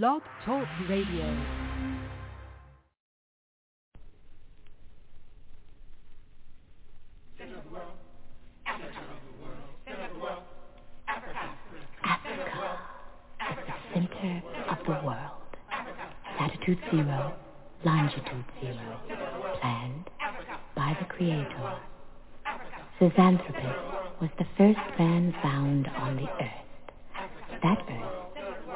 Blog Talk Radio. Africa at the center of the world. Latitude zero, longitude zero, planned by the Creator. Zinjanthropus was the first man found on the earth. That earth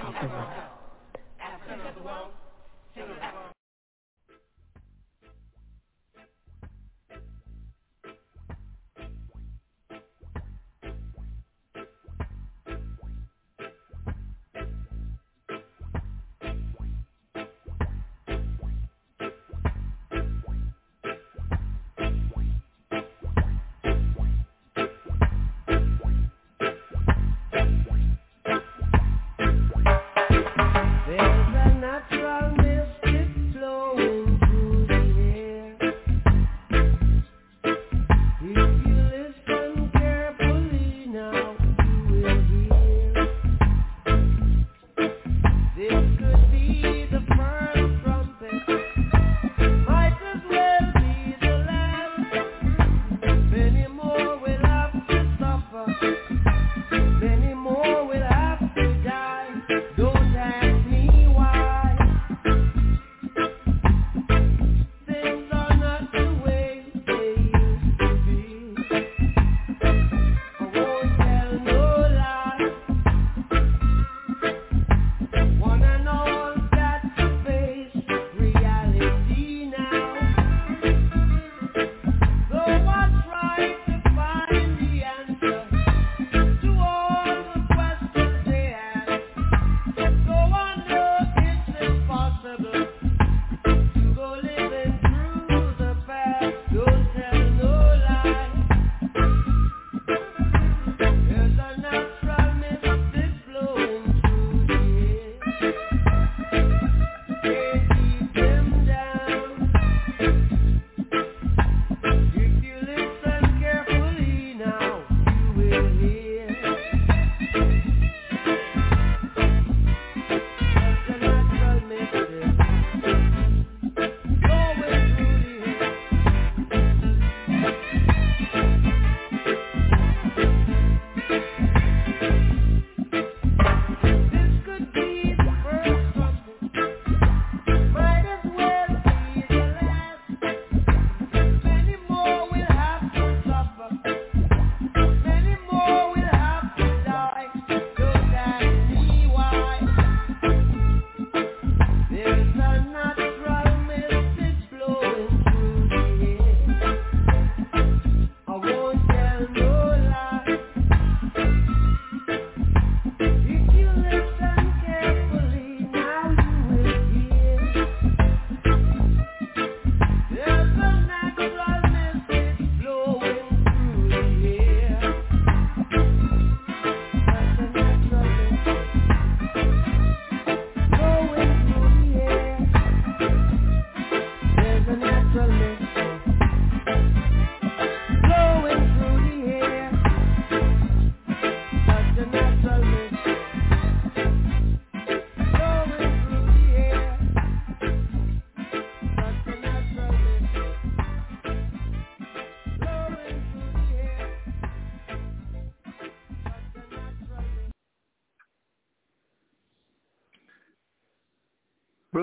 of the world.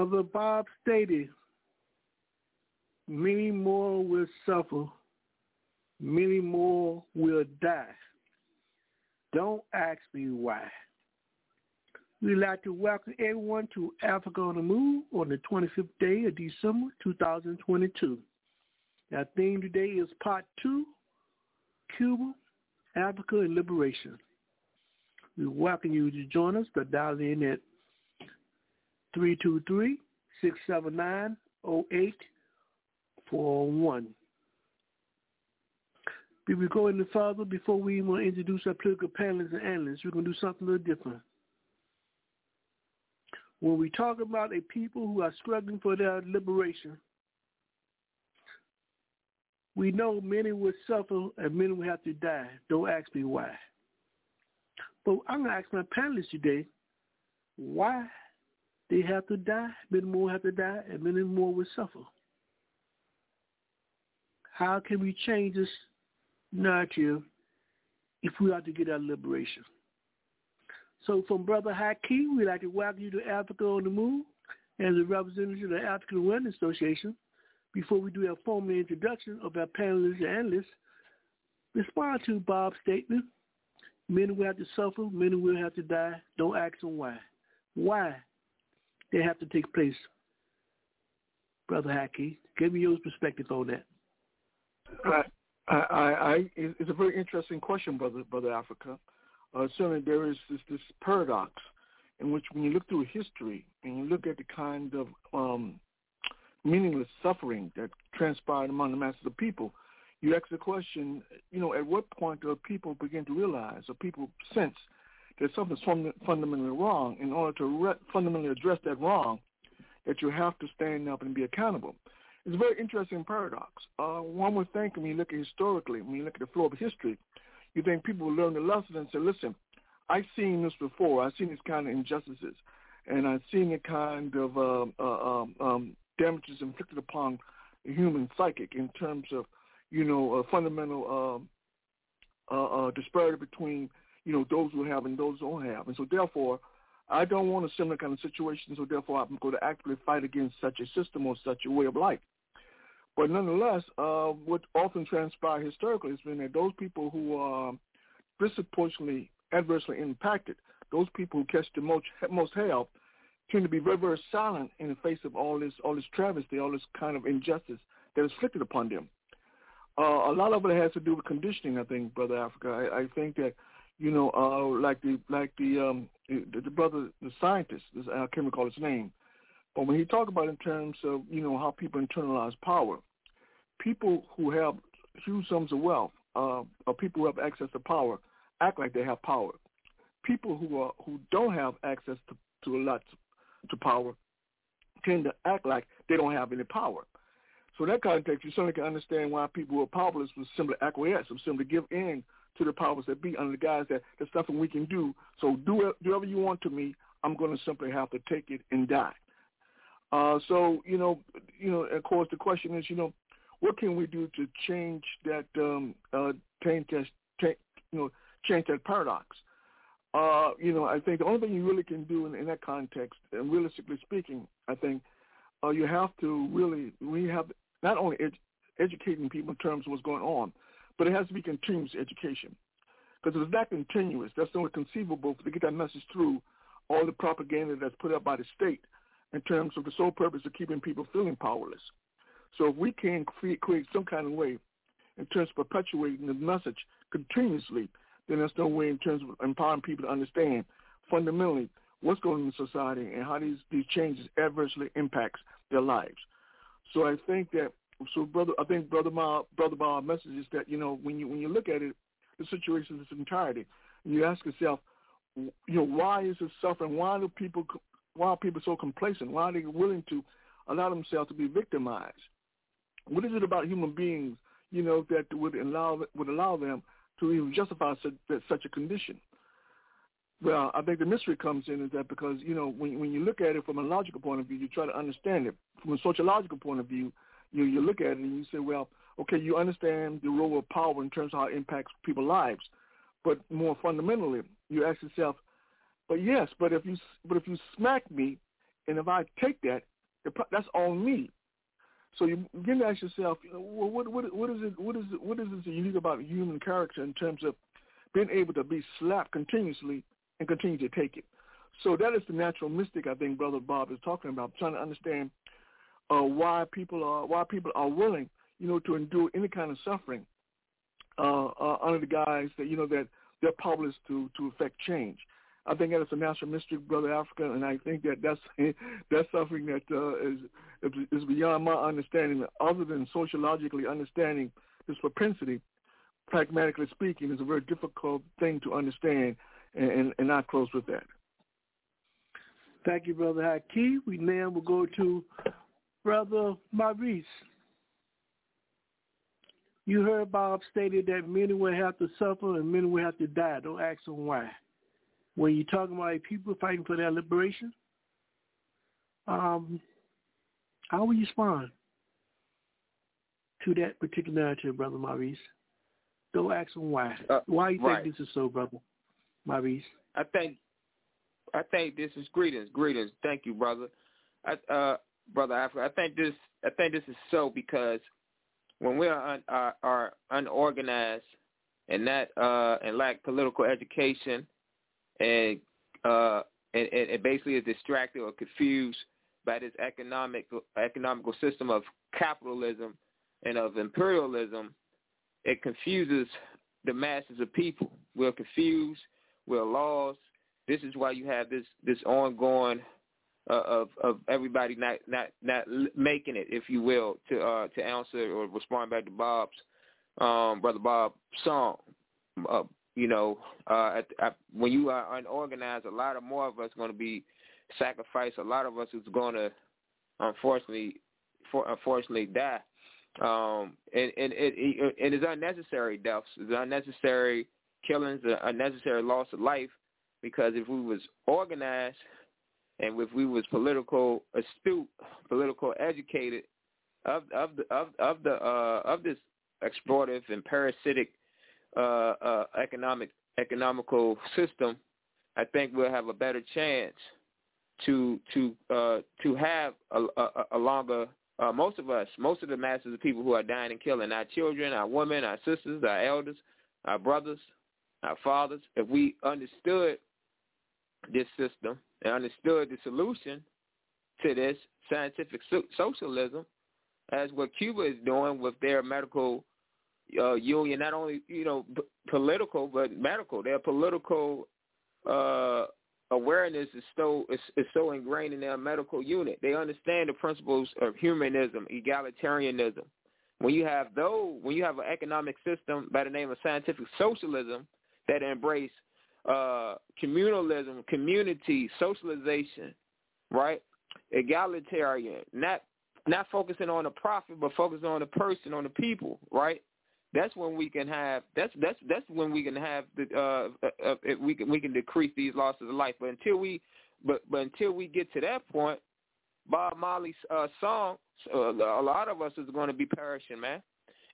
Brother Bob stated, many more will suffer, many more will die. Don't ask me why. We'd like to welcome everyone to Africa on the Move on the 25th day of December 2022. Our theme today is part two, Cuba, Africa, and Liberation. We welcome you to join us by dialing in at 323-679-0841. Before we go any further, before we even introduce our political panelists and analysts, we're going to do something a little different. When we talk about a people who are struggling for their liberation, we know many will suffer and many will have to die. Don't ask me why. But I'm going to ask my panelists today why they have to die, many more have to die, and many more will suffer. How can we change this narrative if we are to get our liberation? So from Brother Hakeem, we'd like to welcome you to Africa on the Move as a representative of the African Awareness Association. Before we do our formal introduction of our panelists and analysts, respond to Bob's statement. Many will have to suffer, many will have to die. Don't ask them why. Why they have to take place? Brother Hackey, give me your perspective on that. I, I, I, it's a very interesting question, brother, brother Africa. Uh, certainly, there is this, this paradox in which, when you look through history and you look at the kind of um, meaningless suffering that transpired among the masses of people, you ask the question, you know, at what point do people begin to realize or people sense that something fundamentally wrong in order to re- fundamentally address that wrong, that you have to stand up and be accountable. It's a very interesting paradox. Uh, one would think when you look at historically, when you look at the flow of history, you think people will learn the lesson and say, listen, I've seen this before. I've seen these kind of injustices, and I've seen the kind of uh, uh, um, um, damages inflicted upon the human psychic in terms of, you know, a fundamental um, uh, uh, disparity between, you know, those who have and those who don't have. And so therefore, I don't want a similar kind of situation, so therefore I'm going to actively fight against such a system or such a way of life. But nonetheless, uh, what often transpires historically has been that those people who are disproportionately adversely impacted, those people who catch the most, most hell, tend to be very, very silent in the face of all this, all this travesty, all this kind of injustice that is inflicted upon them. Uh, a lot of it has to do with conditioning, I think, brother Africa. I, I think that, you know, uh, like the like the um, the, the brother, the scientist, I can't recall his name, but when he talked about in terms of, you know, how people internalize power, people who have huge sums of wealth, uh, or people who have access to power, act like they have power. People who are who don't have access to, to a lot to power tend to act like they don't have any power. So in that context, you certainly can understand why people who are powerless would simply acquiesce, would simply give in to the powers that be under the guise that there's nothing we can do. So do, whatever you want to me. I'm going to simply have to take it and die. Uh, so you know, you know, of course, the question is, you know, what can we do to change that, um, uh, change that, change, you know, change that paradox? Uh, you know, I think the only thing you really can do in, in that context, and realistically speaking, I think uh, you have to really, we have not only ed- educating people in terms of what's going on, but it has to be continuous education. Because if it's not continuous, that's not conceivable to get that message through all the propaganda that's put up by the state in terms of the sole purpose of keeping people feeling powerless. So if we can create, create some kind of way in terms of perpetuating the message continuously, then there's no way in terms of empowering people to understand fundamentally what's going on in society and how these, these changes adversely impacts their lives. So I think that so brother I think brother Ma brother Bob's message is that, you know, when you when you look at it, the situation in its entirety, you ask yourself, you know, why is it suffering? Why do people why are people so complacent? Why are they willing to allow themselves to be victimized? What is it about human beings, you know, that would allow would allow them to even justify such, such a condition? Well, I think the mystery comes in is that because you know when when you look at it from a logical point of view, you try to understand it. From a sociological point of view, you you look at it and you say, well, okay, you understand the role of power in terms of how it impacts people's lives, but more fundamentally, you ask yourself, but yes, but if you but if you smack me, and if I take that, that's on me. So you begin to ask yourself, you know, what what what is it what is it what is it unique about human character in terms of being able to be slapped continuously and continue to take it. So that is the natural mystic I think Brother Bob is talking about, trying to understand uh, why people are why people are willing, you know, to endure any kind of suffering uh, uh, under the guise that you know that they're powerless to to affect change. I think that it's a national mystery, brother Africa, and I think that that's that's something that uh, is is beyond my understanding. Other than sociologically understanding this propensity, pragmatically speaking, is a very difficult thing to understand, and, and, and not close with that. Thank you, Brother Haki. We now will go to Brother Maurice. You heard Bob stated that many will have to suffer and many will have to die. Don't ask them why. When you're talking about people fighting for their liberation, um, how will you respond to that particular narrative, Brother Maurice? Don't ask them why. Uh, why you right. think this is so, Brother Maurice? I think I think this is greetings, greetings. Thank you, brother. I, uh, brother Africa. I think this I think this is so because when we are, un, are, are unorganized and that uh, and lack political education and uh, and, and basically is distracted or confused by this economic economical system of capitalism and of imperialism, it confuses the masses of people. We're confused. We're lost. This is why you have this this ongoing uh, of of everybody not not not making it, if you will, to uh, to answer or respond back to Bob's um, brother Bob's song. Uh, you know, uh, at, at, when you are unorganized, a lot of more of us going to be sacrificed. A lot of us is going to, unfortunately, for, unfortunately die. Um, and and it, it, it is unnecessary deaths, it's unnecessary killings, unnecessary loss of life. Because if we was organized and if we was political astute, political educated of of the of of the uh, of this exploitative and parasitic uh, uh, economic economical system, I think we'll have a better chance to to uh, to have a, a, a longer. Uh, most of us, most of the masses of people who are dying and killing, our children, our women, our sisters, our elders, our brothers, our fathers, if we understood this system and understood the solution to this scientific so- socialism, as what Cuba is doing with their medical uh, union, not only you know p- political but medical. Their political uh, awareness is so is, is so ingrained in their medical unit. They understand the principles of humanism, egalitarianism. When you have those, when you have an economic system by the name of scientific socialism that embrace uh, communalism, community, socialization, right? Egalitarian, not not focusing on the profit, but focusing on the person, on the people, right? That's when we can have. That's that's that's when we can have the. Uh, uh, uh, we can we can decrease these losses of life. But until we, but but until we get to that point, Bob Marley's uh, song, uh, a lot of us is going to be perishing, man.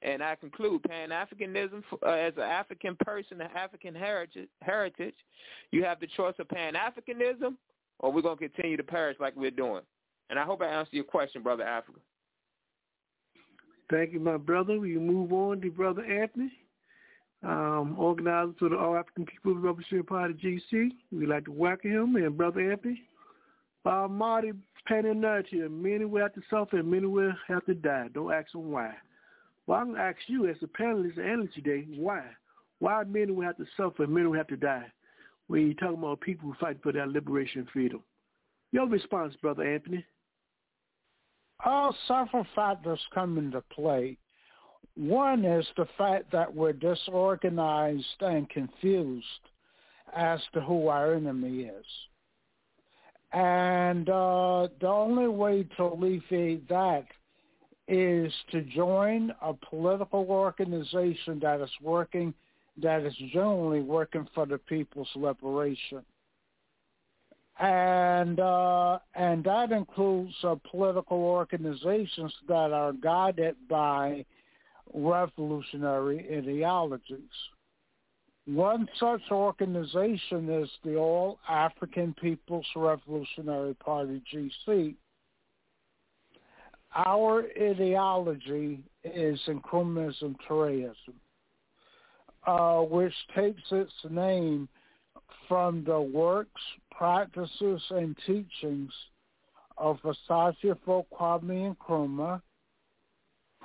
And I conclude Pan-Africanism uh, as an African person, an African heritage, heritage, you have the choice of Pan-Africanism or we're going to continue to perish like we're doing. And I hope I answered your question, Brother Africa. Thank you, my brother. We move on to Brother Anthony, um, organizer to the All African People Revolutionary Party, GC. We'd like to welcome him. And Brother Anthony, Bob Marley painted narrative. Many will have to suffer and many will have to die. Don't ask them why. Well, I'm going to ask you as a panelist and analyst today, why? Why many will have to suffer and many will have to die when you're talking about people who fight for their liberation and freedom? Your response, Brother Anthony. All several factors come into play. One is the fact that we're disorganized and confused as to who our enemy is. And uh, the only way to alleviate that is to join a political organization that is working, that is generally working for the people's liberation. And uh, and that includes uh, political organizations that are guided by revolutionary ideologies. One such organization is the All African People's Revolutionary Party, GC, our ideology is Nkrumahism Toureism, uh, which takes its name from the works, practices, and teachings of Osagyefo Kwame Nkrumah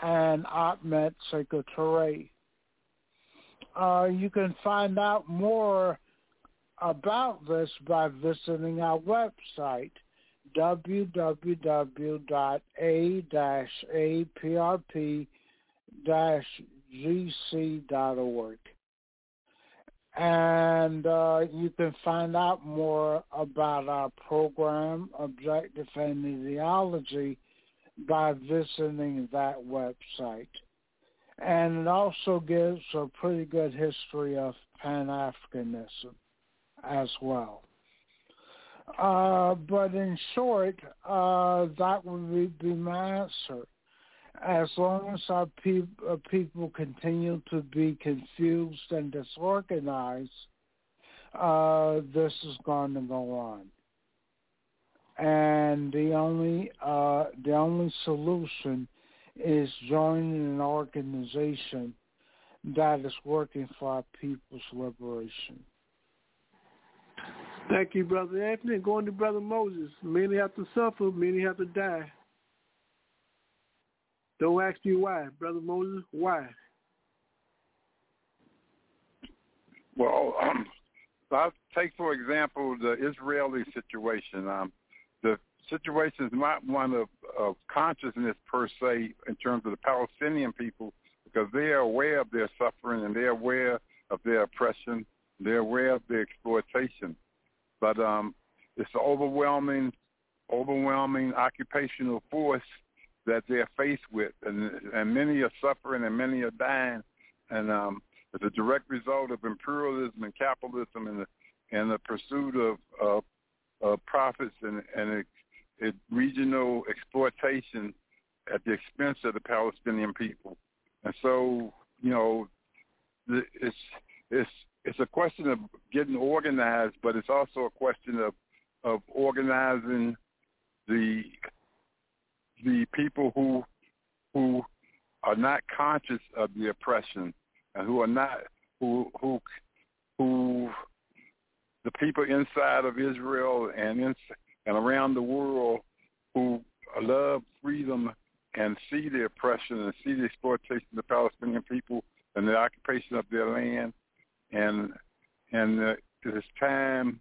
and Ahmed Sekou. Uh, you can find out more about this by visiting our website, www.a-aprp-gc.org. And uh, you can find out more about our program, Objective and Ideology, by visiting that website. And it also gives a pretty good history of Pan-Africanism as well. Uh, but in short, uh, that would be, my answer. As long as our pe- uh, people continue to be confused and disorganized, uh, this is going to go on. And the only uh, the only solution is joining an organization that is working for our people's liberation. Thank you, Brother Anthony. Going to Brother Moses. Many have to suffer, many have to die. Don't ask me why, Brother Moses. Why? Well, um, I'll take, for example, the Israeli situation. Um, the situation is not one of, of consciousness per se in terms of the Palestinian people because they are aware of their suffering and they're aware of their oppression. They're aware of their exploitation. But um, it's an overwhelming, overwhelming occupational force that they're faced with, and and many are suffering and many are dying, and um, it's a direct result of imperialism and capitalism and the and the pursuit of of, of profits and and it, it regional exploitation at the expense of the Palestinian people, and so you know it's it's it's a question of getting organized, but it's also a question of of organizing the the people who who are not conscious of the oppression and who are not who who who the people inside of Israel and in, and around the world who love freedom and see the oppression and see the exploitation of the Palestinian people and the occupation of their land and and uh, it's time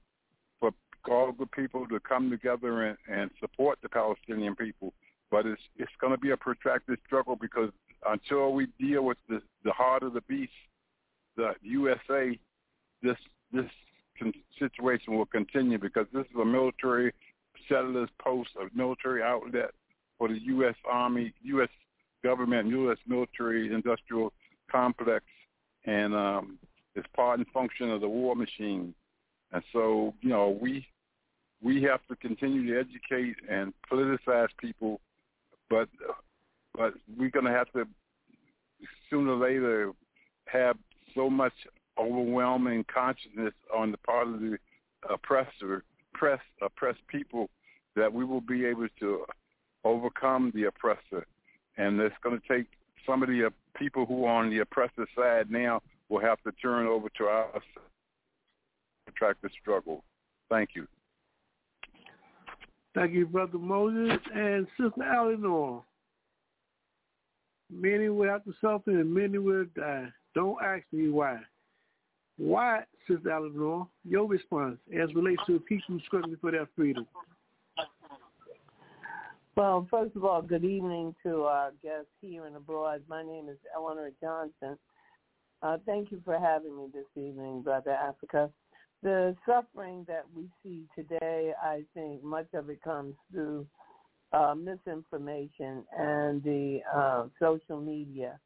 for all the people to come together and, and support the Palestinian people but it's it's going to be a protracted struggle because until we deal with the the heart of the beast, the USA, this this con- situation will continue because this is a military settlers post, a military outlet for the U.S. Army, U.S. government, U.S. military industrial complex, and um, it's part and function of the war machine. And so, you know, we we have to continue to educate and politicize people but but we're gonna have to sooner or later have so much overwhelming consciousness on the part of the oppressor, press oppressed people that we will be able to overcome the oppressor, and it's going to take some of the people who are on the oppressor side now will have to turn over to us to track the struggle. Thank you. Thank you, Brother Moses and Sister Eleanor. Many will have to suffer and many will die. Don't ask me why. Why, Sister Eleanor, your response as relates to people struggling for their freedom? Well, first of all, good evening to our guests here and abroad. My name is Eleanor Johnson. Uh, thank you for having me this evening, Brother Africa the suffering that we see today, I think much of it comes through uh, misinformation and the uh, social media.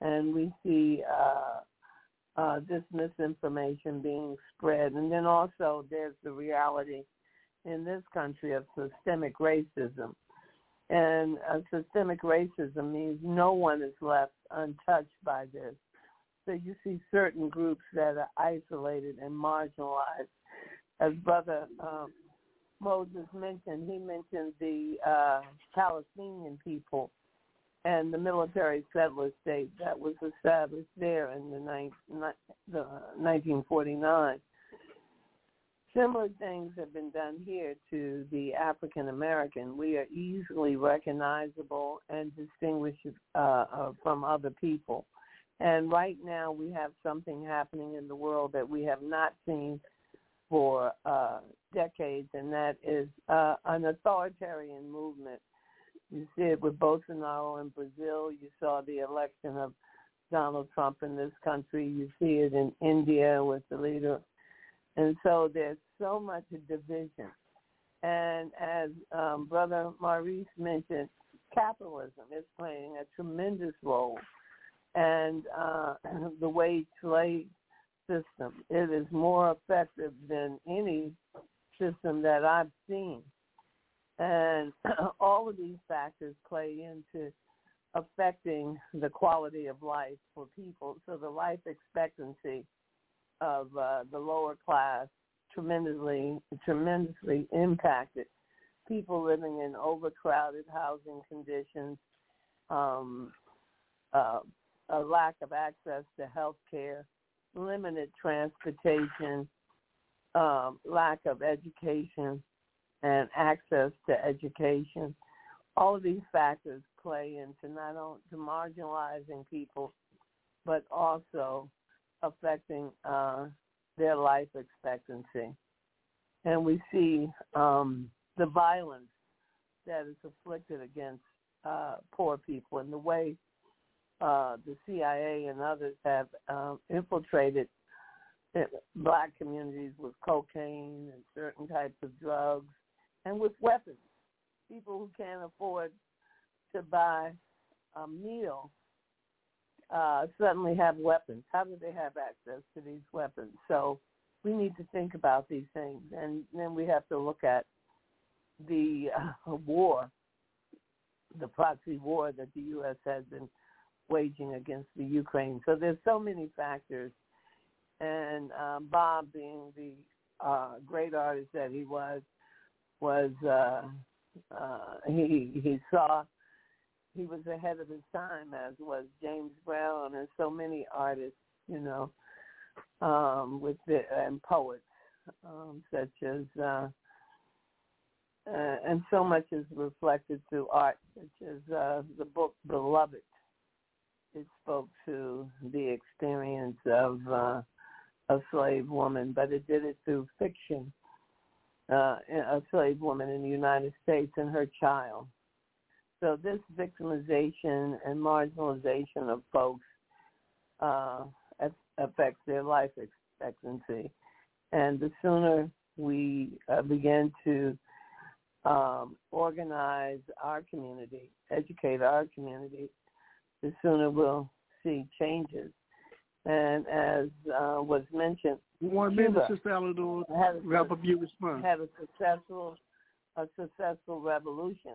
And we see uh, uh, this misinformation being spread. And then also there's the reality in this country of systemic racism. And uh, systemic racism means no one is left untouched by this. So you see certain groups that are isolated and marginalized. As Brother um, Moses mentioned, he mentioned the uh, Palestinian people and the military settler state that was established there in the, ni- the 1949. Similar things have been done here to the African American. We are easily recognizable and distinguished uh, uh, from other people. And right now we have something happening in the world that we have not seen for uh, decades, and that is uh, an authoritarian movement. You see it with Bolsonaro in Brazil. You saw the election of Donald Trump in this country. You see it in India with the leader. And so there's so much division. And as um, Brother Maurice mentioned, capitalism is playing a tremendous role. And uh, the wage slave system, it is more effective than any system that I've seen. And all of these factors play into affecting the quality of life for people. So the life expectancy of uh, the lower class tremendously, tremendously impacted. People living in overcrowded housing conditions, um, uh, a lack of access to health care, limited transportation, um, lack of education and access to education. All of these factors play into not only to marginalizing people, but also affecting uh, their life expectancy. And we see um, the violence that is afflicted against uh, poor people and the way uh, the CIA and others have um, infiltrated black communities with cocaine and certain types of drugs and with weapons. People who can't afford to buy a meal uh, suddenly have weapons. How do they have access to these weapons? So we need to think about these things, and then we have to look at the uh, war, the proxy war that the U.S. has been waging against the Ukraine. So there's so many factors, and um, Bob, being the uh, great artist that he was, was uh, uh, he he saw he was ahead of his time, as was James Brown and so many artists, you know, um, with the and poets um, such as uh, uh, and so much is reflected through art, such as uh, the book Beloved. It spoke to the experience of uh, a slave woman, but it did it through fiction. Uh, a slave woman in the United States and her child. So this victimization and marginalization of folks uh, affects their life expectancy. And the sooner we uh, begin to um, organize our community, educate our community, the sooner we'll see changes. And as uh, was mentioned, one minute, Sister Eleanor, wrap up your response. Had a successful, a successful revolution,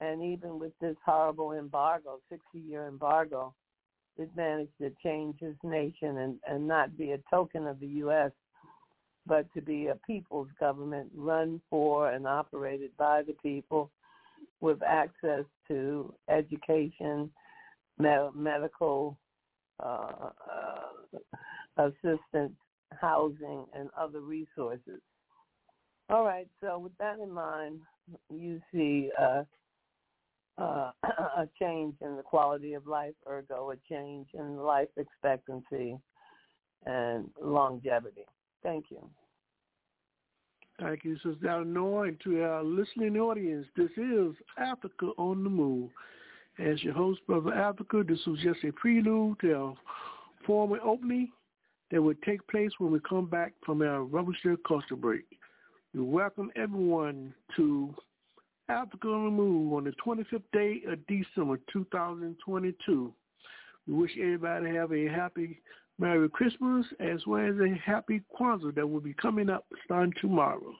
and even with this horrible embargo, sixty-year embargo, it managed to change his nation and, and not be a token of the U.S., but to be a people's government run for and operated by the people with access to education, med- medical uh, uh, assistance, housing, and other resources. All right, so with that in mind, you see uh, uh, a change in the quality of life, ergo a change in life expectancy and longevity. Thank you. Thank you, Sister Eleanor. And to our listening audience, this is Africa on the Move. As your host, Brother Africa, this was just a prelude to our formal opening that will take place when we come back from our revolutionary culture break. We welcome everyone to Africa on the Move on the 25th day of December 2022. We wish everybody have a happy Merry Christmas as well as a happy Kwanzaa that will be coming up starting tomorrow.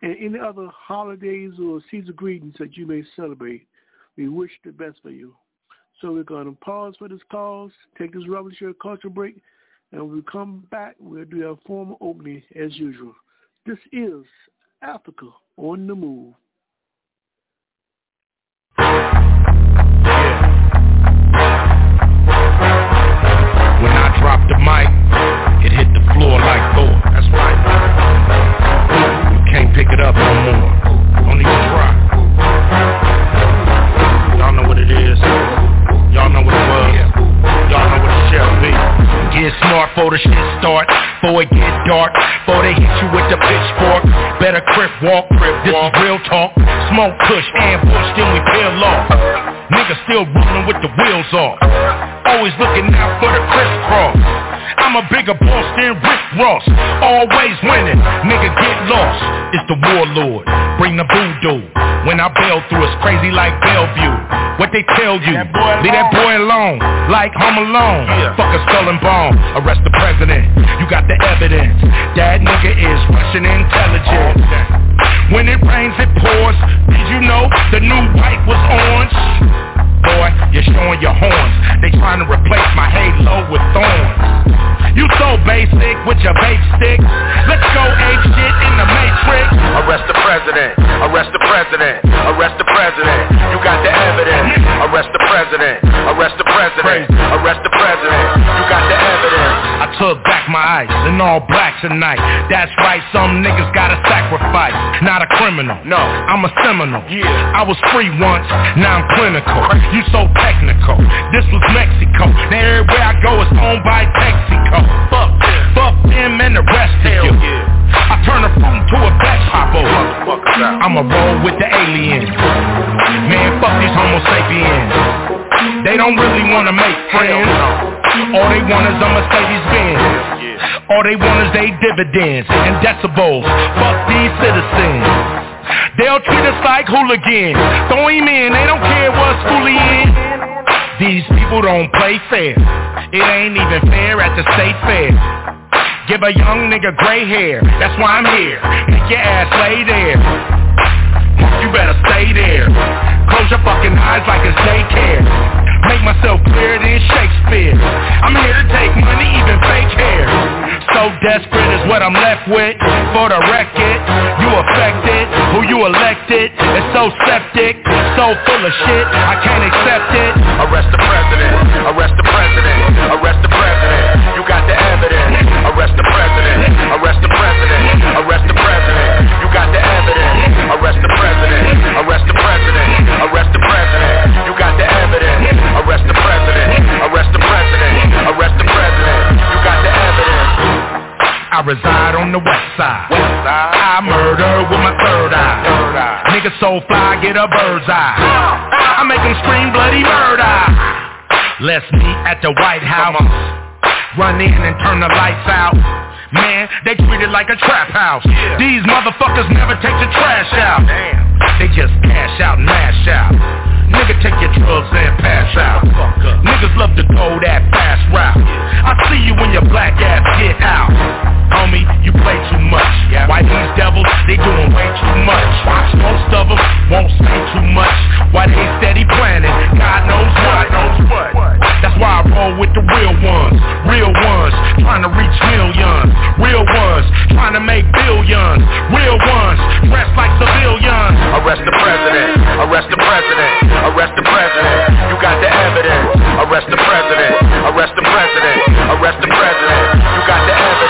And any other holidays or season greetings that you may celebrate, we wish the best for you. So we're going to pause for this cause, take this revolutionary culture break, and when we come back, we'll do our formal opening as usual. This is Africa on the Move. When I drop the mic, it hit the floor like Thor. That's right. You can't pick it up no more. Get smart before the shit start. Before it get dark. Before they hit you with the pitchfork. Better crip walk, crip this is real talk. Smoke push, and ambush, then we peel off. Niggas still rolling with the wheels off. Always looking out for the crisscross. I'm a bigger boss than Rick Ross. Always winning, nigga get lost. It's the warlord, bring the voodoo. When I bail through, it's crazy like Bellevue. What they tell you, leave that boy alone, like Home Alone. Yeah. Fuck a skull and bone, arrest the president. You got the evidence. That nigga is Russian intelligence. When it rains, it pours. Did you know the new white was orange? Boy, you're showing your horns. They trying to replace my halo with thorns. You so basic with your vape stick. Let's go ape shit in the matrix. Arrest the president. Arrest the president. Arrest the president. You got the evidence. Arrest the president. Arrest the president. Arrest the president. You got the evidence. I took back my ice and all black tonight. That's right, some niggas gotta sacrifice. Not a criminal. No, I'm a criminal. Yeah. I was free once, now I'm clinical. You so technical. This was Mexico. Now everywhere I go is owned by Texaco. Fuck, them, fuck them and the rest of you. I turn a phone to a back oh. hopper. I'ma roll with the aliens. Man, fuck these homo sapiens. They don't really wanna make friends. All they want is a Mercedes Benz. All they want is they dividends and decibels. Fuck these citizens. They'll treat us like hooligans. Throw him in, they don't care what school he in. These people don't play fair. It ain't even fair at the state fair. Give a young nigga gray hair. That's why I'm here. Make your ass lay there. You better stay there. Close your fucking eyes like it's daycare. Make myself clearer than Shakespeare. I'm here to take money, even fake hair. So desperate is what I'm left with. For the record, you affected. Who you elected is so septic, so full of shit. I can't accept it. Arrest the president. Arrest the president. Arrest the president. You got the evidence. Arrest the president. Arrest the president. Arrest the president. You got the evidence. Arrest the president. Arrest the president. Arrest the president. Arrest the president. Arrest the president. Arrest the president. You got the evidence. I reside on the west side. I murder with my third eye. Nigga so fly, get a bird's eye. I make them scream bloody murder. Let's meet at the White House. Run in and turn the lights out. Man, they treat it like a trap house. These motherfuckers never take the trash out. They just cash out and mash out. Nigga, take your drugs and pass out. Niggas love to go that fast route. I see you when your black ass get out. Homie, you play too much. Why these devils, they doing way too much. Most of them won't say too much. Why they steady planning, God knows knows what. That's why I roll with the real ones. Real ones, trying to reach millions. Real ones, trying to make billions. Real ones, dressed like civilians. Arrest the president. Arrest the president. Arrest the president. You got the evidence. Arrest the president. Arrest the president. Arrest the president. You got the evidence.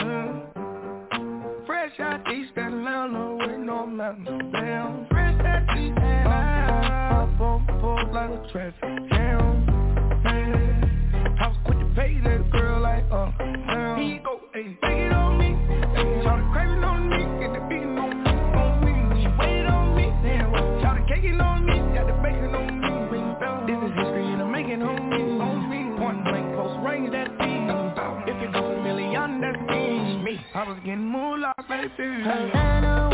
Mm-hmm. Fresh out East Atlanta with no mountain down. Fresh out East Atlanta. Up on like a traffic jam. Moolah, baby. Havana,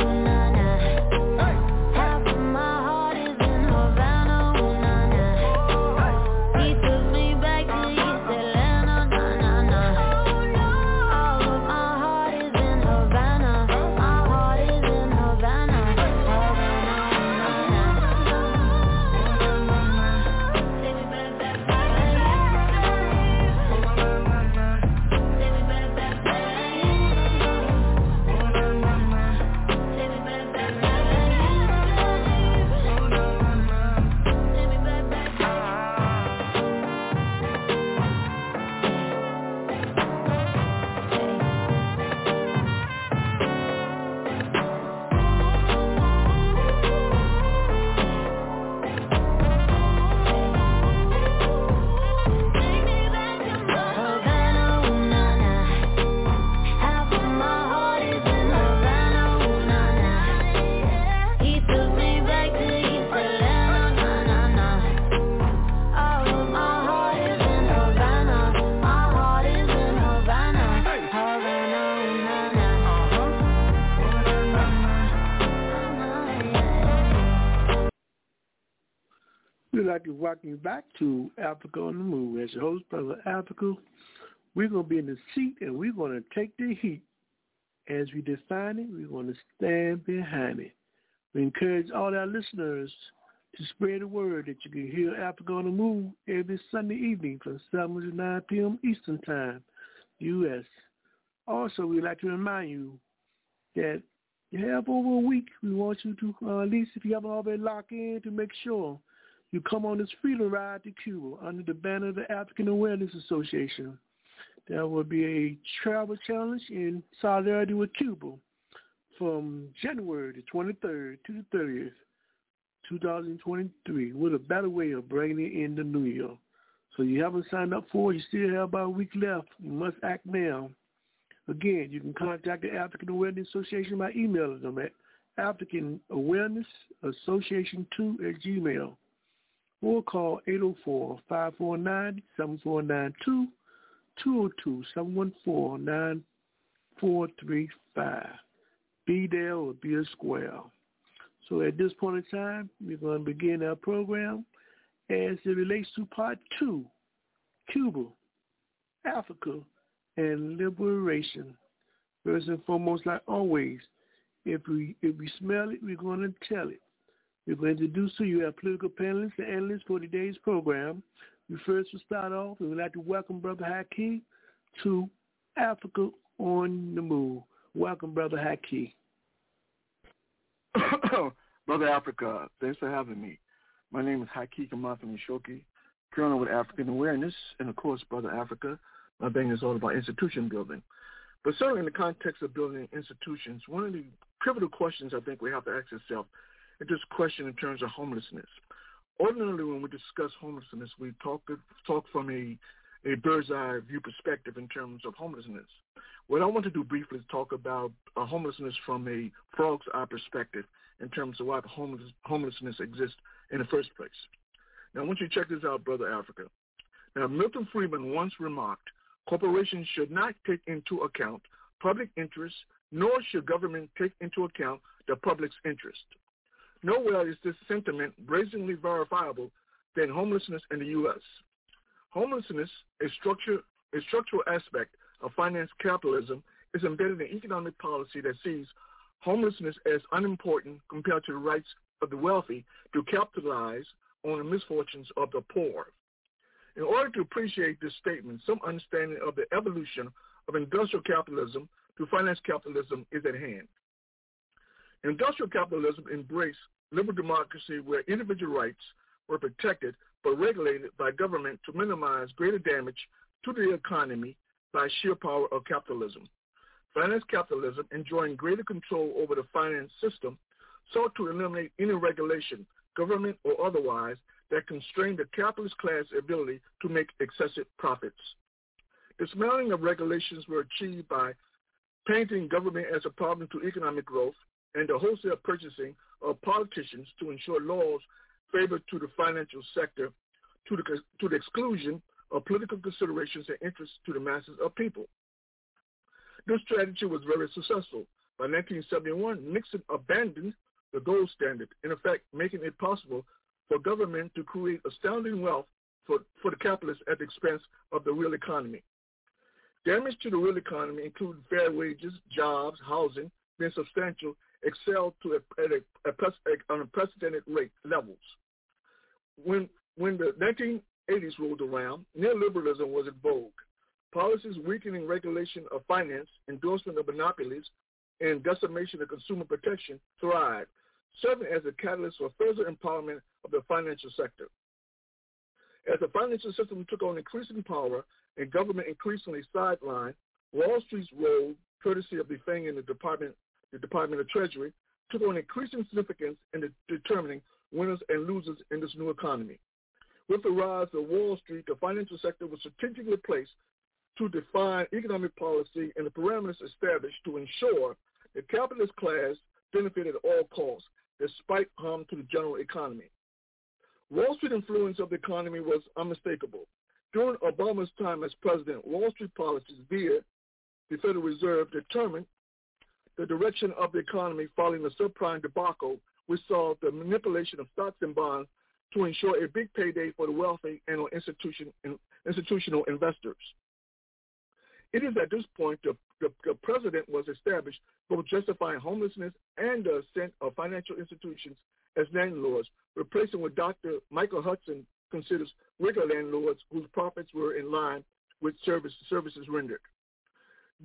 you back to Africa on the Move. As your host, Brother Africa, we're going to be in the seat and we're going to take the heat. As we define it, we're going to stand behind it. We encourage all our listeners to spread the word that you can hear Africa on the Move every Sunday evening from 7 to 9 p.m. Eastern Time, U.S. Also, we'd like to remind you that you have over a week. We want you to, uh, at least if you haven't already locked in, to make sure you come on this freedom ride to Cuba under the banner of the African Awareness Association. There will be a travel challenge in solidarity with Cuba from January the 23rd to the 30th, 2023, with a better way of bringing in the new year. So you haven't signed up for it, you still have about a week left. You must act now. Again, you can contact the African Awareness Association by emailing them at African Awareness Association 2 at Gmail or call 804-549-7492, 202-714-9435. Be there or be a square. So at this point in time, we're going to begin our program as it relates to part two, Cuba, Africa, and liberation. First and foremost, like always, if we if we smell it, we're going to tell it. We're going to introduce to you our political panelists and analysts for today's program. We first will start off, and we'd like to welcome Brother Haki to Africa on the Move. Welcome, Brother Haki. Brother Africa, thanks for having me. My name is Haki Kamathani Shoki, Colonel with African Awareness, and of course, Brother Africa, my thing is all about institution building. But certainly in the context of building institutions, one of the pivotal questions I think we have to ask ourselves is this question in terms of homelessness. Ordinarily, when we discuss homelessness, we talk talk from a a bird's eye view perspective in terms of homelessness. What I want to do briefly is talk about uh, homelessness from a frog's eye perspective in terms of why homeless, homelessness exists in the first place. Now, I want you to check this out, Brother Africa. Now, Milton Friedman once remarked, corporations should not take into account public interest, nor should government take into account the public's interest. Nowhere is this sentiment brazenly verifiable than homelessness in the U.S. Homelessness, a, structure, a structural aspect of finance capitalism, is embedded in economic policy that sees homelessness as unimportant compared to the rights of the wealthy to capitalize on the misfortunes of the poor. In order to appreciate this statement, some understanding of the evolution of industrial capitalism to finance capitalism is at hand. Industrial capitalism embraced liberal democracy where individual rights were protected but regulated by government to minimize greater damage to the economy by sheer power of capitalism. Finance capitalism, enjoying greater control over the finance system, sought to eliminate any regulation, government or otherwise, that constrained the capitalist class' ability to make excessive profits. Dismantling of regulations were achieved by painting government as a problem to economic growth and the wholesale purchasing of politicians to ensure laws favored to the financial sector to the, to the exclusion of political considerations and interests to the masses of people. This strategy was very successful. By 1971, Nixon abandoned the gold standard, in effect making it possible for government to create astounding wealth for, for the capitalists at the expense of the real economy. Damage to the real economy, including fair wages, jobs, housing, being substantial, excelled to a, at a, a, unprecedented rate levels. When when the 1980s rolled around, neoliberalism was in vogue. Policies weakening regulation of finance, endorsement of monopolies, and decimation of consumer protection thrived, serving as a catalyst for further empowerment of the financial sector. As the financial system took on increasing power and government increasingly sidelined, Wall Street's role, courtesy of defending the Department, the Department of Treasury, took on increasing significance in determining winners and losers in this new economy. With the rise of Wall Street, the financial sector was strategically placed to define economic policy and the parameters established to ensure the capitalist class benefited at all costs, despite harm to the general economy. Wall Street influence of the economy was unmistakable. During Obama's time as president, Wall Street policies via the Federal Reserve determined the direction of the economy following the subprime debacle, which saw the manipulation of stocks and bonds to ensure a big payday for the wealthy and institution, institutional investors. It is at this point the, the, the president was established both justifying homelessness and the ascent of financial institutions as landlords, replacing what Dr. Michael Hudson considers regular landlords whose profits were in line with service, services rendered.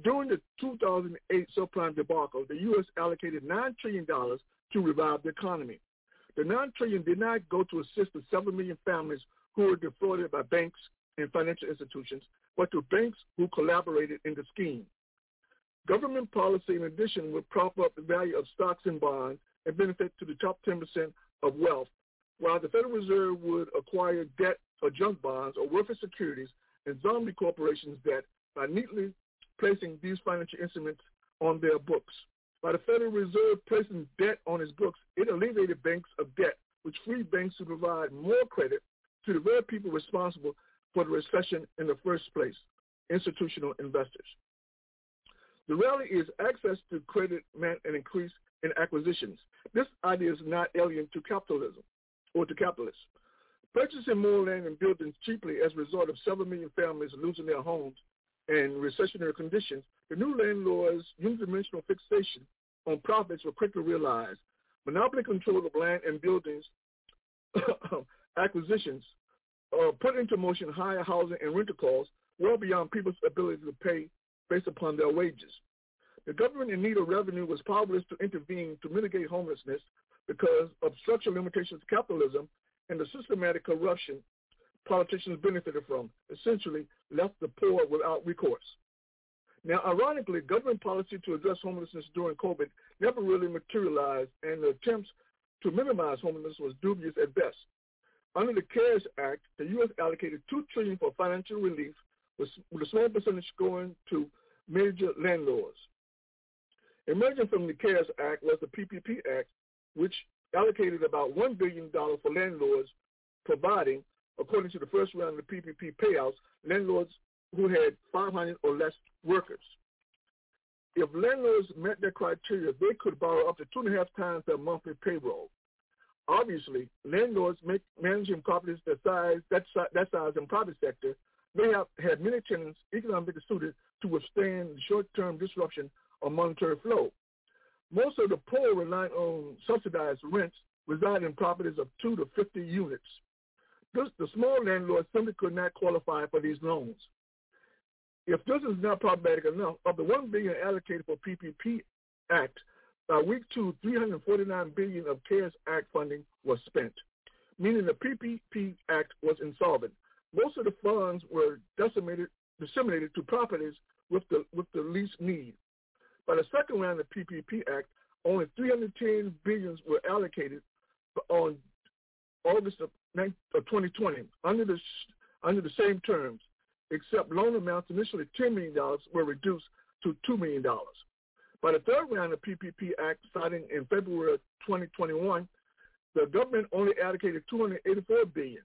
During the 2008 subprime debacle, the U.S. allocated $9 trillion to revive the economy. The 9 trillion did not go to assist the 7 million families who were defrauded by banks and financial institutions, but to banks who collaborated in the scheme. Government policy, in addition, would prop up the value of stocks and bonds and benefit to the top 10% of wealth, while the Federal Reserve would acquire debt or junk bonds or worthless securities and zombie corporations' debt by neatly placing these financial instruments on their books. By the Federal Reserve placing debt on its books, it alleviated banks of debt, which freed banks to provide more credit to the very people responsible for the recession in the first place, institutional investors. The rally is access to credit meant an increase in acquisitions. This idea is not alien to capitalism or to capitalists. Purchasing more land and buildings cheaply as a result of several million families losing their homes and recessionary conditions, the new landlord's unidimensional fixation on profits were quickly realized. Monopoly control of land and buildings acquisitions uh, put into motion higher housing and rental costs well beyond people's ability to pay based upon their wages. The government in need of revenue was powerless to intervene to mitigate homelessness because of structural limitations of capitalism and the systematic corruption politicians benefited from, essentially left the poor without recourse. Now, ironically, government policy to address homelessness during COVID never really materialized, and the attempts to minimize homelessness was dubious at best. Under the CARES Act, the U.S. allocated 2 trillion for financial relief, with, a small percentage going to major landlords. Emerging from the CARES Act was the PPP Act, which allocated about $1 billion for landlords, providing, according to the first round of the PPP payouts, landlords who had 500 or less workers. If landlords met their criteria, they could borrow up to two and a half times their monthly payroll. Obviously, landlords make, managing properties that size, that, that size in private sector may have had many tenants economically suited to withstand short-term disruption of monetary flow. Most of the poor relying on subsidized rents reside in properties of 2 to 50 units. This, the small landlords simply could not qualify for these loans. If this is not problematic enough, of the 1 billion allocated for PPP Act, by week two, 349 billion of CARES Act funding was spent, meaning the PPP Act was insolvent. Most of the funds were decimated, disseminated to properties with the with the least need. By the second round of PPP Act, only 310 billions were allocated on August of 2020 uh, under the under the same terms, except loan amounts initially $10 million were reduced to $2 million. By the third round of PPP Act starting in February of 2021, the government only allocated 284 billion.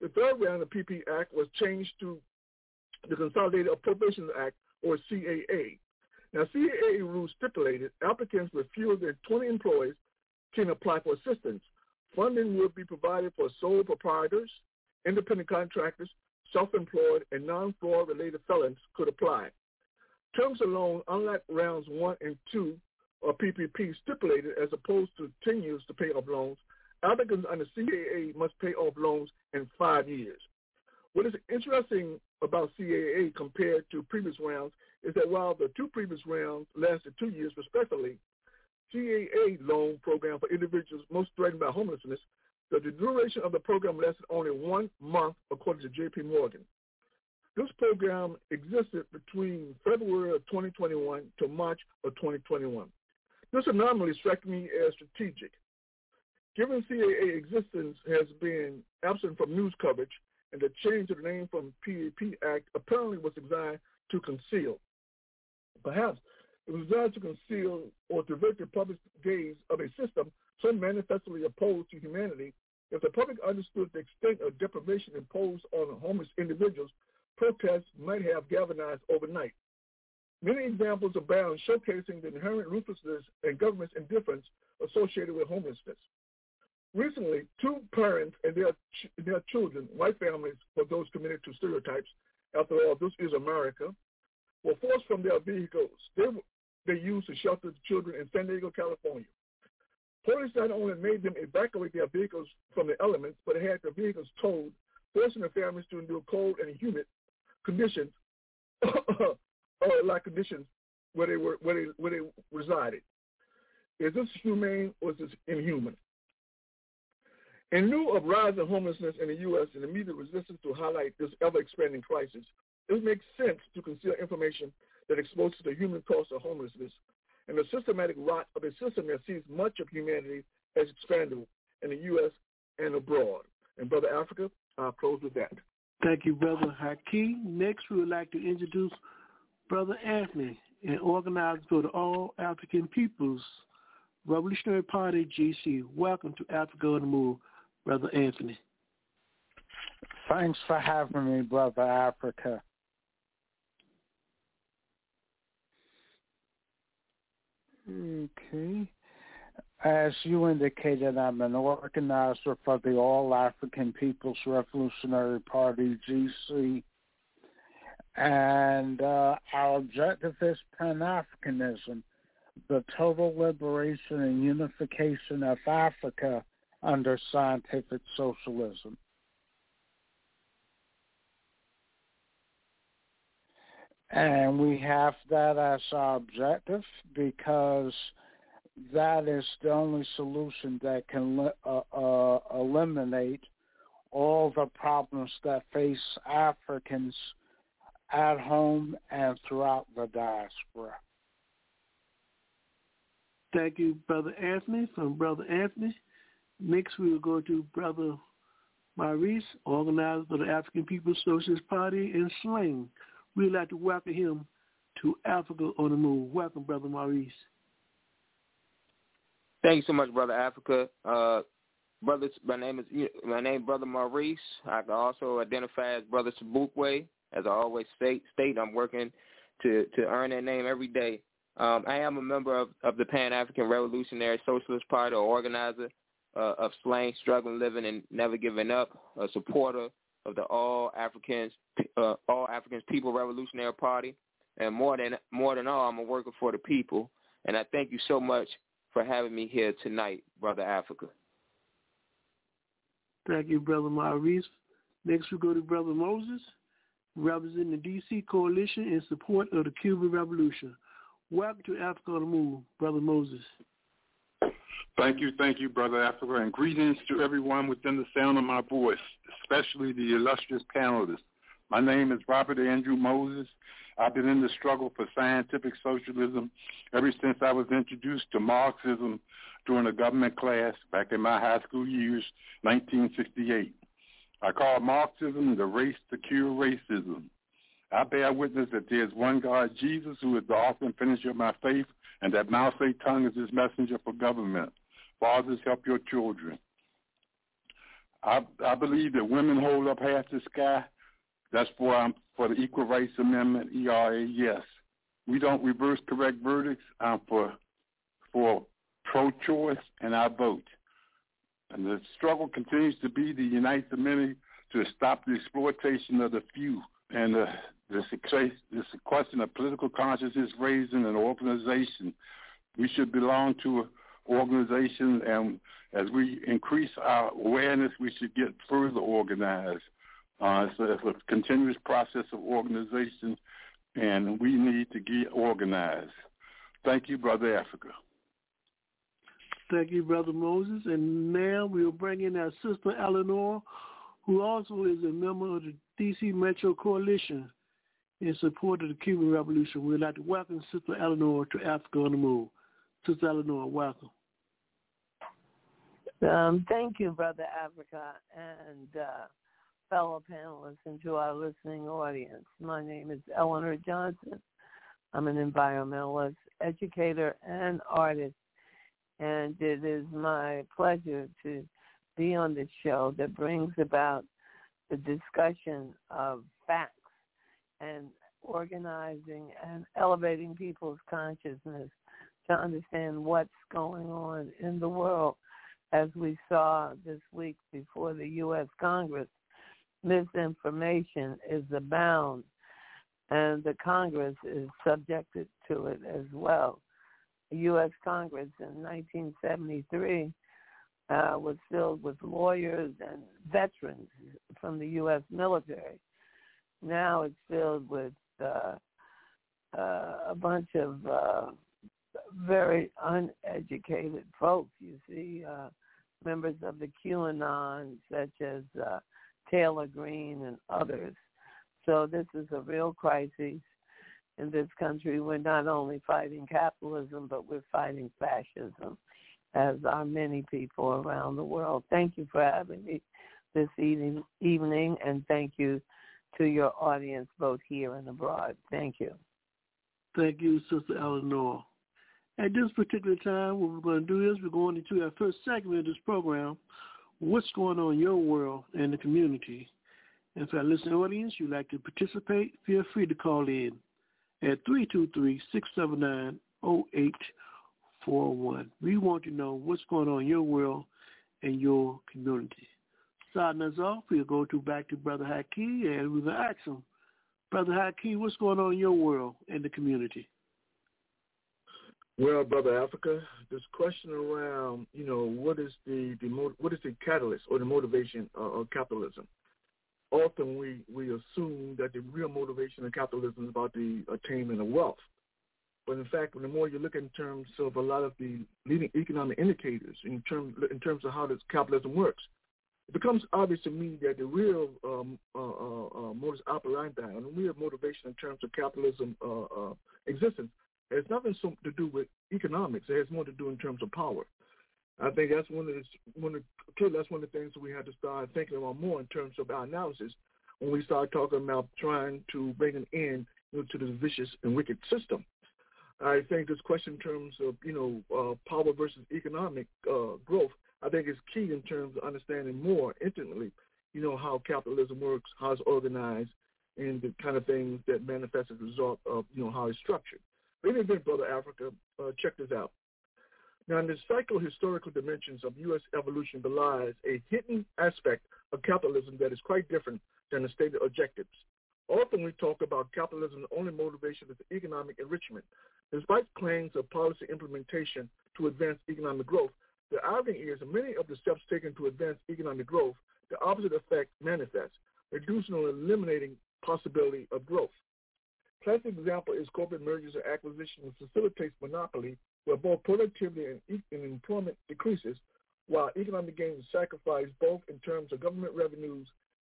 The third round of PPP Act was changed to the Consolidated Appropriations Act, or CAA. Now, CAA rules stipulated applicants with fewer than 20 employees can apply for assistance. Funding will be provided for sole proprietors, independent contractors, self-employed, and non-fraud related felons could apply. Terms of loan, unlike rounds one and two of PPP stipulated as opposed to 10 years to pay off loans, applicants under CAA must pay off loans in five years. What is interesting about CAA compared to previous rounds is that while the two previous rounds lasted two years respectively, CAA loan program for individuals most threatened by homelessness, the duration of the program lasted only one month according to J.P. Morgan. This program existed between February of 2021 to March of 2021. This anomaly struck me as strategic. Given CAA existence has been absent from news coverage, and the change of the name from PAP Act apparently was designed to conceal. Perhaps it was designed to conceal or divert the public gaze of a system so manifestly opposed to humanity. If the public understood the extent of deprivation imposed on homeless individuals, protests might have galvanized overnight. Many examples abound showcasing the inherent ruthlessness and government's indifference associated with homelessness. Recently, two parents and their ch- their children, white families for those committed to stereotypes, after all, this is America, were forced from their vehicles they, they used to shelter the children in San Diego, California. Police not only made them evacuate their vehicles from the elements, but had their vehicles towed, forcing the families to endure cold and humid conditions, uh, like conditions where they were where they where they resided. Is this humane or is this inhuman? In lieu of rising homelessness in the U.S. and immediate resistance to highlight this ever-expanding crisis, it makes sense to conceal information that exposes the human cost of homelessness and the systematic rot of a system that sees much of humanity as expandable in the U.S. and abroad. And Brother Africa, I'll close with that. Thank you, Brother Hakeem. Next, we would like to introduce Brother Anthony, an organizer for the All African Peoples Revolutionary Party, GC. Welcome to Africa on the Move, Brother Anthony. Thanks for having me, Brother Africa. Okay. As you indicated, I'm an organizer for the All African People's Revolutionary Party, GC. And uh, our objective is Pan-Africanism, the total liberation and unification of Africa under scientific socialism. And we have that as our objective because that is the only solution that can uh, uh, eliminate all the problems that face Africans at home and throughout the diaspora. Thank you, Brother Anthony. From Brother Anthony, next we will go to Brother Maurice, organizer of the African People's Socialist Party in Sling. We'd like to welcome him to Africa on the Move. Welcome, Brother Maurice. Thank you so much, Brother Africa. Uh, brothers, my name is my name, Brother Maurice. I can also identify as Brother Sobukwe. As I always state, state I'm working to to earn that name every day. Um, I am a member of, of the Pan African Revolutionary Socialist Party, or organizer uh, of Slang, Struggling, Living, and Never Giving Up, a supporter of the All Africans uh, All Africans People Revolutionary Party, and more than more than all, I'm a worker for the people. And I thank you so much for having me here tonight, Brother Africa. Thank you, Brother Maurice. Next we go to Brother Moses, representing the D.C. Coalition in support of the Cuban Revolution. Welcome to Africa on the Move, Brother Moses. Thank you, thank you, Brother Africa, and greetings to everyone within the sound of my voice, especially the illustrious panelists. My name is Robert Andrew Moses, I've been in the struggle for scientific socialism ever since I was introduced to Marxism during a government class back in my high school years, 1968. I call Marxism the race to cure racism. I bear witness that there is one God, Jesus, who is the author and finisher of my faith, and that Mao Tse-tung is his messenger for government. Fathers, help your children. I, I believe that women hold up half the sky. That's for um, for the Equal Rights Amendment, ERA. Yes, we don't reverse correct verdicts. I'm for for pro-choice, and I vote. And the struggle continues to be to unite the many to stop the exploitation of the few. And uh, this, this question of political consciousness raising an organization. We should belong to an organization, and as we increase our awareness, we should get further organized. Uh, so it's a continuous process of organization, and we need to get organized. Thank you, Brother Africa. Thank you, Brother Moses. And now we'll bring in our sister Eleanor, who also is a member of the D.C. Metro Coalition in support of the Cuban Revolution. We'd like to welcome Sister Eleanor to Africa on the Move. Sister Eleanor, welcome. Um, thank you, Brother Africa, and uh, fellow panelists, and to our listening audience. My name is Eleanor Johnson. I'm an environmentalist, educator, and artist, and it is my pleasure to be on this show that brings about the discussion of facts and organizing and elevating people's consciousness to understand what's going on in the world. As we saw this week before the U.S. Congress, misinformation is abound, and the Congress is subjected to it as well. The U.S. Congress in 1973 uh, was filled with lawyers and veterans from the U.S. military now it's filled with uh, uh, a bunch of uh, very uneducated folks. You see uh, members of the QAnon, such as uh, Taylor Greene and others. So this is a real crisis in this country. We're not only fighting capitalism, but we're fighting fascism, as are many people around the world. Thank you for having me this evening, evening and thank you to your audience both here and abroad. Thank you. Thank you, Sister Eleanor. At this particular time, what we're going to do is we're going into our first segment of this program, what's going on in your world and the community. And for our listening audience, you'd like to participate, feel free to call in at 323-679-0841. We want to know what's going on in your world and your community starting us off, we'll go to back to Brother Haki and we're going to ask him, Brother Haki, what's going on in your world and the community? Well, Brother Africa, this question around, you know, what is the, the what is the catalyst or the motivation of capitalism? Often we, we assume that the real motivation of capitalism is about the attainment of wealth. But in fact, when the more you look in terms of a lot of the leading economic indicators in terms in terms of how this capitalism works, it becomes obvious to me that the real um, uh, uh, uh, modus operandi and the real motivation in terms of capitalism uh, uh, existence has nothing so to do with economics. It has more to do in terms of power. I think that's one of the one of clearly that's one of the things that we have to start thinking about more in terms of our analysis when we start talking about trying to bring an end you know, to this vicious and wicked system. I think this question in terms of you know uh, power versus economic growth I think it's key in terms of understanding more intimately, you know, how capitalism works, how it's organized, and the kind of things that manifest as a result of, you know, how it's structured. But in event, Brother Africa, uh, check this out. Now, in the psycho-historical dimensions of U.S. evolution belies a hidden aspect of capitalism that is quite different than the stated objectives. Often we talk about capitalism's only motivation is economic enrichment. Despite claims of policy implementation to advance economic growth, the irony is many of the steps taken to advance economic growth, the opposite effect manifests, reducing or eliminating possibility of growth. Classic example is corporate mergers and acquisitions facilitates monopoly where both productivity and, and employment decreases while economic gains is sacrificed both in terms of government revenues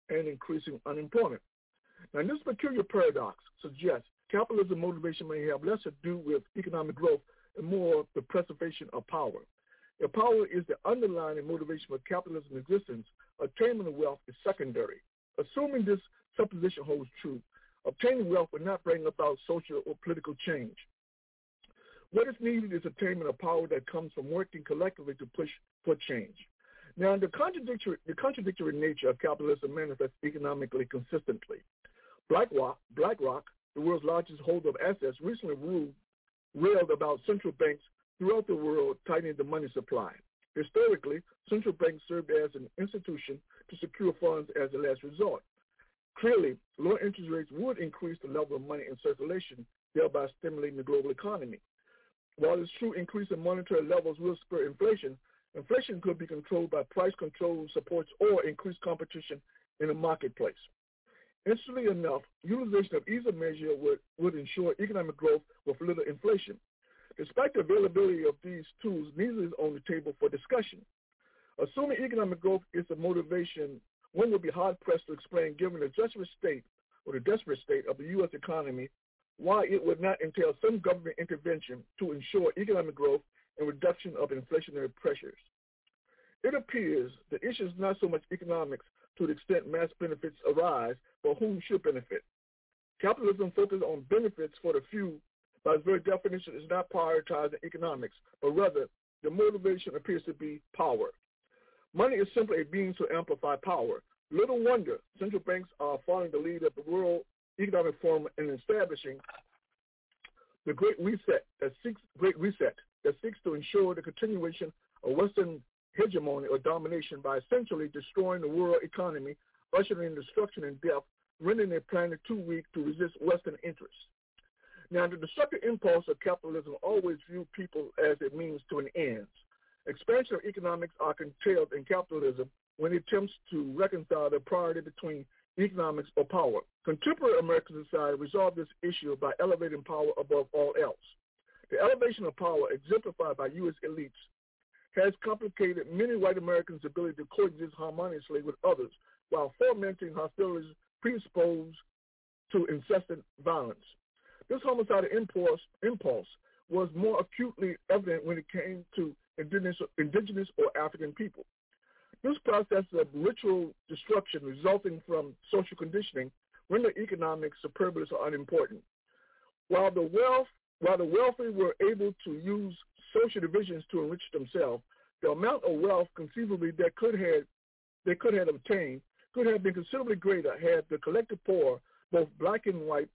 and increasing unemployment. Now, this peculiar paradox suggests capitalism motivation may have less to do with economic growth and more the preservation of power. If power is the underlying motivation for capitalism existence, attainment of wealth is secondary. Assuming this supposition holds true, obtaining wealth will not bring about social or political change. What is needed is attainment of power that comes from working collectively to push for change. Now, the contradictory, the contradictory nature of capitalism manifests economically consistently. BlackRock, BlackRock, the world's largest holder of assets, recently ruled, railed about central banks throughout the world tightening the money supply. Historically, central banks served as an institution to secure funds as a last resort. Clearly, lower interest rates would increase the level of money in circulation, thereby stimulating the global economy. While it's true increase in monetary levels will spur inflation, inflation could be controlled by price control supports or increased competition in the marketplace. Interestingly enough, utilization of either measure would, would ensure economic growth with little inflation. The availability of these tools, neither is on the table for discussion. Assuming economic growth is a motivation, one would be hard-pressed to explain, given the desperate state or the desperate state of the U.S. economy, why it would not entail some government intervention to ensure economic growth and reduction of inflationary pressures. It appears the issue is not so much economics to the extent mass benefits arise, but whom should benefit. Capitalism focuses on benefits for the few by its very definition, is not prioritizing economics, but rather the motivation appears to be power. Money is simply a means to amplify power. Little wonder central banks are following the lead of the World Economic Forum in establishing the Great Reset that seeks Great Reset that seeks to ensure the continuation of Western hegemony or domination by essentially destroying the world economy, ushering in destruction and death, rendering the planet too weak to resist Western interests. Now, the destructive impulse of capitalism always view people as a means to an end. Expansion of economics are curtailed in capitalism when it attempts to reconcile the priority between economics or power. Contemporary American society resolved this issue by elevating power above all else. The elevation of power exemplified by U.S. elites has complicated many white Americans' ability to coexist harmoniously with others while fomenting hostilities predisposed to incessant violence. This homicidal impulse, impulse was more acutely evident when it came to indigenous, indigenous or African people. This process of ritual destruction resulting from social conditioning rendered economics superfluous or unimportant. While the wealth, while the wealthy were able to use social divisions to enrich themselves, the amount of wealth conceivably that could have they could have obtained could have been considerably greater had the collective poor, both black and white,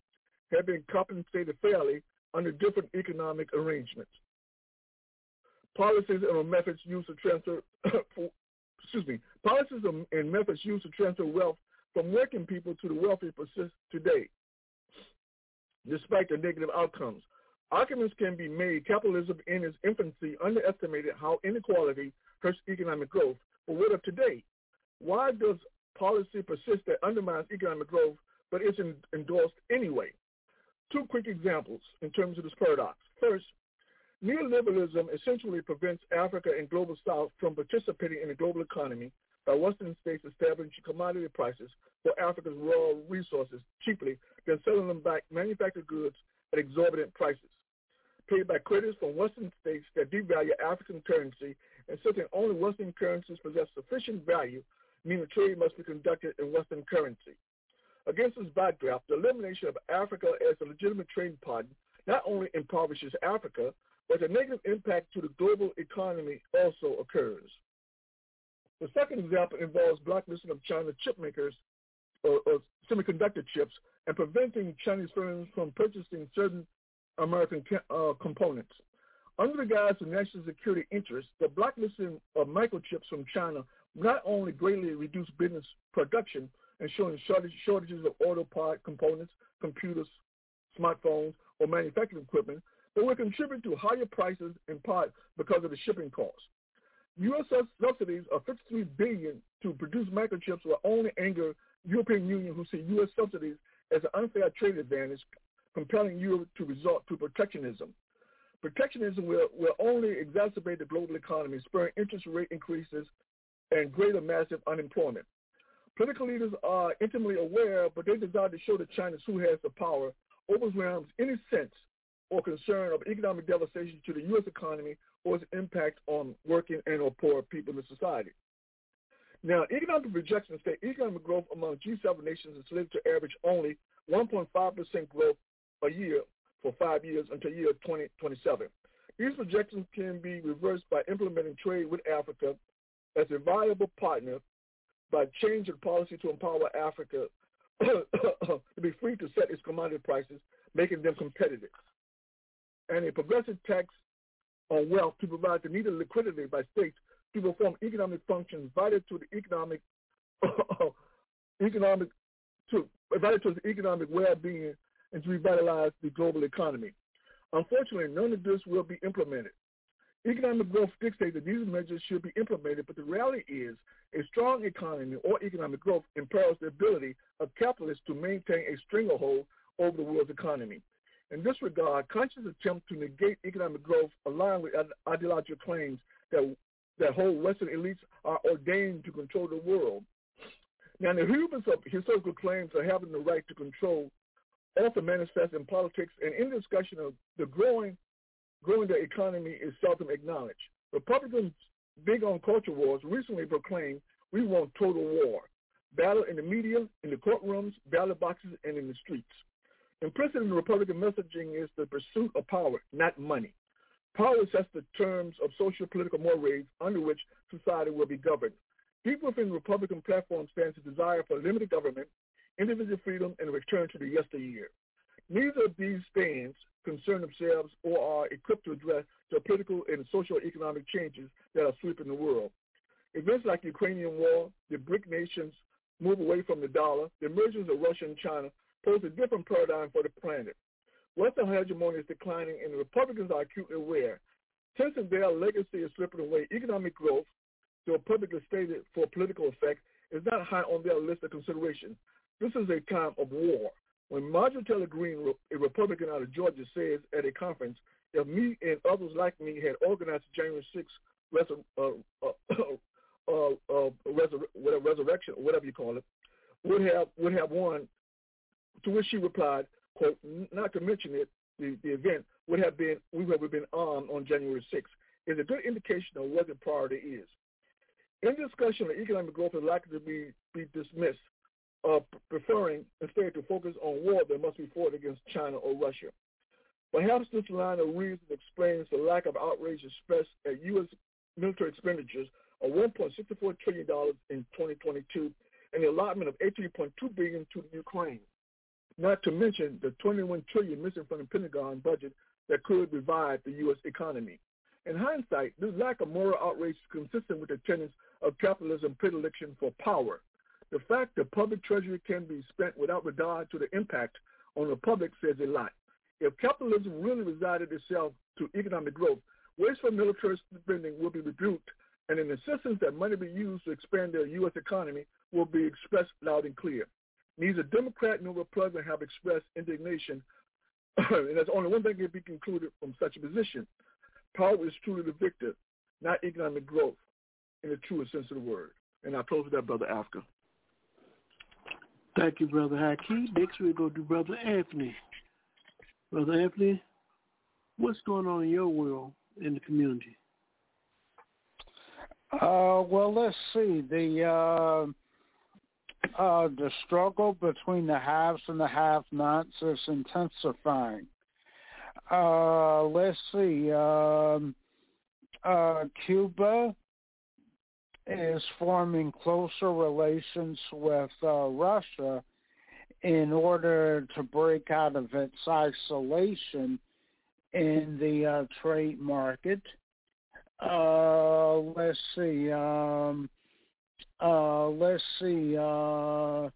had been compensated fairly under different economic arrangements. Policies and methods used to transfer, excuse me, policies and methods used to transfer wealth from working people to the wealthy persist today, despite the negative outcomes. Arguments can be made capitalism in its infancy underestimated how inequality hurts economic growth. But what of today? Why does policy persist that undermines economic growth but isn't endorsed anyway? Two quick examples in terms of this paradox. First, neoliberalism essentially prevents Africa and global South from participating in the global economy by Western states establishing commodity prices for Africa's raw resources cheaply, then selling them back manufactured goods at exorbitant prices. Paid by creditors from Western states that devalue African currency and certain only Western currencies possess sufficient value, meaning trade must be conducted in Western currency. Against this backdrop, the elimination of Africa as a legitimate trading partner not only impoverishes Africa, but the negative impact to the global economy also occurs. The second example involves blacklisting of China chip makers or, or semiconductor chips and preventing Chinese firms from purchasing certain American uh, components. Under the guise of national security interests, the blacklisting of microchips from China not only greatly reduced business production, ensuring shortages of auto part components, computers, smartphones, or manufacturing equipment, that will contribute to higher prices in part because of the shipping costs. U.S. subsidies of 53 billion to produce microchips will only anger European Union who see U.S. subsidies as an unfair trade advantage, compelling Europe to resort to protectionism. Protectionism will, will only exacerbate the global economy, spurring interest rate increases and greater massive unemployment. Political leaders are intimately aware, but they desire to show the Chinese who has the power overwhelms any sense or concern of economic devastation to the U.S. economy or its impact on working and or poor people in society. Now, economic projections state economic growth among G7 nations is slated to average only 1.5% growth a year for five years until year 2027. These projections can be reversed by implementing trade with Africa as a viable partner by changing policy to empower Africa to be free to set its commodity prices, making them competitive. And a progressive tax on wealth to provide the needed liquidity by states to perform economic functions vital to the economic economic to vital to the economic well-being and to revitalize the global economy. Unfortunately, none of this will be implemented. Economic growth dictates that these measures should be implemented, but the reality is a strong economy or economic growth imperils the ability of capitalists to maintain a stranglehold over the world's economy. In this regard, conscious attempts to negate economic growth align with ideological claims that that whole Western elites are ordained to control the world. Now, the hubris of historical claims of having the right to control often manifest in politics and in discussion of the growing growing the economy is seldom acknowledged. Republicans big on culture wars recently proclaimed we want total war. Battle in the media, in the courtrooms, ballot boxes, and in the streets. Implicit in the Republican messaging is the pursuit of power, not money. Power sets the terms of social political mores under which society will be governed. Deep within the Republican platform stands a desire for limited government, individual freedom, and a return to the yesteryear. Neither of these stands concern themselves or are equipped to address the political and social economic changes that are sweeping the world. Events like the Ukrainian war, the BRIC nations move away from the dollar, the emergence of Russia and China pose a different paradigm for the planet. Western hegemony is declining, and the Republicans are acutely aware. Since their legacy is slipping away, economic growth, though publicly stated for political effect, is not high on their list of consideration. This is a time of war. When Marjorie Taylor Greene, a Republican out of Georgia, says at a conference, if me and others like me had organized January 6th resur- uh, uh, uh, uh, whatever, resurrection, whatever you call it, would have would have won. To which she replied, "quote Not to mention it, the, the event would have been we would have been armed on January 6th. Is a good indication of what the priority is. In discussion, the economic growth is likely to be be dismissed uh, preferring instead to focus on war that must be fought against China or Russia. Perhaps this line of reason explains the lack of outrage expressed at U.S. military expenditures of $1.64 trillion in 2022 and the allotment of $18.2 billion to Ukraine, not to mention the 21 trillion missing from the Pentagon budget that could revive the U.S. economy. In hindsight, this lack of moral outrage is consistent with the tenets of capitalism predilection for power the fact that public treasury can be spent without regard to the impact on the public says a lot. If capitalism really resided itself to economic growth, wasteful military spending will be rebuked, and an insistence that money be used to expand the U.S. economy will be expressed loud and clear. Neither Democrat nor Republican have expressed indignation, and there's only one thing can be concluded from such a position. Power is truly the victor, not economic growth in the truest sense of the word. And I close with that, Brother Africa. Thank you, Brother Haki. Next we go to do Brother Anthony. Brother Anthony, what's going on in your world in the community? Uh, well, let's see. The uh, uh, the struggle between the haves and the have-nots is intensifying. Uh, let's see. Um, uh, Cuba is forming closer relations with uh, Russia in order to break out of its isolation in the uh, trade market. Uh, let's see. Um, uh, let's see. Uh,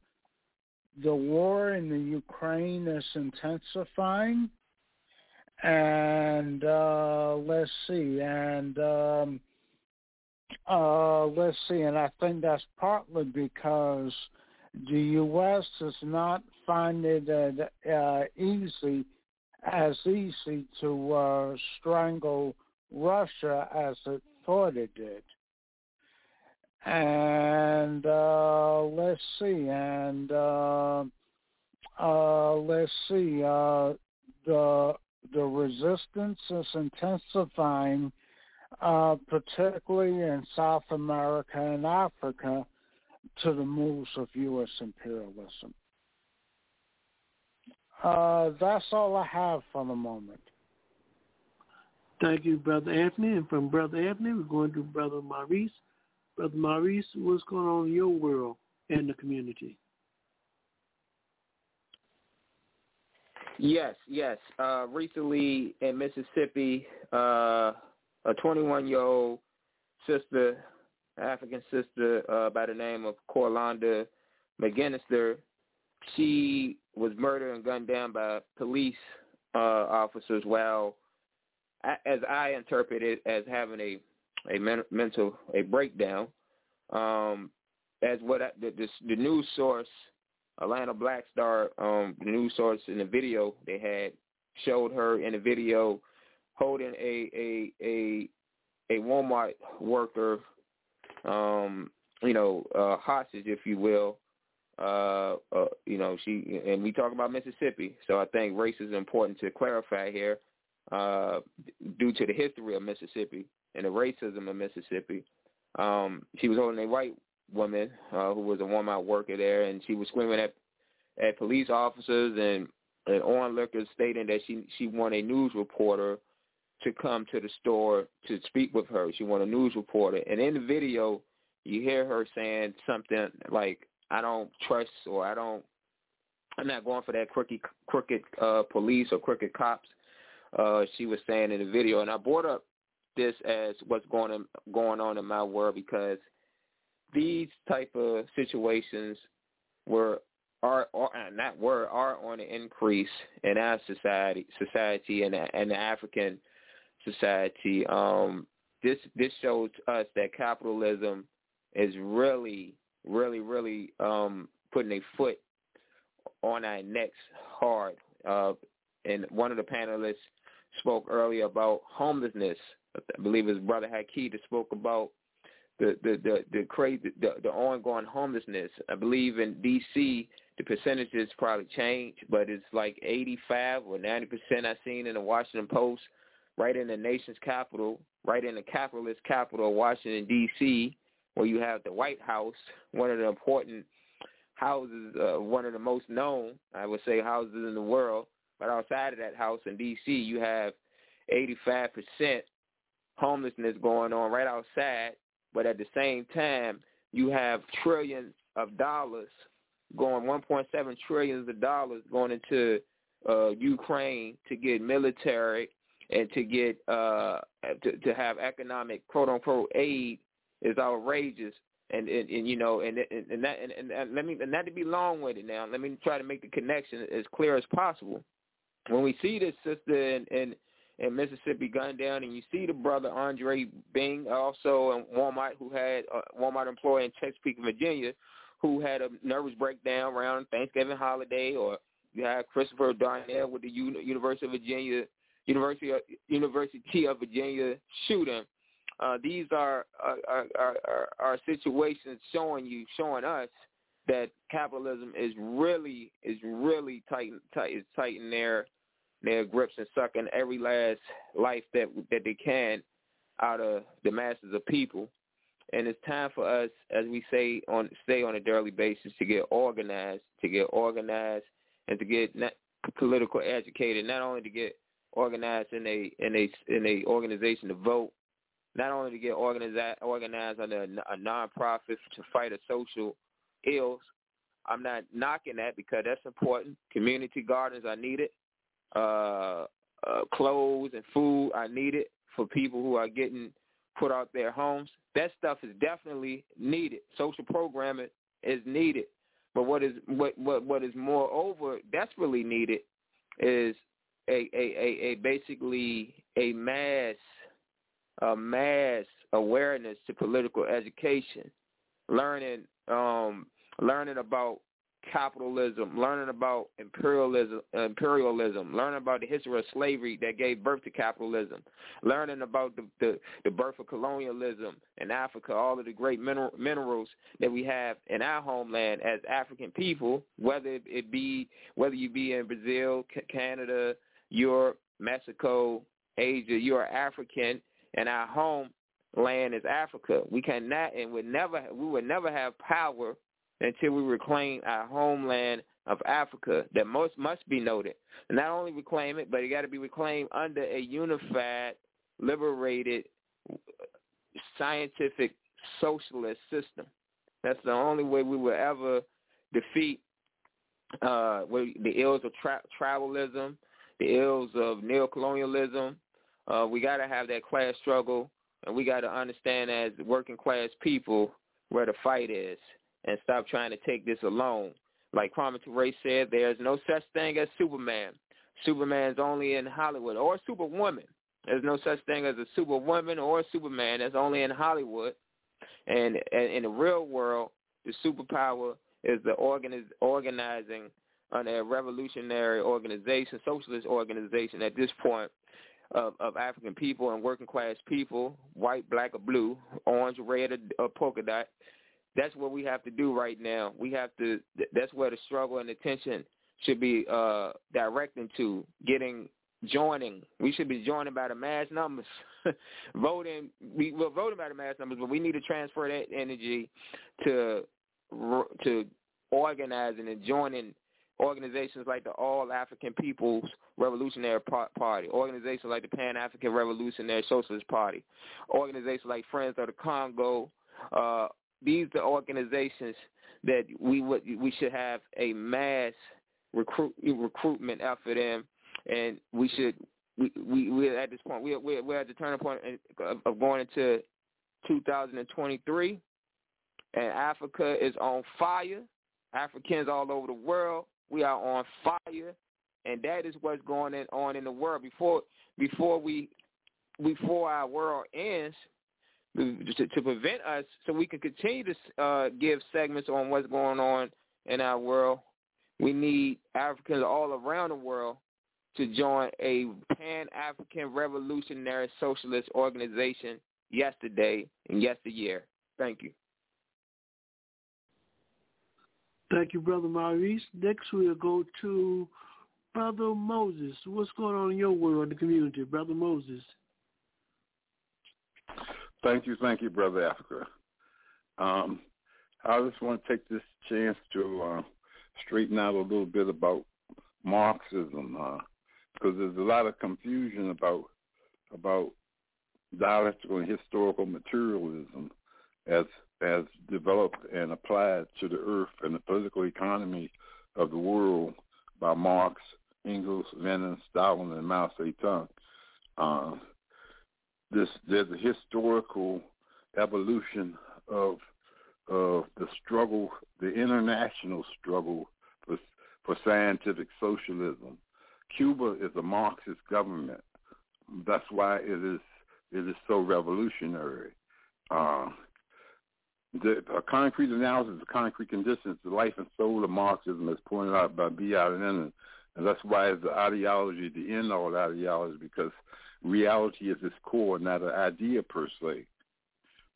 the war in the Ukraine is intensifying, and uh, let's see. And um, uh, let's see, and I think that's partly because the U.S. does not find it uh, easy, as easy to uh, strangle Russia as it thought it did. And uh, let's see, and uh, uh, let's see, uh, the the resistance is intensifying, uh, particularly in South America and Africa, to the moves of U.S. imperialism. Uh, that's all I have for the moment. Thank you, Brother Anthony. And from Brother Anthony, we're going to Brother Maurice. Brother Maurice, what's going on in your world and the community? Yes, yes. Uh, recently in Mississippi, uh, a 21-year-old sister, African sister uh, by the name of Corlanda McGinnister, she was murdered and gunned down by police uh, officers while, as I interpret it, as having a a men- mental a breakdown. Um, as what I, the, the the news source Atlanta Black Star, um, the news source in the video they had showed her in the video holding a a a a Walmart worker, um, you know, uh, hostage, if you will. Uh, uh, you know, she and we talk about Mississippi, so I think race is important to clarify here, uh, due to the history of Mississippi and the racism of Mississippi. Um, she was holding a white woman uh, who was a Walmart worker there, and she was screaming at at police officers and and on liquor stating that she she wanted a news reporter to come to the store to speak with her. She wanted a news reporter, and in the video, you hear her saying something like, "I don't trust or I don't." I'm not going for that crooked, crooked uh, police or crooked cops. Uh, she was saying in the video, and I brought up this as what's going on, going on in my world because these type of situations were are, are not were are on an increase in our society society and and the African society. Um, this this shows us that capitalism is really really really um, putting a foot on our necks hard. Uh, and one of the panelists spoke earlier about homelessness. I believe his brother Hakita spoke about the the the the crazy the, the ongoing homelessness. I believe in D.C. the percentages probably change, but it's like 85 or 90 percent I've seen in the Washington Post, right in the nation's capital, right in the capitalist capital of Washington D.C., where you have the White House, one of the important houses, uh, one of the most known, I would say, houses in the world. But outside of that house in D.C., you have 85 percent homelessness going on right outside but at the same time, you have trillions of dollars going, 1.7 trillions of dollars going into uh, Ukraine to get military and to get uh, to, to have economic quote unquote aid is outrageous. And, and, and you know and and, and that and, and, let me and not to be long it now. Let me try to make the connection as clear as possible. When we see this sister and in Mississippi gunned down, and you see the brother Andre Bing, also in Walmart, who had a Walmart employee in Chesapeake, Virginia, who had a nervous breakdown around Thanksgiving holiday, or you have Christopher Darnell with the University of Virginia, University of, University of Virginia shooting. Uh, these are are, are, are are situations showing you, showing us that capitalism is really is really tight, tight is tight in there their grips and sucking every last life that that they can out of the masses of people. And it's time for us, as we say on stay on a daily basis, to get organized, to get organized, and to get political educated. Not only to get organized in a in a in a organization to vote, not only to get organized organized under a, nonprofit to fight a social ills. I'm not knocking that because that's important. Community gardens are needed uh, uh, clothes and food are needed for people who are getting put out their homes. That stuff is definitely needed. Social programming is needed. But what is what what what is moreover desperately needed is a a, a, a basically a mass a mass awareness to political education, learning um, learning about capitalism, learning about imperialism, imperialism, learning about the history of slavery that gave birth to capitalism, learning about the the, the birth of colonialism in Africa, all of the great mineral, minerals that we have in our homeland as African people, whether it be whether you be in Brazil, Canada, Europe, Mexico, Asia, you are African, and our homeland is Africa. We cannot and would never we would never have power until we reclaim our homeland of Africa. That most must be noted. Not only reclaim it, but it got to be reclaimed under a unified, liberated, scientific, socialist system. That's the only way we will ever defeat uh, the ills of tra- tribalism, the ills of neocolonialism. Uh, we got to have that class struggle, and we got to understand as working class people where the fight is and stop trying to take this alone. Like Kwame Ture said, there's no such thing as Superman. Superman's only in Hollywood or Superwoman. There's no such thing as a Superwoman or a Superman. That's only in Hollywood. And, and in the real world, the superpower is the organiz- organizing on a revolutionary organization, socialist organization at this point of, of African people and working class people, white, black, or blue, orange, red, or, or polka dot, that's what we have to do right now. We have to. That's where the struggle and the tension should be uh, directing to getting joining. We should be joining by the mass numbers. voting, we, we're voting by the mass numbers, but we need to transfer that energy to to organizing and joining organizations like the All African People's Revolutionary Party, organizations like the Pan African Revolutionary Socialist Party, organizations like Friends of the Congo, uh, these are organizations that we would we should have a mass recruit recruitment effort in, and we should we we we're at this point we're we're, we're at the turning point of, of going into 2023, and Africa is on fire. Africans all over the world, we are on fire, and that is what's going on in the world. Before before we before our world ends, to, to prevent us so we can continue to uh, give segments on what's going on in our world. We need Africans all around the world to join a Pan-African Revolutionary Socialist organization yesterday and yesteryear. Thank you. Thank you, Brother Maurice. Next, we'll go to Brother Moses. What's going on in your world in the community, Brother Moses? Thank you, thank you, Brother Africa. Um, I just want to take this chance to uh, straighten out a little bit about Marxism uh, because there's a lot of confusion about about dialectical and historical materialism as as developed and applied to the earth and the political economy of the world by Marx, Engels, Lenin, Stalin, and Mao Zedong. Uh, this there's a historical evolution of of the struggle, the international struggle for for scientific socialism. Cuba is a Marxist government. That's why it is it is so revolutionary. Uh, the a concrete analysis of concrete conditions, the life and soul of Marxism, as pointed out by V. Lenin, and that's why it's the ideology, the end all ideology, because reality is its core, not an idea per se.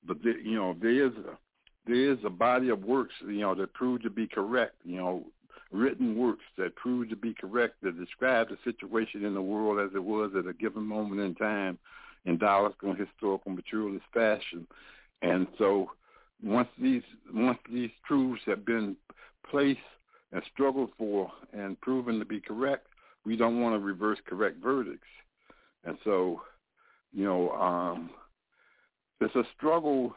But you know, there is a, there is a body of works, you know, that prove to be correct. You know, written works that prove to be correct that describe the situation in the world as it was at a given moment in time in dialectical historical materialist fashion. And so once these once these truths have been placed and struggled for and proven to be correct, we don't want to reverse correct verdicts. And so, you know, um, it's a struggle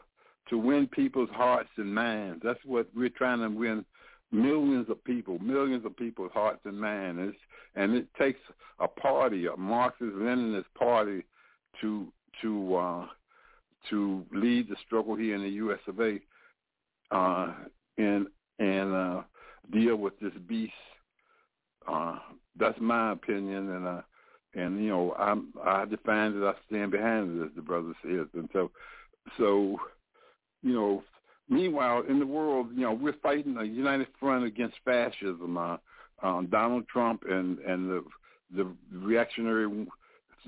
to win people's hearts and minds. That's what we're trying to win millions of people, millions of people's hearts and minds. And it takes a party, a Marxist Leninist party, to to uh, to lead the struggle here in the U.S. of A. Uh, and and uh, deal with this beast. Uh, that's my opinion, and uh, and you know I'm I define that I stand behind it as the brother says, and so so you know meanwhile, in the world, you know, we're fighting a united front against fascism. Uh, um, Donald Trump and and the the reactionary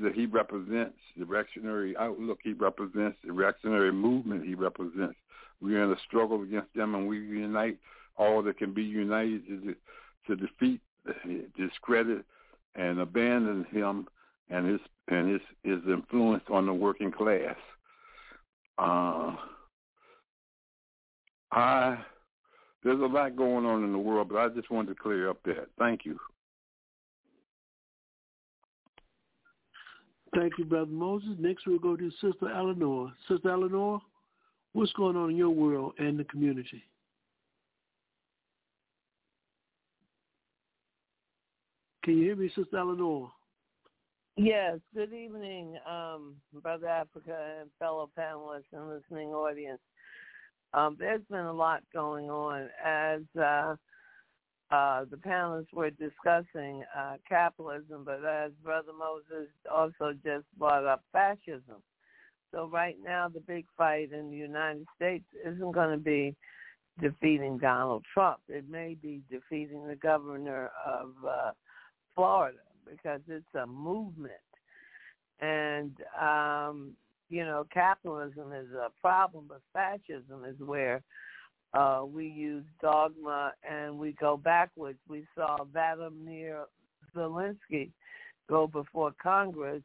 that he represents, the reactionary outlook he represents, the reactionary movement he represents. We're in a struggle against them, and we unite all that can be united to, to defeat, discredit, and abandon him and his and his his influence on the working class. Uh, I there's a lot going on in the world, but I just wanted to clear up that. Thank you. Thank you, Brother Moses. Next, we'll go to Sister Eleanor. Sister Eleanor, what's going on in your world and the community? Can you hear me, Sister Eleanor? Yes. Good evening, um, Brother Africa and fellow panelists and listening audience. Um, there's been a lot going on as uh, uh, the panelists were discussing uh, capitalism, but as Brother Moses also just brought up fascism. So right now, the big fight in the United States isn't going to be defeating Donald Trump. It may be defeating the governor of uh, Florida because it's a movement. And, um, you know, capitalism is a problem, but fascism is where uh, we use dogma and we go backwards. We saw Vladimir Zelensky go before Congress,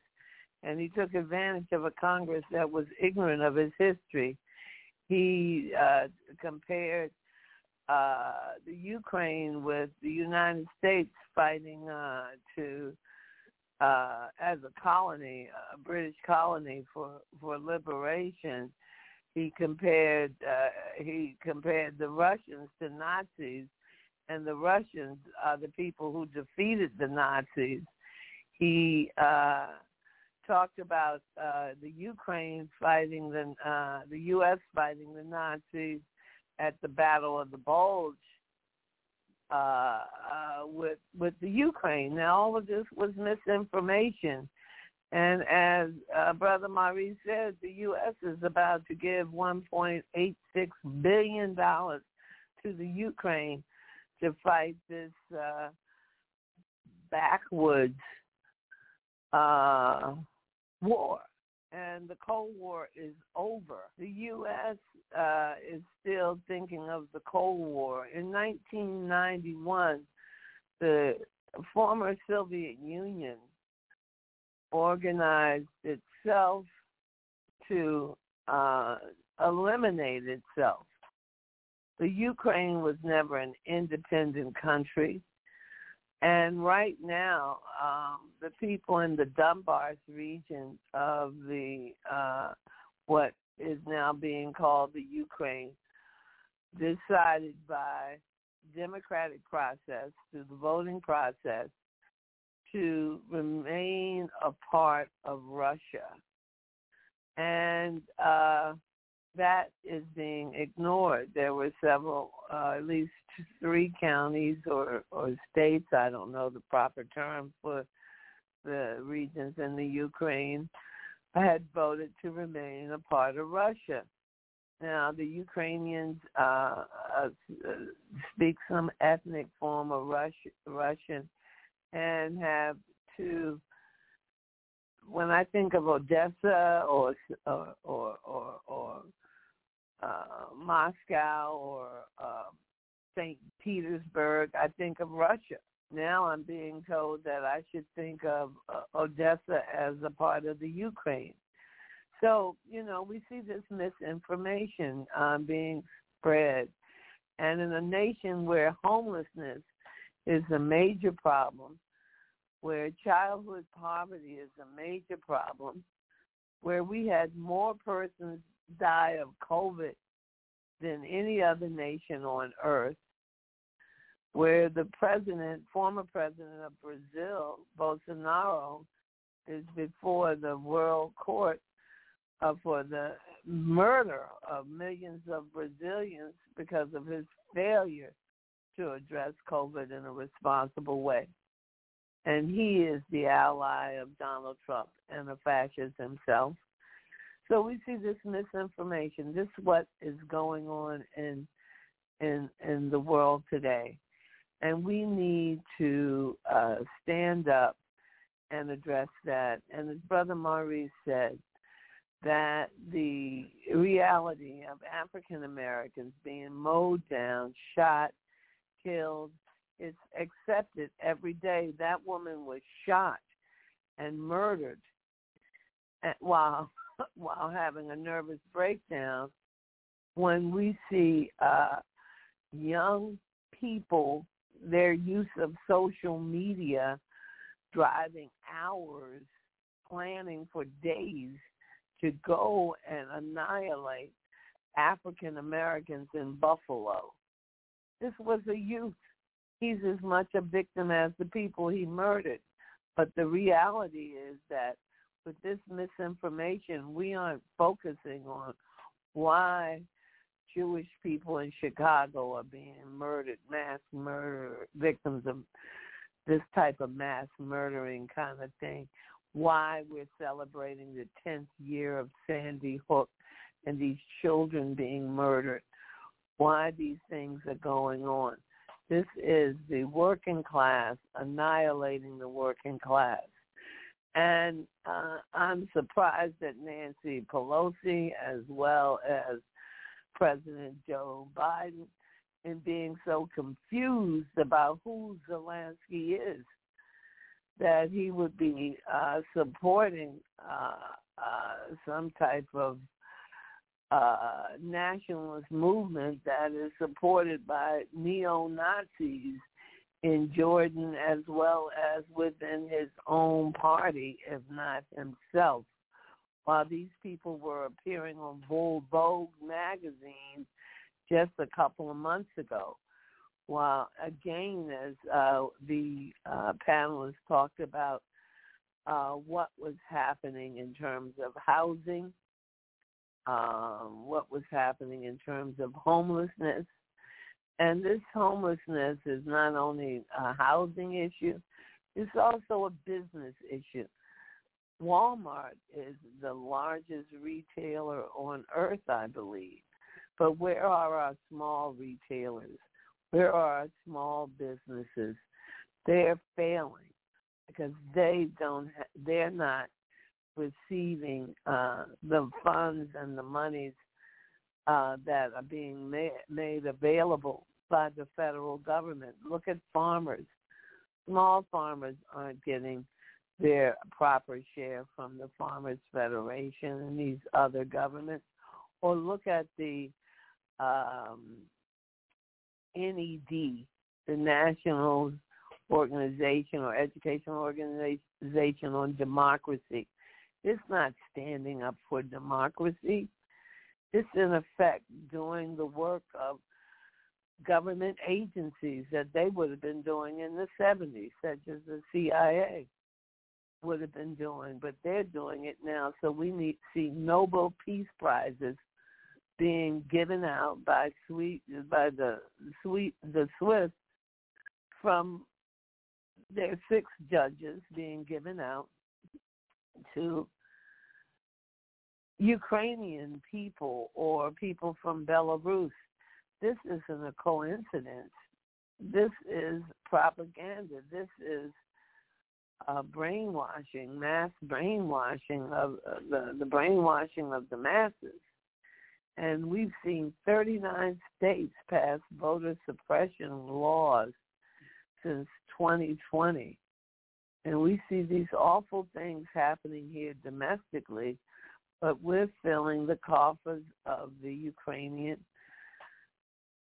and he took advantage of a Congress that was ignorant of his history. He uh, compared uh, the Ukraine with the United States fighting uh, to uh, as a colony, a British colony for for liberation he compared uh, he compared the Russians to Nazis, and the Russians are the people who defeated the Nazis. He uh, talked about uh, the Ukraine fighting the uh, the U.S. fighting the Nazis at the Battle of the Bulge uh, uh, with with the Ukraine. Now all of this was misinformation and as uh, Brother Maurice said, the U.S. is about to give $1.86 billion to the Ukraine to fight this uh, backwoods uh, war. And the Cold War is over. The U.S. Uh, is still thinking of the Cold War. In 1991, the former Soviet Union organized itself to uh, eliminate itself. The Ukraine was never an independent country. And right now, um, the people in the Donbass region of the uh, what is now being called the Ukraine decided by democratic process through the voting process to remain a part of Russia. And uh, that is being ignored. There were several, uh, at least three counties or, or states, I don't know the proper term for the regions in the Ukraine, had voted to remain a part of Russia. Now, the Ukrainians uh, uh, speak some ethnic form of Russian and have to when I think of Odessa or or or or, or uh, Moscow or uh, St. Petersburg, I think of Russia. Now I'm being told that I should think of uh, Odessa as a part of the Ukraine. So you know we see this misinformation um, being spread, and in a nation where homelessness is a major problem, where childhood poverty is a major problem, where we had more persons die of COVID than any other nation on earth, where the president, former president of Brazil, Bolsonaro, is before the World Court uh, for the murder of millions of Brazilians because of his failure to address COVID in a responsible way. And he is the ally of Donald Trump and a fascist himself. So we see this misinformation. This is what is going on in in in the world today, and we need to uh, stand up and address that. And as Brother Maurice said, that the reality of African Americans being mowed down, shot, killed, is accepted every day. That woman was shot and murdered while while having a nervous breakdown. When we see uh, young people, their use of social media, driving hours, planning for days to go and annihilate African Americans in Buffalo. This was a youth. He's as much a victim as the people he murdered. But the reality is that with this misinformation, we aren't focusing on why Jewish people in Chicago are being murdered, mass murder, victims of this type of mass murdering kind of thing. Why we're celebrating the 10th year of Sandy Hook and these children being murdered. Why these things are going on. This is the working class annihilating the working class. And uh, I'm surprised that Nancy Pelosi, as well as President Joe Biden, in being so confused about who Zelensky is, that he would be uh, supporting uh, uh, some type of uh, nationalist movement that is supported by neo-Nazis in Jordan as well as within his own party, if not himself. While these people were appearing on Vogue magazine just a couple of months ago. While again, as uh, the uh, panelists talked about uh, what was happening in terms of housing, um, what was happening in terms of homelessness, and this homelessness is not only a housing issue, it's also a business issue. Walmart is the largest retailer on earth, I believe. But where are our small retailers? Where are our small businesses? They're failing because they don't. Ha- they're not receiving uh, the funds and the monies uh, that are being made, made available by the federal government. Look at farmers. Small farmers aren't getting their proper share from the Farmers Federation and these other governments. Or look at the um, NED, the National Organization or Educational Organization on Democracy. It's not standing up for democracy. It's in effect doing the work of government agencies that they would have been doing in the 70s, such as the CIA would have been doing, but they're doing it now. So we need see Nobel Peace Prizes being given out by sweet by the sweet the Swiss from their six judges being given out to Ukrainian people or people from Belarus. This isn't a coincidence. This is propaganda. This is uh, brainwashing, mass brainwashing of uh, the the brainwashing of the masses. And we've seen 39 states pass voter suppression laws since 2020. And we see these awful things happening here domestically, but we're filling the coffers of the Ukrainian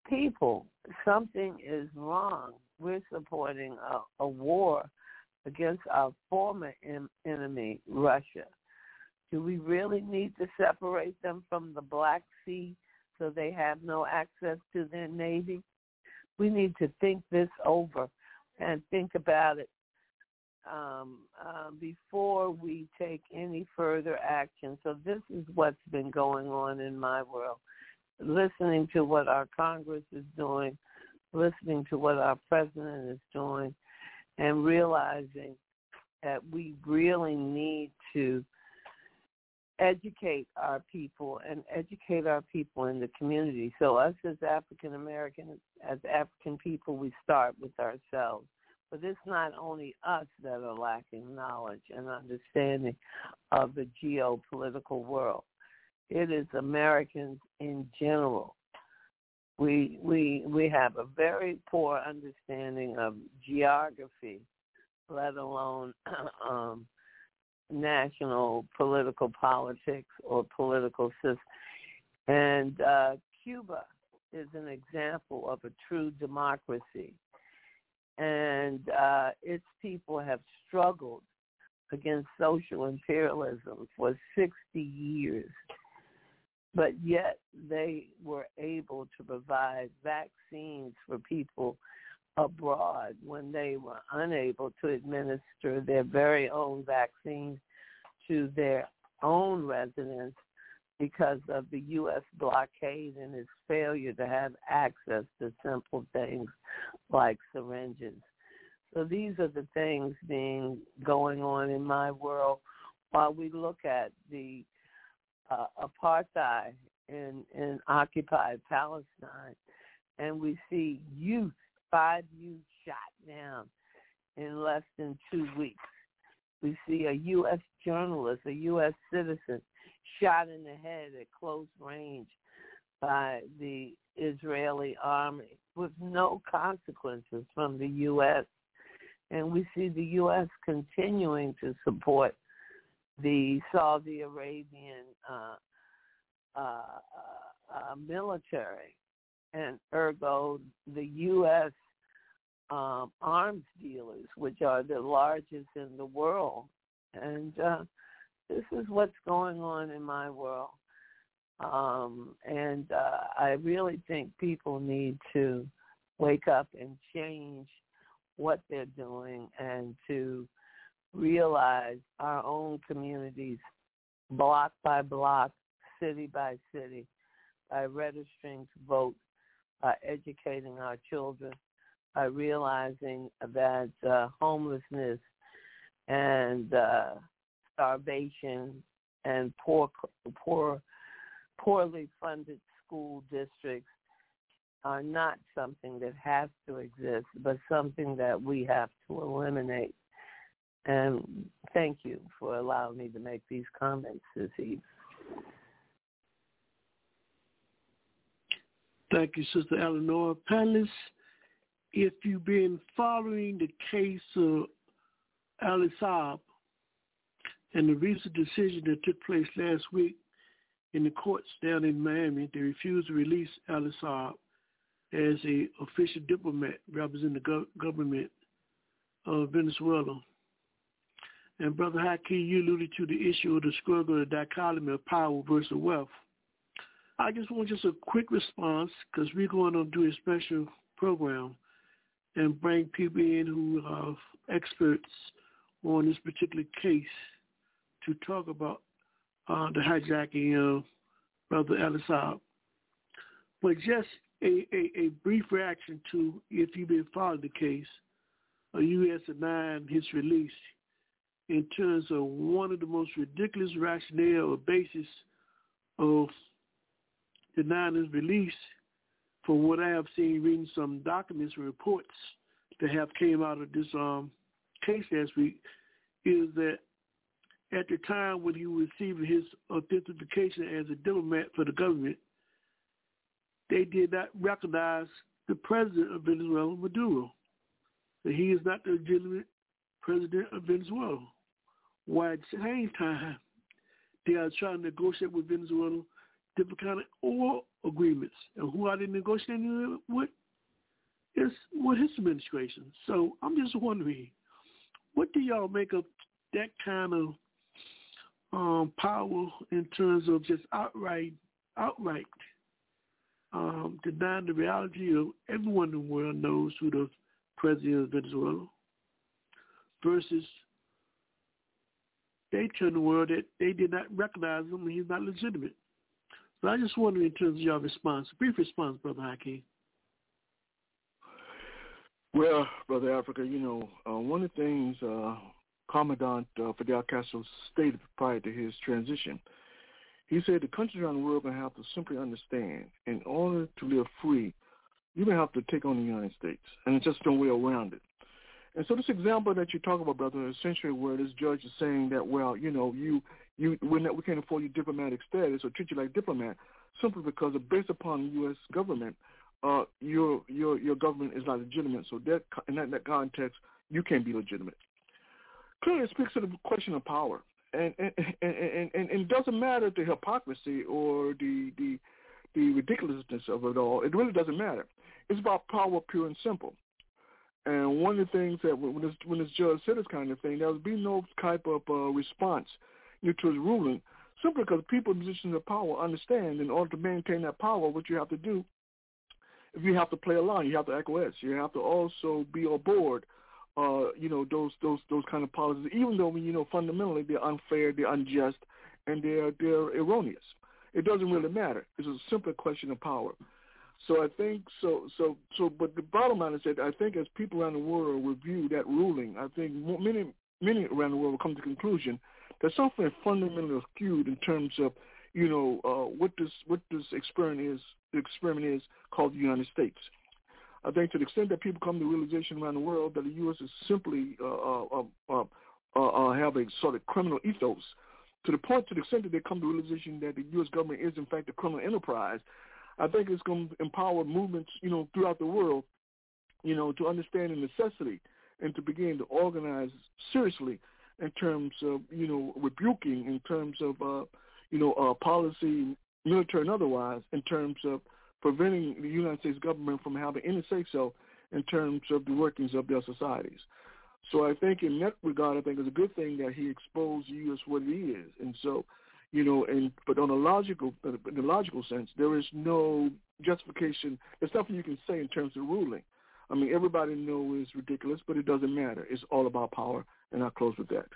people. Something is wrong. We're supporting a, a war against our former em- enemy, Russia. Do we really need to separate them from the Black Sea so they have no access to their navy? We need to think this over and think about it um, uh, before we take any further action. So this is what's been going on in my world. Listening to what our Congress is doing, listening to what our president is doing, and realizing that we really need to educate our people and educate our people in the community. So us as African Americans, as African people, we start with ourselves. But it's not only us that are lacking knowledge and understanding of the geopolitical world. It is Americans in general. We we we have a very poor understanding of geography, let alone um, national political politics or political system. And uh, Cuba is an example of a true democracy. And uh, its people have struggled against social imperialism for 60 years. But yet they were able to provide vaccines for people abroad when they were unable to administer their very own vaccines to their own residents because of the U.S. blockade and its failure to have access to simple things like syringes. So these are the things being going on in my world while we look at the uh, apartheid in, in occupied Palestine and we see youth five youth shot down in less than two weeks. We see a U.S. journalist, a U.S. citizen, shot in the head at close range by the Israeli army with no consequences from the U.S. And we see the U.S. continuing to support the Saudi Arabian uh, uh, uh, uh military and ergo the U.S. Um, arms dealers, which are the largest in the world. And uh, this is what's going on in my world. Um, and uh, I really think people need to wake up and change what they're doing and to realize our own communities block by block, city by city, by registering to vote by educating our children, by realizing that uh, homelessness and uh, starvation and poor, poor, poorly funded school districts are not something that has to exist, but something that we have to eliminate. And thank you for allowing me to make these comments this evening. Thank you, Sister Eleanor. Panelists, if you've been following the case of Ali Saab and the recent decision that took place last week in the courts down in Miami, they refused to release Saab as a official diplomat representing the go- government of Venezuela. And Brother Haki, you alluded to the issue of the struggle, the dichotomy of power versus wealth. I just want just a quick response because we're going to do a special program and bring people in who are experts on this particular case to talk about uh, the hijacking of Brother Ali Saab. But just a, a, a, brief reaction to, if you've been following the case, a U.S. denying his release in terms of one of the most ridiculous rationale or basis of denying his release from what I have seen reading some documents and reports that have came out of this um, case last week is that at the time when he was receiving his authentication as a diplomat for the government, they did not recognize the president of Venezuela, Maduro. That he is not the legitimate president of Venezuela. While at the same time, they are trying to negotiate with Venezuela different kind of oil agreements. And who are they negotiating with? It's with his administration. So I'm just wondering, what do y'all make of that kind of um, power in terms of just outright, outright um, denying the reality of everyone in the world knows who the president of Venezuela versus they tell the world that they did not recognize him and he's not legitimate. But I just wonder in terms of your response, brief response, Brother Haki. Well, Brother Africa, you know, uh, one of the things uh, Commandant uh, Fidel Castro stated prior to his transition He said the countries around the world are going to have to simply understand, in order to live free, you're going to have to take on the United States, and it's just no way around it. And so this example that you talk about, brother, is essentially where this judge is saying that, well, you know, you you we're not, we can't afford you diplomatic status or treat you like diplomat simply because based upon the U.S. government, uh, your your your government is not legitimate. So that in that, that context, you can't be legitimate. Clearly, it speaks to the question of power, and and and and, and, it doesn't matter the hypocrisy or the the the ridiculousness of it all. It really doesn't matter. It's about power, pure and simple. And one of the things that when this when this judge said this kind of thing, there would be no type of uh, response you know, to his ruling, simply because people in positions of power understand in order to maintain that power, what you have to do, if you have to play along, you have to acquiesce. You have to also be aboard, uh, you know, those those those kind of policies, even though you know fundamentally they're unfair, they're unjust, and they're they're erroneous. It doesn't really matter. It's a simple question of power. So I think so. So so. But the bottom line is that I think as people around the world review that ruling, I think many many around the world will come to the conclusion that something fundamentally skewed in terms of you know uh, what this what this experiment is. The experiment is called the United States. I think to the extent that people come to realization around the world that the U.S. is simply uh, uh, uh, uh, uh, have a sort of criminal ethos, to the point to the extent that they come to realization that the U.S. government is in fact a criminal enterprise, I think it's going to empower movements, you know, throughout the world, you know, to understand the necessity and to begin to organize seriously in terms of, you know, rebuking, in terms of, uh, you know, uh, policy, military and otherwise, in terms of preventing the United States government from having any say-so in terms of the workings of their societies. So I think in that regard, I think it's a good thing that he exposed the U.S. what it is. And so you know, and but on a logical, in a logical sense, there is no justification. There's nothing you can say in terms of ruling. I mean, everybody knows it's ridiculous, but it doesn't matter. It's all about power, and I'll close with that.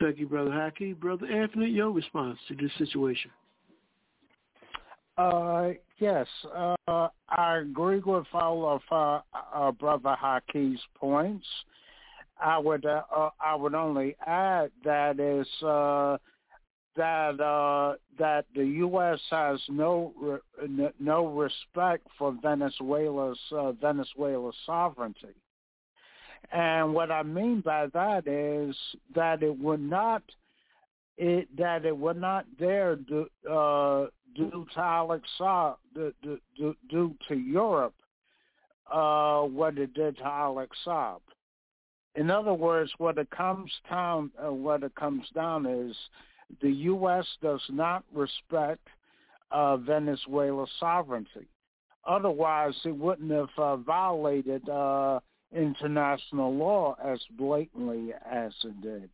Thank you, Brother Haki. Brother Anthony, your response to this situation? Uh, yes, uh, I agree with all of uh, uh, Brother Haki's points. I would uh, uh, I would only add that is uh, that uh, that the U.S. has no re- no respect for Venezuela's uh, Venezuela's sovereignty, and what I mean by that is that it would not it that it would not dare do, uh, due to Alex due, due, due to Europe uh, what it did to Alex. In other words, what it comes down, uh, what it comes down is the U.S. does not respect uh, Venezuela's sovereignty. Otherwise, it wouldn't have uh, violated uh, international law as blatantly as it did.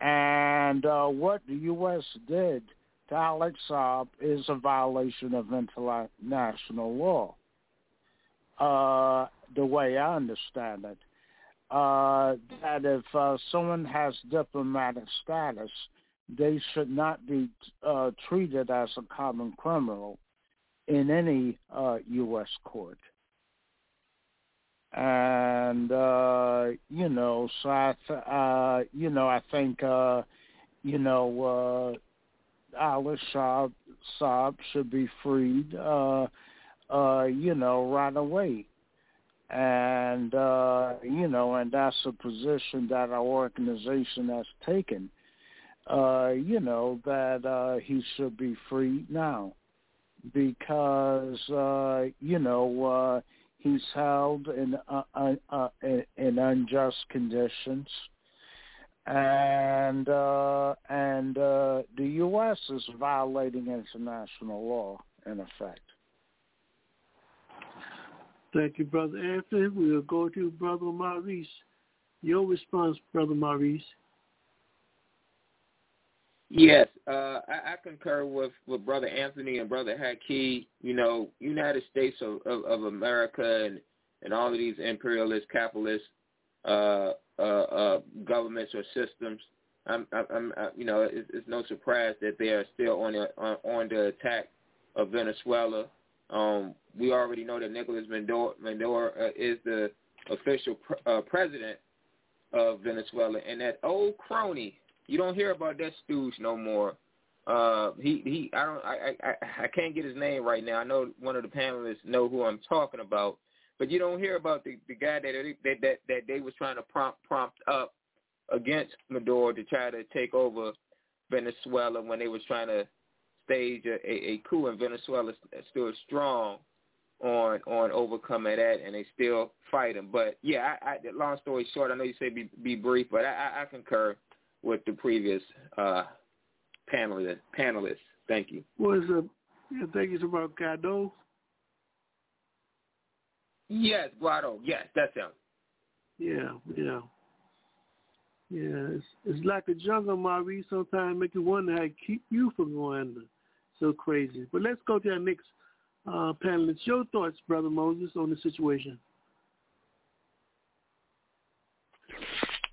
And uh, what the U.S. did to Alex Saab is a violation of international law, uh, the way I understand it uh, that if uh, someone has diplomatic status, they should not be uh, treated as a common criminal in any uh, U.S. court. And uh, you know, so I, th- uh, you know, I think, uh, you know, Alex Saab, Saab should be freed, uh, uh, you know, right away and uh, you know, and that's a position that our organization has taken. Uh, you know that uh, he should be free now because uh, you know uh, he's held in uh, uh, uh, in unjust conditions, and uh, and uh, the U.S. is violating international law in effect. Thank you, Brother Anthony. We'll go to Brother Maurice. Your response, Brother Maurice. Yes, uh, I, I concur with, with Brother Anthony and Brother Haki. You know, United States of, of, of America and, and all of these imperialist, capitalist uh, uh, uh, governments or systems. I'm, I'm, I, you know, it's, it's no surprise that they are still on the on, on the attack of Venezuela. Um, we already know that Nicolas Maduro, Maduro uh, is the official pr- uh, president of Venezuela, and that old crony You don't hear about that stooge no more. Uh, he he. I don't. I, I I can't get his name right now. I know one of the panelists know who I'm talking about, but you don't hear about the the guy that that that, that they was trying to prompt prompt up against Maduro to try to take over Venezuela when they was trying to stage a, a, a coup in Venezuela stood strong on on overcoming that, and they still fight fighting. But yeah, I, I, long story short, I know you say be be brief, but I, I, I concur with the previous uh, panelist panelists. Thank you. Was a yeah, thank you about Guaido. Yes, Guaido. Yes, that's him. Yeah, yeah. Yeah, it's, it's like a jungle, Marie. Sometimes make you wonder how it keep you from going so crazy. But let's go to our next uh, panelist. Your thoughts, Brother Moses, on the situation?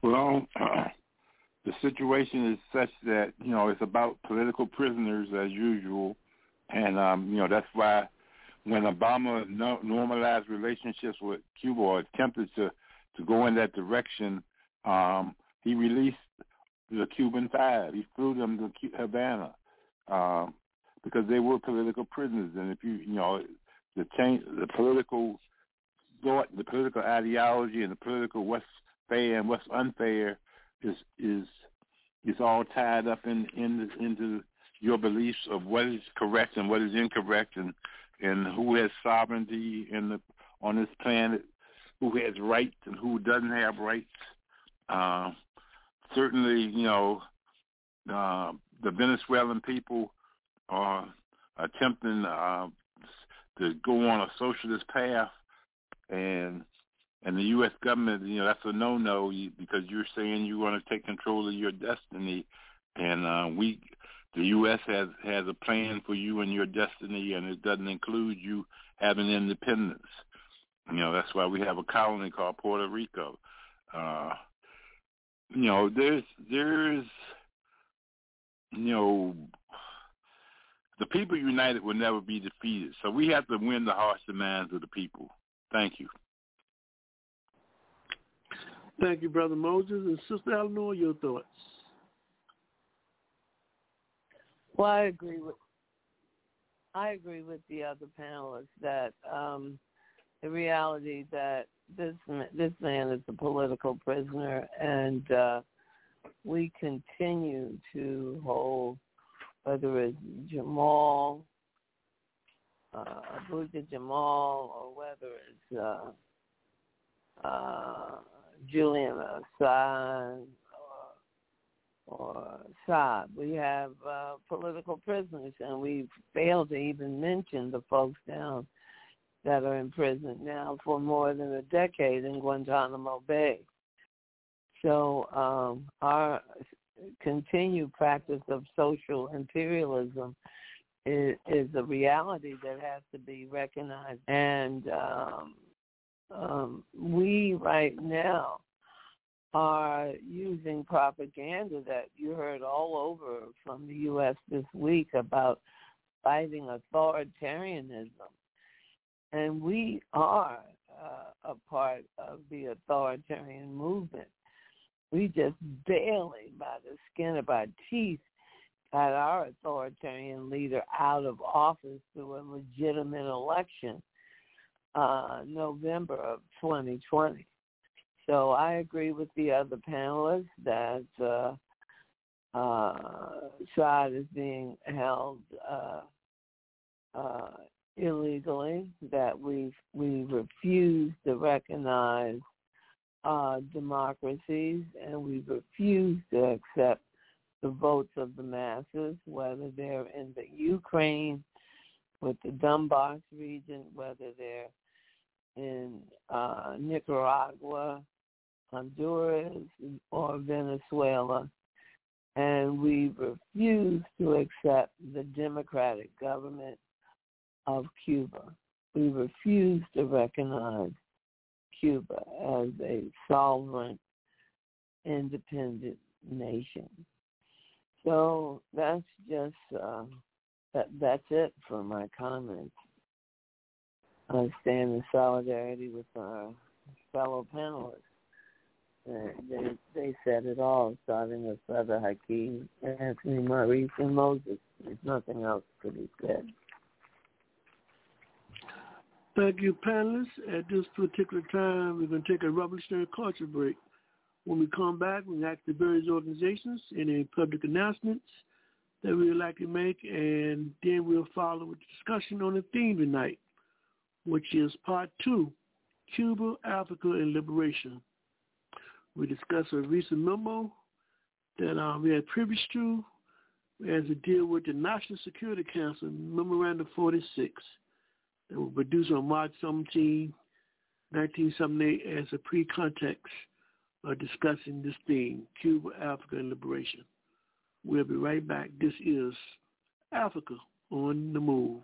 Well, uh, the situation is such that you know it's about political prisoners as usual, and um, you know that's why when Obama no- normalized relationships with Cuba or attempted to to go in that direction, um, he released the Cuban Five. He flew them to Havana um, because they were political prisoners, and if you you know the change, the political thought, the political ideology, and the political what's fair and what's unfair is is is all tied up in in into your beliefs of what is correct and what is incorrect, and and who has sovereignty in the on this planet, who has rights and who doesn't have rights. Uh, certainly, you know, uh, the Venezuelan people are attempting uh, to go on a socialist path, and and the U.S. government, you know, that's a no-no because you're saying you want to take control of your destiny, and uh, we, the U.S. has has a plan for you and your destiny, and it doesn't include you having independence. You know, that's why we have a colony called Puerto Rico. Uh, you know, there's there's you know the people united will never be defeated. So we have to win the hearts and minds of the people. Thank you. Thank you, Brother Moses. And Sister Eleanor, your thoughts? Well, I agree with I agree with the other panelists that um, the reality that this this man is a political prisoner, and uh, we continue to hold whether it's Jamal, uh, Abuja Jamal, or whether it's uh, uh, Julian Assange or, or Saab. We have uh, political prisoners, and we failed to even mention the folks down that are in prison now for more than a decade in Guantanamo Bay. So um, our continued practice of social imperialism is, is a reality that has to be recognized. And um, um, we right now are using propaganda that you heard all over from the U.S. this week about fighting authoritarianism. And we are uh, a part of the authoritarian movement we just barely, by the skin of our teeth, got our authoritarian leader out of office through a legitimate election, uh, November of 2020. So I agree with the other panelists that uh, uh, is being held uh, uh, illegally, that we we refuse to recognize uh, democracies, and we refuse to accept the votes of the masses, whether they're in the Ukraine with the Donbass region, whether they're in uh, Nicaragua, Honduras, or Venezuela. And we refuse to accept the democratic government of Cuba. We refuse to recognize Cuba as a sovereign, independent nation. So that's just uh, that. That's it for my comments. I stand in solidarity with our fellow panelists. They, they said it all, starting with Brother Hakeem, Anthony Maurice, and Moses. There's nothing else to be said. Thank you, panelists. At this particular time, we're going to take a revolutionary culture break. When we come back, we ask the various organizations any public announcements that we would like to make, and then we'll follow with discussion on the theme tonight, which is part two, Cuba, Africa, and Liberation. We discuss a recent memo that uh, we had privilege to as a deal with the National Security Council Memorandum 46 that was produced on March 17, 1978 as a pre-context of discussing this theme, Cuba, Africa, and Liberation. We'll be right back. This is Africa on the Move.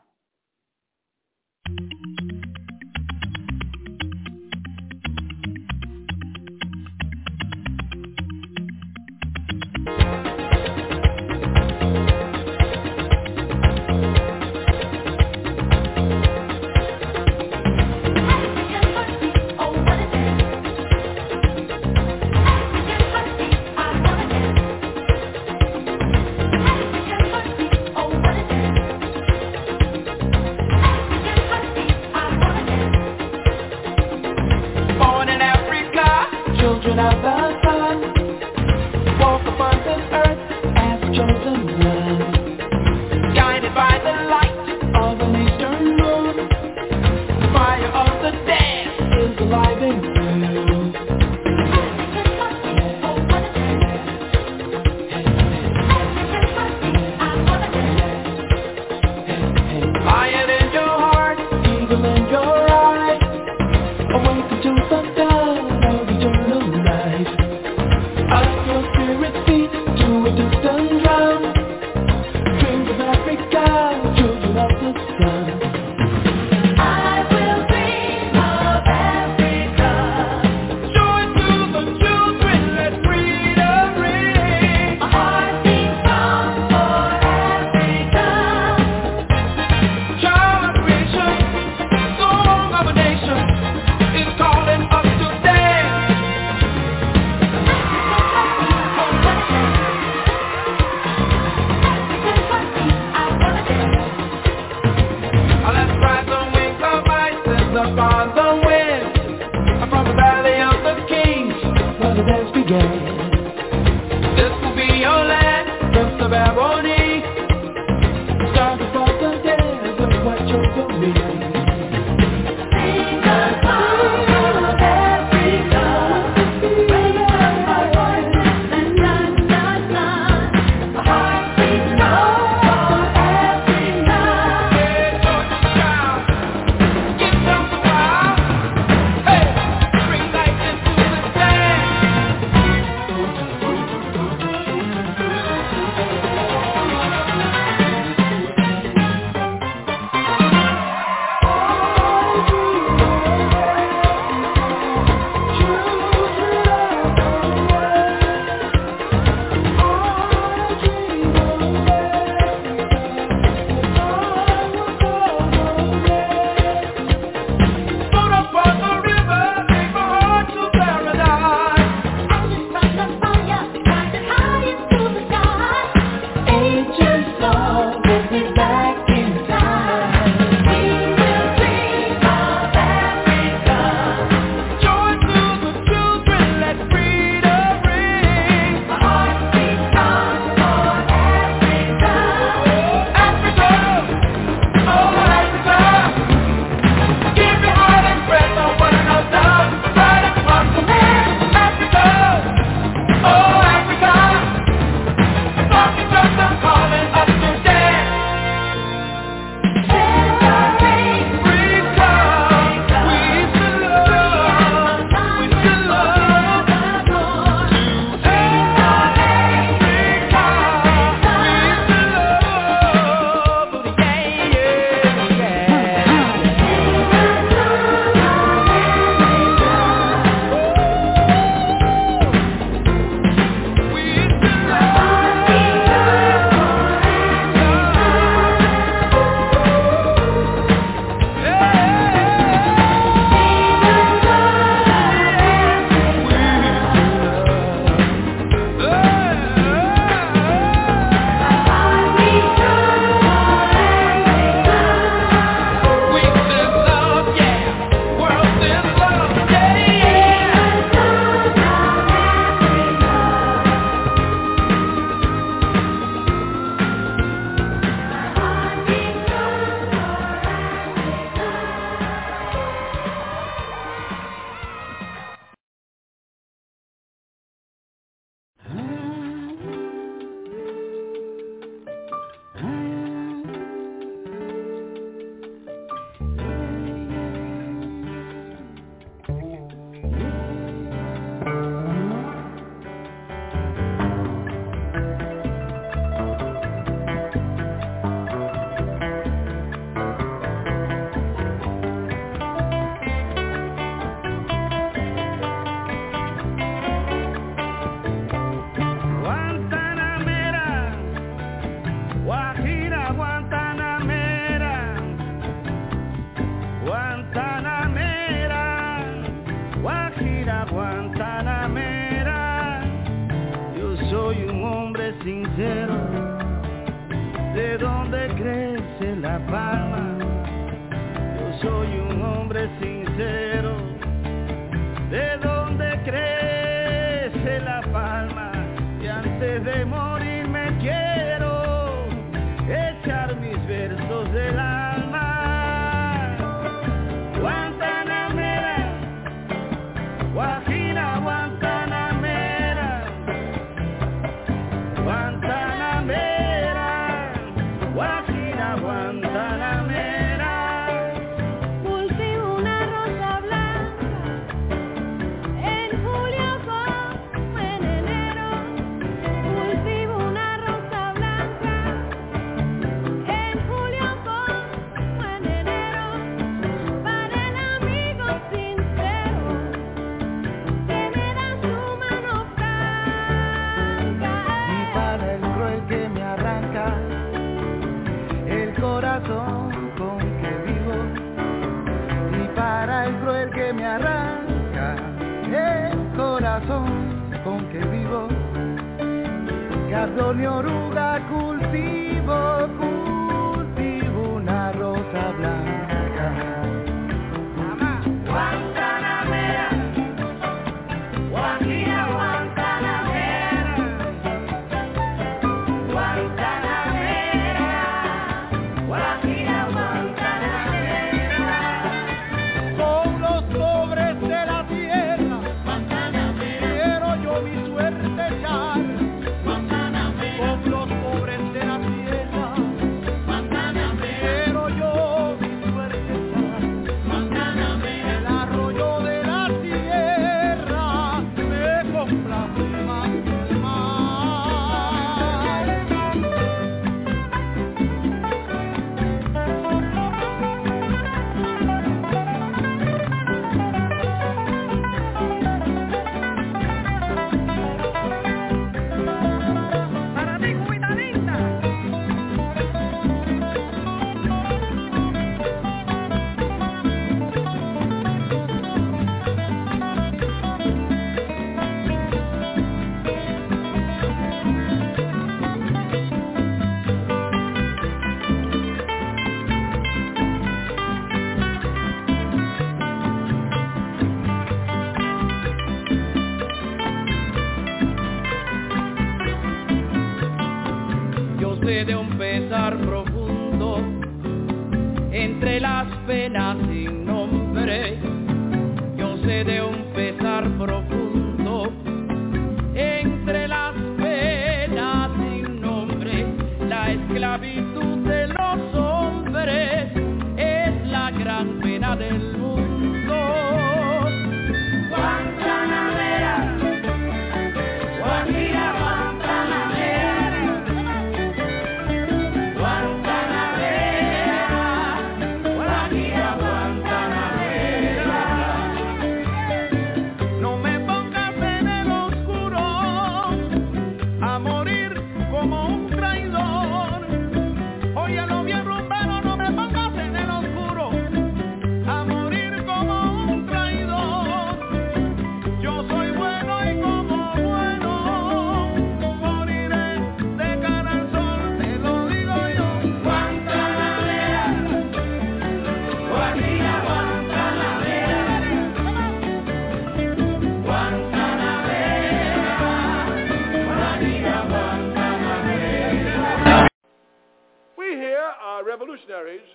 Revolutionaries,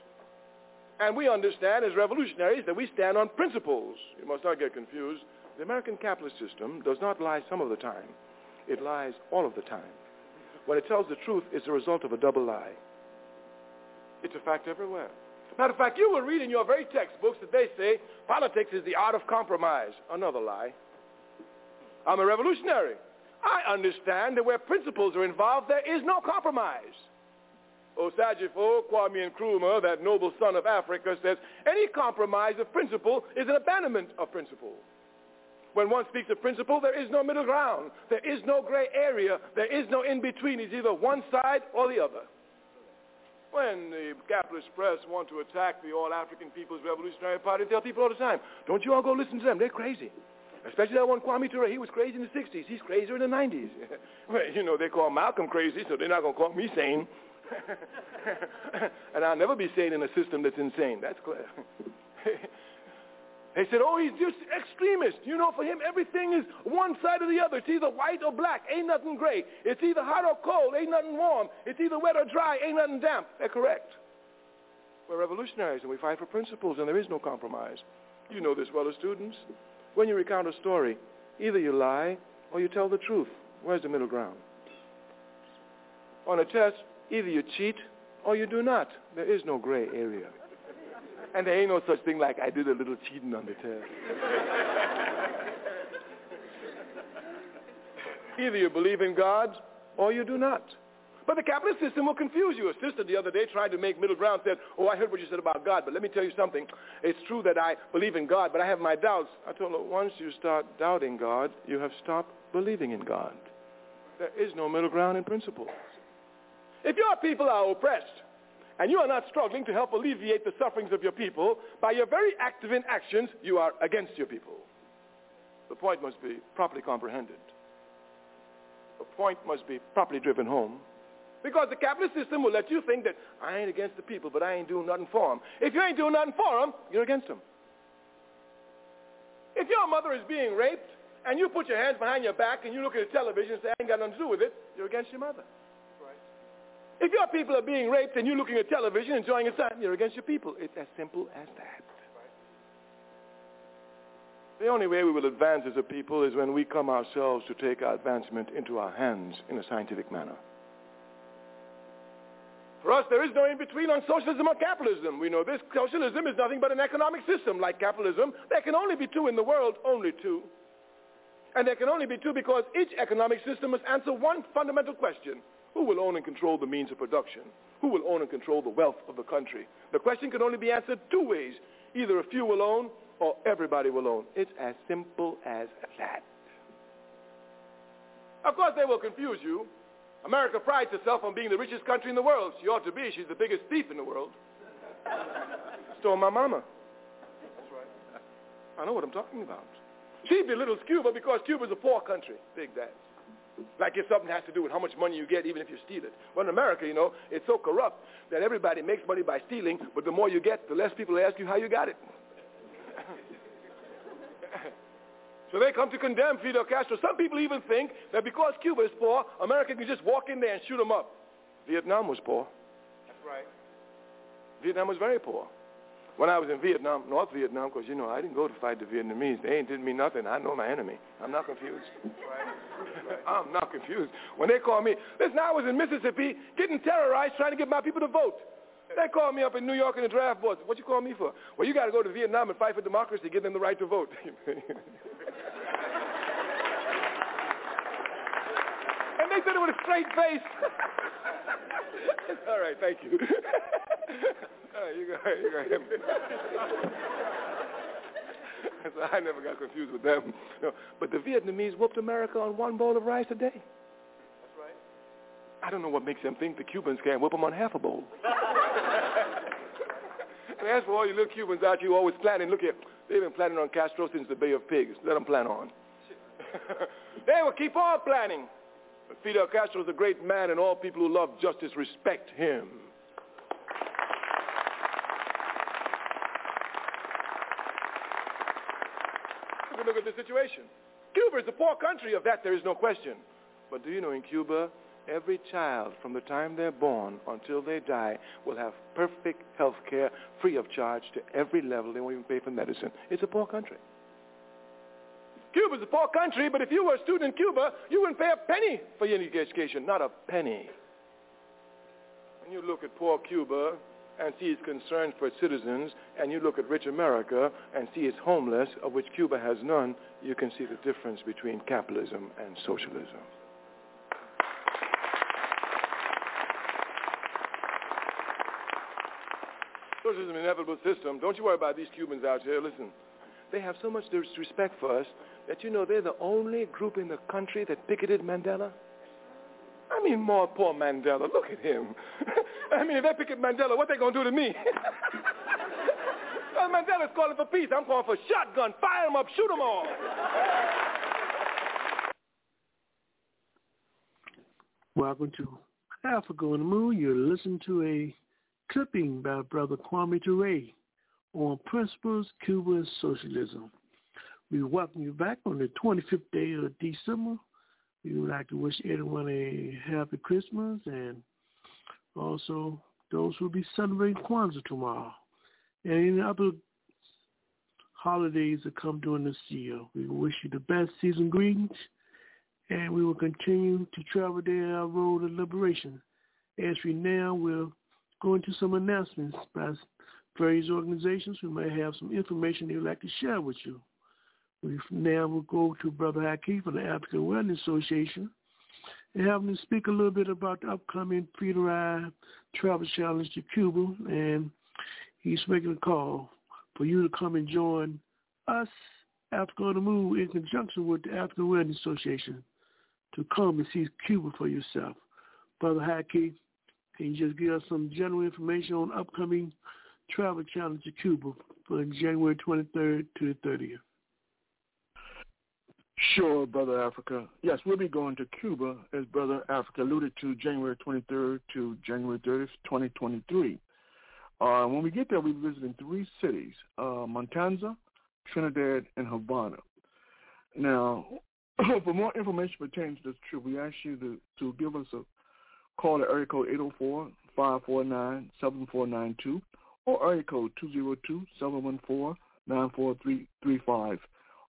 and we understand as revolutionaries that we stand on principles. You must not get confused. The American capitalist system does not lie some of the time. It lies all of the time. When it tells the truth, it's the result of a double lie. It's a fact everywhere. Matter of fact, you will read in your very textbooks that they say politics is the art of compromise. Another lie. I'm a revolutionary. I understand that where principles are involved, there is no compromise. Osagyefo Kwame Nkrumah, that noble son of Africa, says any compromise of principle is an abandonment of principle. When one speaks of principle, there is no middle ground. There is no gray area. There is no in-between. It's either one side or the other. When the capitalist press want to attack the All-African People's Revolutionary Party, they tell people all the time, don't you all go listen to them. They're crazy. Especially that one Kwame Ture. He was crazy in the 60s. He's crazier in the 90s. well, you know, they call Malcolm crazy, so they're not going to call me sane. and I'll never be sane in a system that's insane. That's clear. they said, oh, he's just extremist. You know, for him, everything is one side or the other. It's either white or black. Ain't nothing gray. It's either hot or cold. Ain't nothing warm. It's either wet or dry. Ain't nothing damp. They're correct. We're revolutionaries, and we fight for principles, and there is no compromise. You know this well as students. When you recount a story, either you lie or you tell the truth. Where's the middle ground? On a test, either you cheat or you do not. There is no gray area. And there ain't no such thing like I did a little cheating on the test. either you believe in God or you do not. But the capitalist system will confuse you. A sister the other day tried to make middle ground, said, oh, I heard what you said about God, but let me tell you something. It's true that I believe in God, but I have my doubts. I told her, once you start doubting God, you have stopped believing in God. There is no middle ground in principle. If your people are oppressed, and you are not struggling to help alleviate the sufferings of your people, by your very active inactions, you are against your people. The point must be properly comprehended. The point must be properly driven home. Because the capitalist system will let you think that I ain't against the people, but I ain't doing nothing for them. If you ain't doing nothing for them, you're against them. If your mother is being raped, and you put your hands behind your back and you look at the television and say, I ain't got nothing to do with it, you're against your mother. If your people are being raped and you're looking at television enjoying a time, you're against your people. It's as simple as that. The only way we will advance as a people is when we come ourselves to take our advancement into our hands in a scientific manner. For us, there is no in-between on socialism or capitalism. We know this. Socialism is nothing but an economic system. Like capitalism, there can only be two in the world, only two. And there can only be two because each economic system must answer one fundamental question. Who will own and control the means of production? Who will own and control the wealth of the country? The question can only be answered two ways. Either a few will own or everybody will own. It's as simple as that. Of course, they will confuse you. America prides herself on being the richest country in the world. She ought to be. She's the biggest thief in the world. Stole my mama. That's right. I know what I'm talking about. She belittles Cuba because Cuba's a poor country. Big that. Like if something has to do with how much money you get, even if you steal it. Well, in America, you know, it's so corrupt that everybody makes money by stealing, but the more you get, the less people ask you how you got it. so they come to condemn Fidel Castro. Some people even think that because Cuba is poor, America can just walk in there and shoot them up. Vietnam was poor. That's right. Vietnam was very poor. When I was in Vietnam, North Vietnam, because, you know, I didn't go to fight the Vietnamese. They ain't didn't mean nothing. I know my enemy. I'm not confused. Right. I'm not confused. When they call me, listen, I was in Mississippi getting terrorized trying to get my people to vote. They called me up in New York in the draft board. What you call me for? Well, you got to go to Vietnam and fight for democracy, give them the right to vote. they said it with a straight face. All right, thank you. You go, you go him. so I never got confused with them. No, but the Vietnamese whooped America on one bowl of rice a day. That's right. I don't know what makes them think the Cubans can't whoop them on half a bowl. and as for all you little Cubans out here always planning, look here, they've been planning on Castro since the Bay of Pigs. Let them plan on. they will keep on planning. Fidel Castro is a great man, and all people who love justice respect him. look at the situation. Cuba is a poor country. Of that, there is no question. But do you know in Cuba, every child from the time they're born until they die will have perfect health care free of charge to every level. They won't even pay for medicine. It's a poor country. Cuba's a poor country, but if you were a student in Cuba, you wouldn't pay a penny for your education. Not a penny. When you look at poor Cuba, and see its concern for its citizens, and you look at rich America and see its homeless, of which Cuba has none, you can see the difference between capitalism and socialism. Socialism is an inevitable system. Don't you worry about these Cubans out here. Listen, they have so much respect for us that you know they're the only group in the country that picketed Mandela. I mean, more poor Mandela. Look at him. I mean, if they pick up Mandela, what they gonna do to me? well, uh, Mandela's calling for peace. I'm calling for shotgun. Fire them up. Shoot them all. Welcome to Africa on the Move. You're listening to a clipping by Brother Kwame Ture on Principles, Cuba, and Socialism. We welcome you back on the 25th day of December. We would like to wish everyone a happy Christmas and also those who will be celebrating Kwanzaa tomorrow and any other holidays that come during this year. We wish you the best season greetings and we will continue to travel down our road of liberation. As we now will go into some announcements by various organizations who may have some information they'd like to share with you. We now will go to Brother Haki from the African Wellness Association and have him speak a little bit about the upcoming Ride Travel Challenge to Cuba. And he's making a call for you to come and join us, Africa on the Move, in conjunction with the African Wellness Association to come and see Cuba for yourself. Brother Haki, can you just give us some general information on upcoming travel challenge to Cuba for January 23rd to the 30th? Sure, Brother Africa. Yes, we'll be going to Cuba, as Brother Africa alluded to, January 23rd to January 30th, 2023. Uh, when we get there, we'll be visiting three cities, uh, Matanzas, Trinidad, and Havana. Now, for more information pertaining to this trip, we ask you to, to give us a call at area code 804-549-7492 or area code 202-714-94335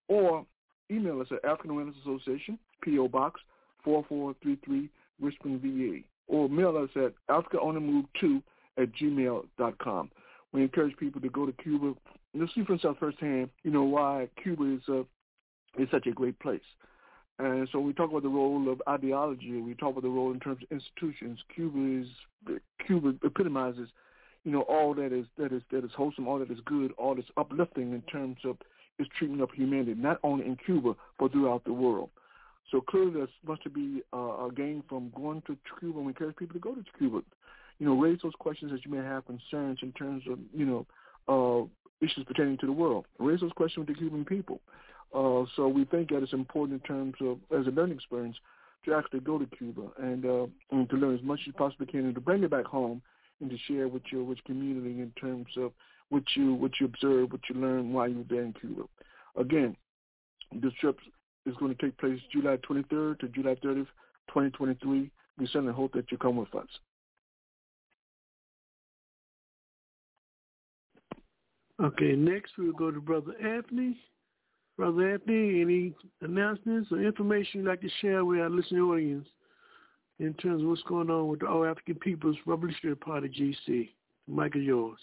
or email us at African Wellness Association, P.O. Box 4433, Richmond, VA, or mail us at africaonthemove2 at gmail.com. We encourage people to go to Cuba and see for themselves firsthand, you know, why Cuba is, uh, is such a great place. And so we talk about the role of ideology. We talk about the role in terms of institutions. Cuba is Cuba epitomizes, you know, all that is that is that is wholesome, all that is good, all that's uplifting in terms of its treatment of humanity, not only in Cuba but throughout the world. So clearly, there must be uh, a gain from going to Cuba. and encourage people to go to Cuba. You know, raise those questions that you may have concerns in terms of you know uh, issues pertaining to the world. Raise those questions with the Cuban people. Uh, so we think that it's important in terms of, as a learning experience, to actually go to Cuba and, uh, and to learn as much as you possibly can and to bring it back home and to share with your with community in terms of what you what you observe, what you learn while you were there in Cuba. Again, this trip is going to take place July 23rd to July 30th, 2023. We certainly hope that you come with us. Okay, next we'll go to Brother Anthony. Brother Anthony, any announcements or information you'd like to share with our listening audience in terms of what's going on with the All African People's Revolutionary Party, GC? The mic is yours.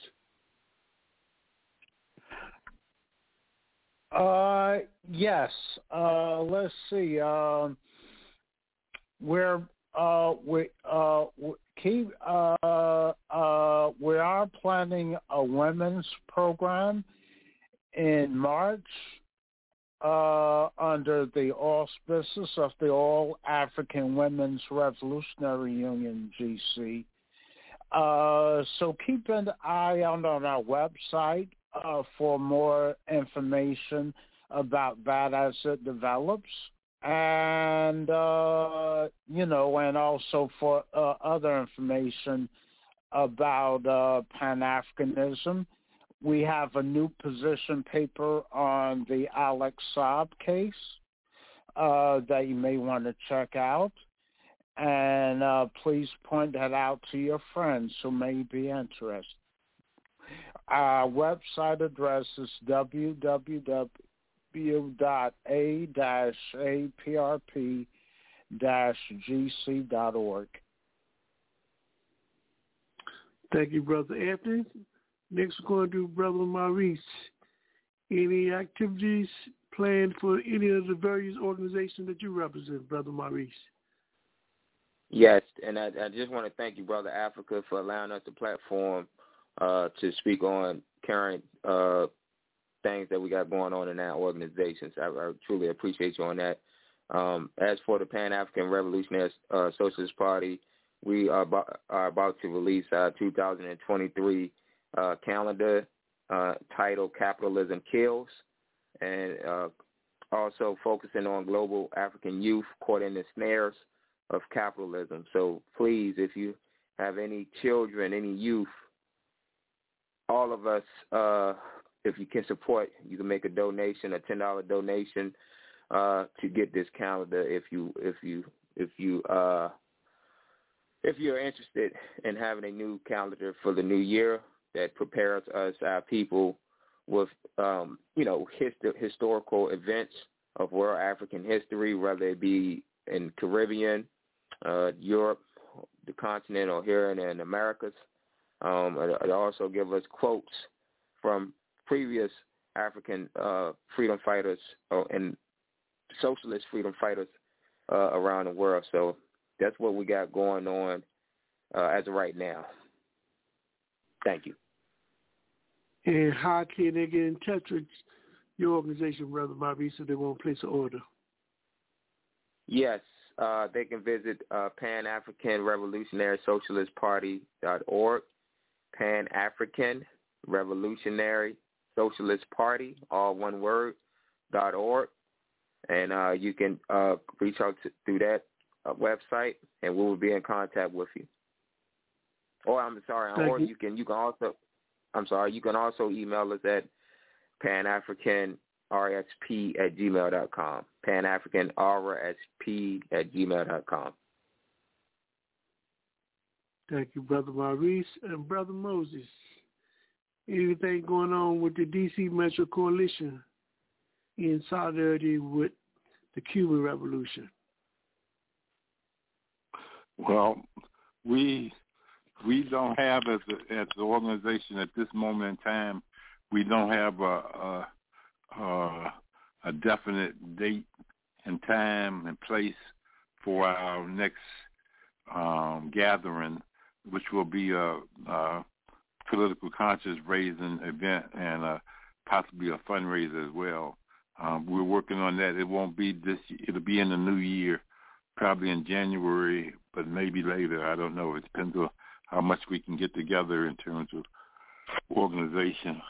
Uh, yes. Uh, let's see. Um, uh, we uh, keep uh, uh, we are planning a women's program in March uh, under the auspices of the All African Women's Revolutionary Union, GC. Uh, so keep an eye out on our website uh, for more information about that as it develops. And, uh, you know, and also for uh, other information about uh, Pan-Africanism we have a new position paper on the Alex Saab case uh, that you may want to check out. And uh, please point that out to your friends who may be interested. Our website address is www.a-aprp-gc.org. Thank you, Brother Anthony. Next, we're going to do Brother Maurice. Any activities planned for any of the various organizations that you represent, Brother Maurice? Yes, and I, I just want to thank you, Brother Africa, for allowing us the platform uh, to speak on current uh, things that we got going on in our organizations. I, I truly appreciate you on that. Um, as for the Pan African Revolutionary uh, Socialist Party, we are about, are about to release our 2023 uh, calendar uh, titled "Capitalism Kills," and also focusing on global African youth caught in the snares of capitalism. So please, if you have any children, any youth, all of us, uh, if you can support, you can make a donation, a ten dollar donation uh, to get this calendar. If you if you if you uh, if you're interested in having a new calendar for the new year that prepares us, our people, with um, you know hist- historical events of world African history, whether it be in Caribbean, uh, Europe, the continent, or here in the Americas. Um, it, it also give us quotes from previous African uh, freedom fighters uh, and socialist freedom fighters uh, around the world. So that's what we got going on uh, as of right now. Thank you. And how can they get in touch with your organization, Brother Bobby, so they won't place an order? Yes, uh, they can visit uh, Pan African Revolutionary Socialist Party.org, Pan African Revolutionary Socialist Party, all one word, dot org. And uh, you can uh, reach out to, through that uh, website, and we will be in contact with you. Or I'm sorry, Thank or you. you can you can also, I'm sorry, you can also email us at Pan African RSP at gmail dot com. Pan African RSP at gmail dot com. Thank you, Brother Maurice and Brother Moses. Anything going on with the D.C. Metro Coalition in solidarity with the Cuban Revolution? Well, we we don't have as a, as an organization at this moment in time, we don't have a a, a, a definite date and time and place for our next um, gathering, which will be a, a political conscious raising event and uh possibly a fundraiser as well. Um, we're working on that. It won't be this. It'll be in the new year, probably in January, but maybe later. I don't know. It depends on how much we can get together in terms of organization.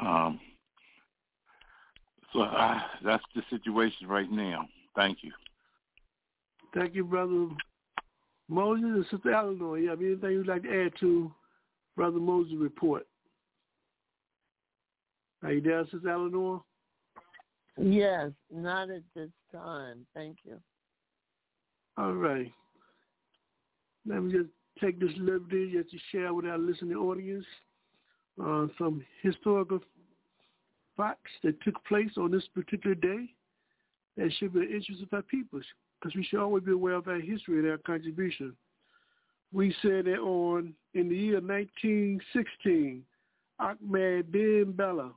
Um, so uh, that's the situation right now. Thank you. Thank you, Brother Moses and Sister Eleanor. You have anything you'd like to add to Brother Moses' report? Are you there, Sister Eleanor? Yes, not at this time. Thank you. All right. Let me just take this liberty just to share with our listening audience uh, some historical facts that took place on this particular day that should be the interest of our people because we should always be aware of our history and our contribution. We said that on in the year 1916, Ahmed Ben Bella,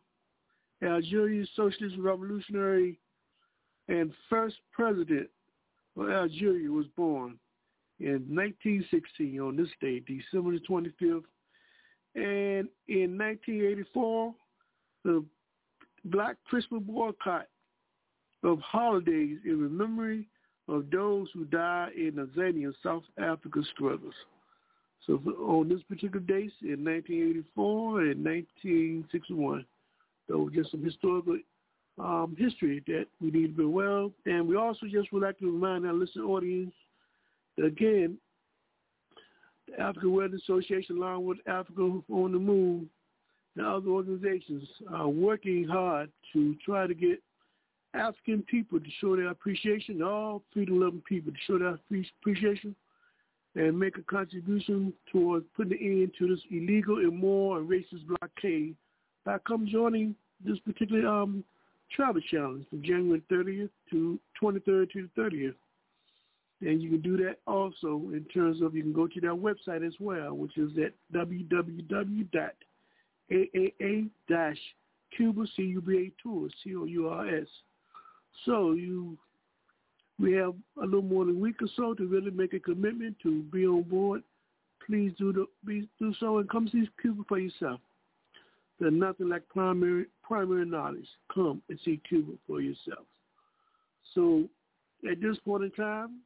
Algerian socialist revolutionary and first president of Algeria, was born in 1916 on this day, December the 25th. And in 1984, the Black Christmas boycott of holidays in memory of those who died in the Zania, South Africa struggles. So on this particular dates in 1984 and 1961, those just some historical um, history that we need to be aware of. And we also just would like to remind our listening audience that again, the African World Association, along with Africa on the Move, and other organizations are working hard to try to get African people to show their appreciation, all freedom-loving people to show their appreciation and make a contribution towards putting an end to this illegal, immoral, and racist blockade by come joining this particular um, travel challenge from January 30th to 23rd to the 30th. And you can do that also in terms of you can go to their website as well, which is at www.aaa-cuba, C-U-B-A tours. So you, we have a little more than a week or so to really make a commitment to be on board. Please do the, be, do so and come see Cuba for yourself. There's nothing like primary primary knowledge. Come and see Cuba for yourself. So at this point in time,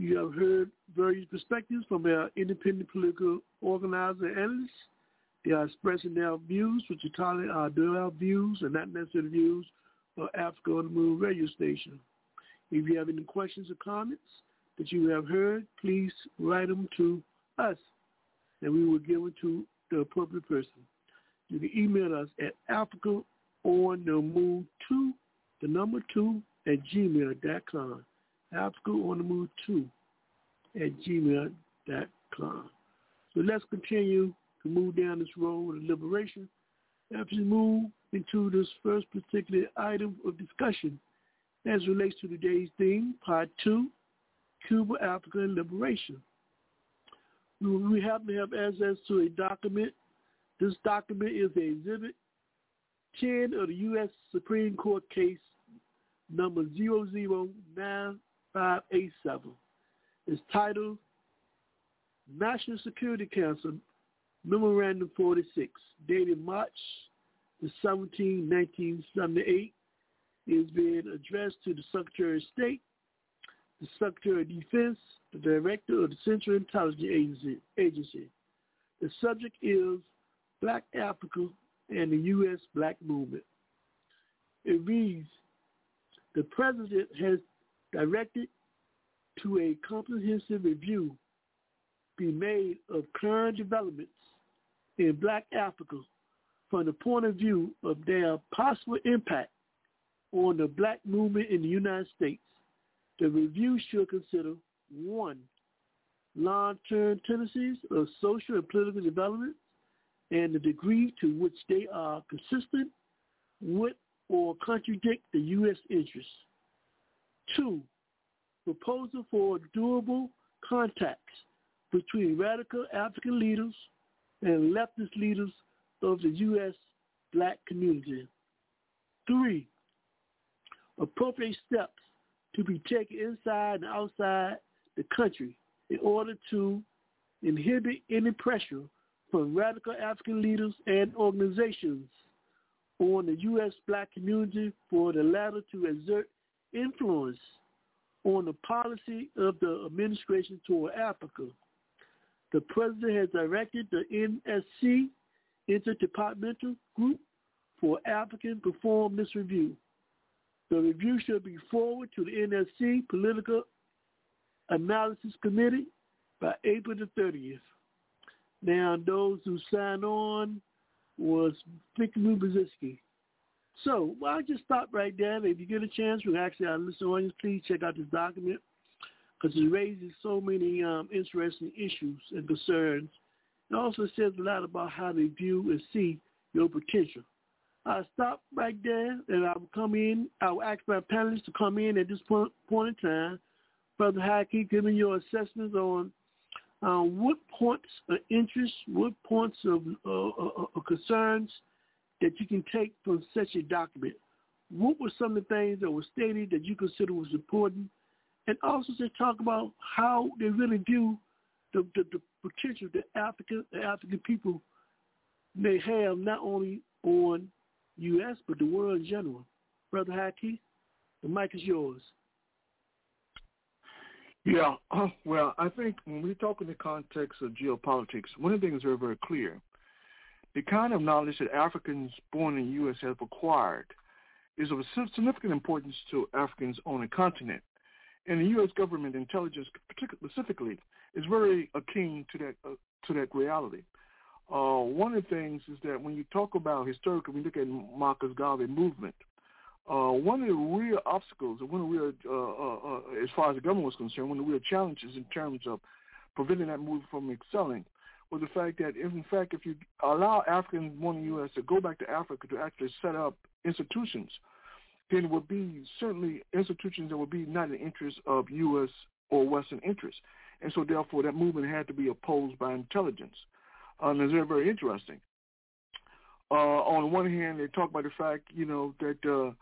You have heard various perspectives from our independent political organizer and analysts. They are expressing their views, which are their views and not necessarily views of Africa on the Move radio station. If you have any questions or comments that you have heard, please write them to us, and we will give it to the appropriate person. You can email us at Africa on the Move 2, the number 2, at gmail.com. Africa on the Move 2 at gmail.com. So let's continue to move down this road of liberation. After we move into this first particular item of discussion as relates to today's theme, part two, Cuba, Africa, and liberation. We, happen to have access to a document. This document is a exhibit 10 of the U.S. Supreme Court case number 009587. It's titled National Security Council Memorandum 46, dated March the 17, 1978, is being addressed to the Secretary of State, the Secretary of Defense, the Director of the Central Intelligence Agency. Agency. The subject is Black Africa and the U.S. Black Movement. It reads, the President has directed to a comprehensive review be made of current developments in Black Africa from the point of view of their possible impact on the black movement in the United States. The review should consider, one, long-term tendencies of social and political development and the degree to which they are consistent with or contradict the U.S. interests. Two, proposal for durable contacts between radical African leaders and leftist leaders of the U.S. black community. Three, appropriate steps to be taken inside and outside the country in order to inhibit any pressure from radical African leaders and organizations on the U.S. black community for the latter to exert influence on the policy of the administration toward Africa. The president has directed the NSC, Interdepartmental Group for African, perform this review. The review should be forwarded to the NSC Political Analysis Committee by April the 30th. Now, those who signed on was Victor Brzezinski. So, well, I'll just stop right there. If you get a chance, we actually, our listening audience, please check out this document because it raises so many um, interesting issues and concerns. It also says a lot about how they view and see your potential. I'll stop right there and I will come in. I will ask my panelists to come in at this point, point in time. Brother Haki, give me your assessments on uh, what points of interest, what points of uh, uh, uh, concerns that you can take from such a document. What were some of the things that were stated that you consider was important? And also to talk about how they really view the, the, the potential that Africa, the African people may have not only on U.S., but the world in general. Brother Haki, the mic is yours. Yeah, uh, well, I think when we talk in the context of geopolitics, one of the things is very, very clear. The kind of knowledge that Africans born in the U.S. have acquired is of significant importance to Africans on the continent. And the U.S. government intelligence, specifically, is very akin to that uh, to that reality. Uh, one of the things is that when you talk about historically, when you look at Marcus Garvey movement, uh, one of the real obstacles, one of the real, uh, uh, uh, as far as the government was concerned, one of the real challenges in terms of preventing that movement from excelling was the fact that, if, in fact, if you allow Africans born in the U.S. to go back to Africa to actually set up institutions, then it would be certainly institutions that would be not in the interest of U.S. or Western interests. And so, therefore, that movement had to be opposed by intelligence. Um, it's very, very interesting. Uh, on one hand, they talk about the fact, you know, that uh,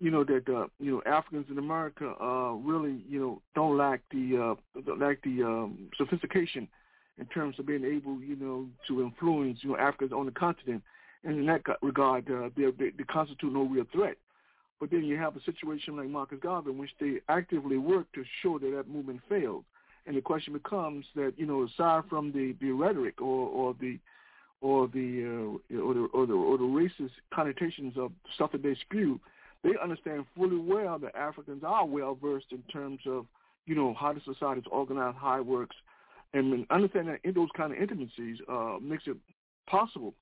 you know that uh, you know Africans in America uh, really you know don't lack the uh, lack the um, sophistication in terms of being able you know to influence you know Africans on the continent, and in that regard uh, they, they, they constitute no real threat. But then you have a situation like Marcus Garvey in which they actively work to show that that movement failed. And the question becomes that you know, aside from the, the rhetoric or, or the or the, uh, or the or the or the racist connotations of stuff that they spew, they understand fully well that Africans are well versed in terms of you know how the society is organized, how it works, and understanding that those kind of intimacies uh, makes it possible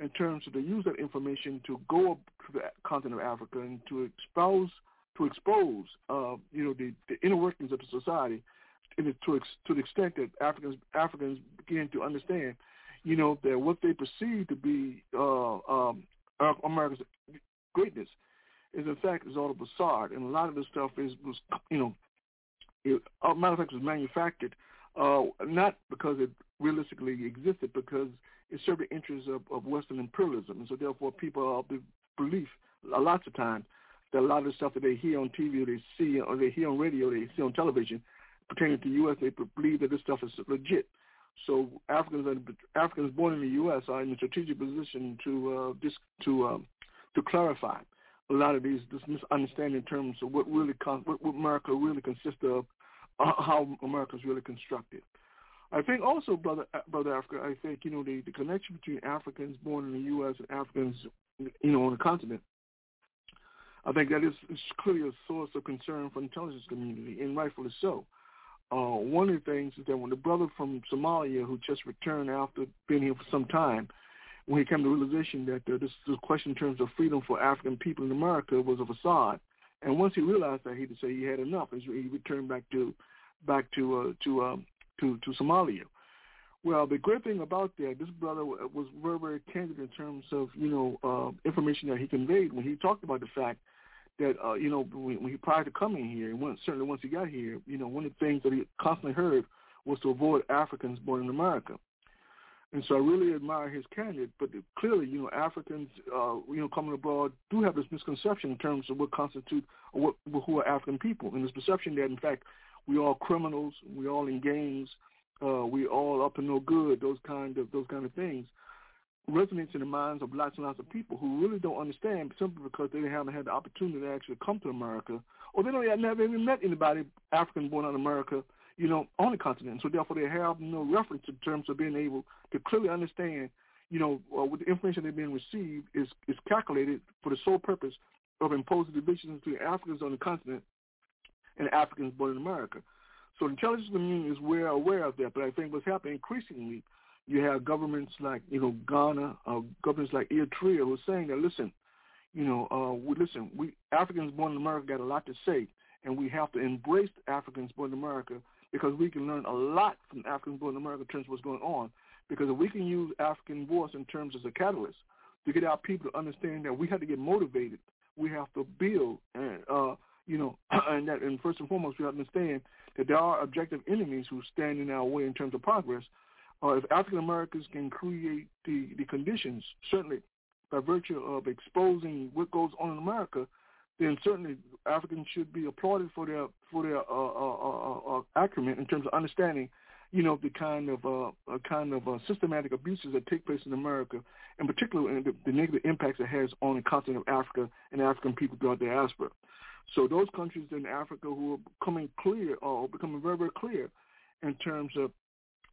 in terms of to use that information to go up to the continent of Africa and to expose to expose uh, you know the, the inner workings of the society to to the extent that Africans Africans begin to understand you know that what they perceive to be uh, um, America's greatness is in fact is all a facade and a lot of this stuff is was you know it, matter of fact was manufactured uh, not because it realistically existed because it served the interests of, of Western imperialism. And so therefore people are of the belief a lots of times that a lot of the stuff that they hear on TV or they see or they hear on radio, they see on television pertaining to the U.S., they believe that this stuff is legit. So Africans Africans born in the U.S. are in a strategic position to uh, dis, to um, to clarify a lot of these this misunderstanding in terms of what really con- what, what America really consists of, uh, how America is really constructed. I think also, brother, uh, brother Africa, I think you know the, the connection between Africans born in the U.S. and Africans, you know, on the continent. I think that is, is clearly a source of concern for the intelligence community, and rightfully so. Uh, one of the things is that when the brother from Somalia, who just returned after being here for some time, when he came to realization that uh, this, this question in terms of freedom for African people in America was a facade, and once he realized that, he would say he had enough, and he returned back to back to uh, to um, to, to Somalia. Well, the great thing about that, this brother was very, very candid in terms of, you know, uh, information that he conveyed when he talked about the fact that, uh, you know, when, when he prior to coming here, and when, certainly once he got here, you know, one of the things that he constantly heard was to avoid Africans born in America. And so I really admire his candid, but clearly, you know, Africans, uh, you know, coming abroad do have this misconception in terms of what constitute or what who are African people, and this perception that, in fact, we all criminals, we all in gangs, uh, we all up to no good, those kind of those kind of things resonates in the minds of lots and lots of people who really don't understand simply because they haven't had the opportunity to actually come to America or they don't have never even met anybody African born in America, you know, on the continent. So therefore they have no reference in terms of being able to clearly understand, you know, uh, what the information they're being received is is calculated for the sole purpose of imposing divisions between Africans on the continent and Africans born in America. So the intelligence community is well aware of that, but I think what's happening increasingly, you have governments like, you know, Ghana, uh, governments like Eritrea who are saying that, listen, you know, uh, we, listen, we Africans born in America got a lot to say, and we have to embrace Africans born in America because we can learn a lot from Africans born in America in terms of what's going on. Because if we can use African voice in terms as a catalyst to get our people to understand that we have to get motivated, we have to build and uh, you know, and that, and first and foremost, we have to understand that there are objective enemies who stand in our way in terms of progress. Uh, if African Americans can create the, the conditions, certainly by virtue of exposing what goes on in America, then certainly Africans should be applauded for their for their uh, uh, uh, uh acumen in terms of understanding, you know, the kind of uh, kind of uh, systematic abuses that take place in America, and particularly the, the negative impacts it has on the continent of Africa and African people throughout the diaspora. So those countries in Africa who are becoming clear or becoming very, very clear in terms of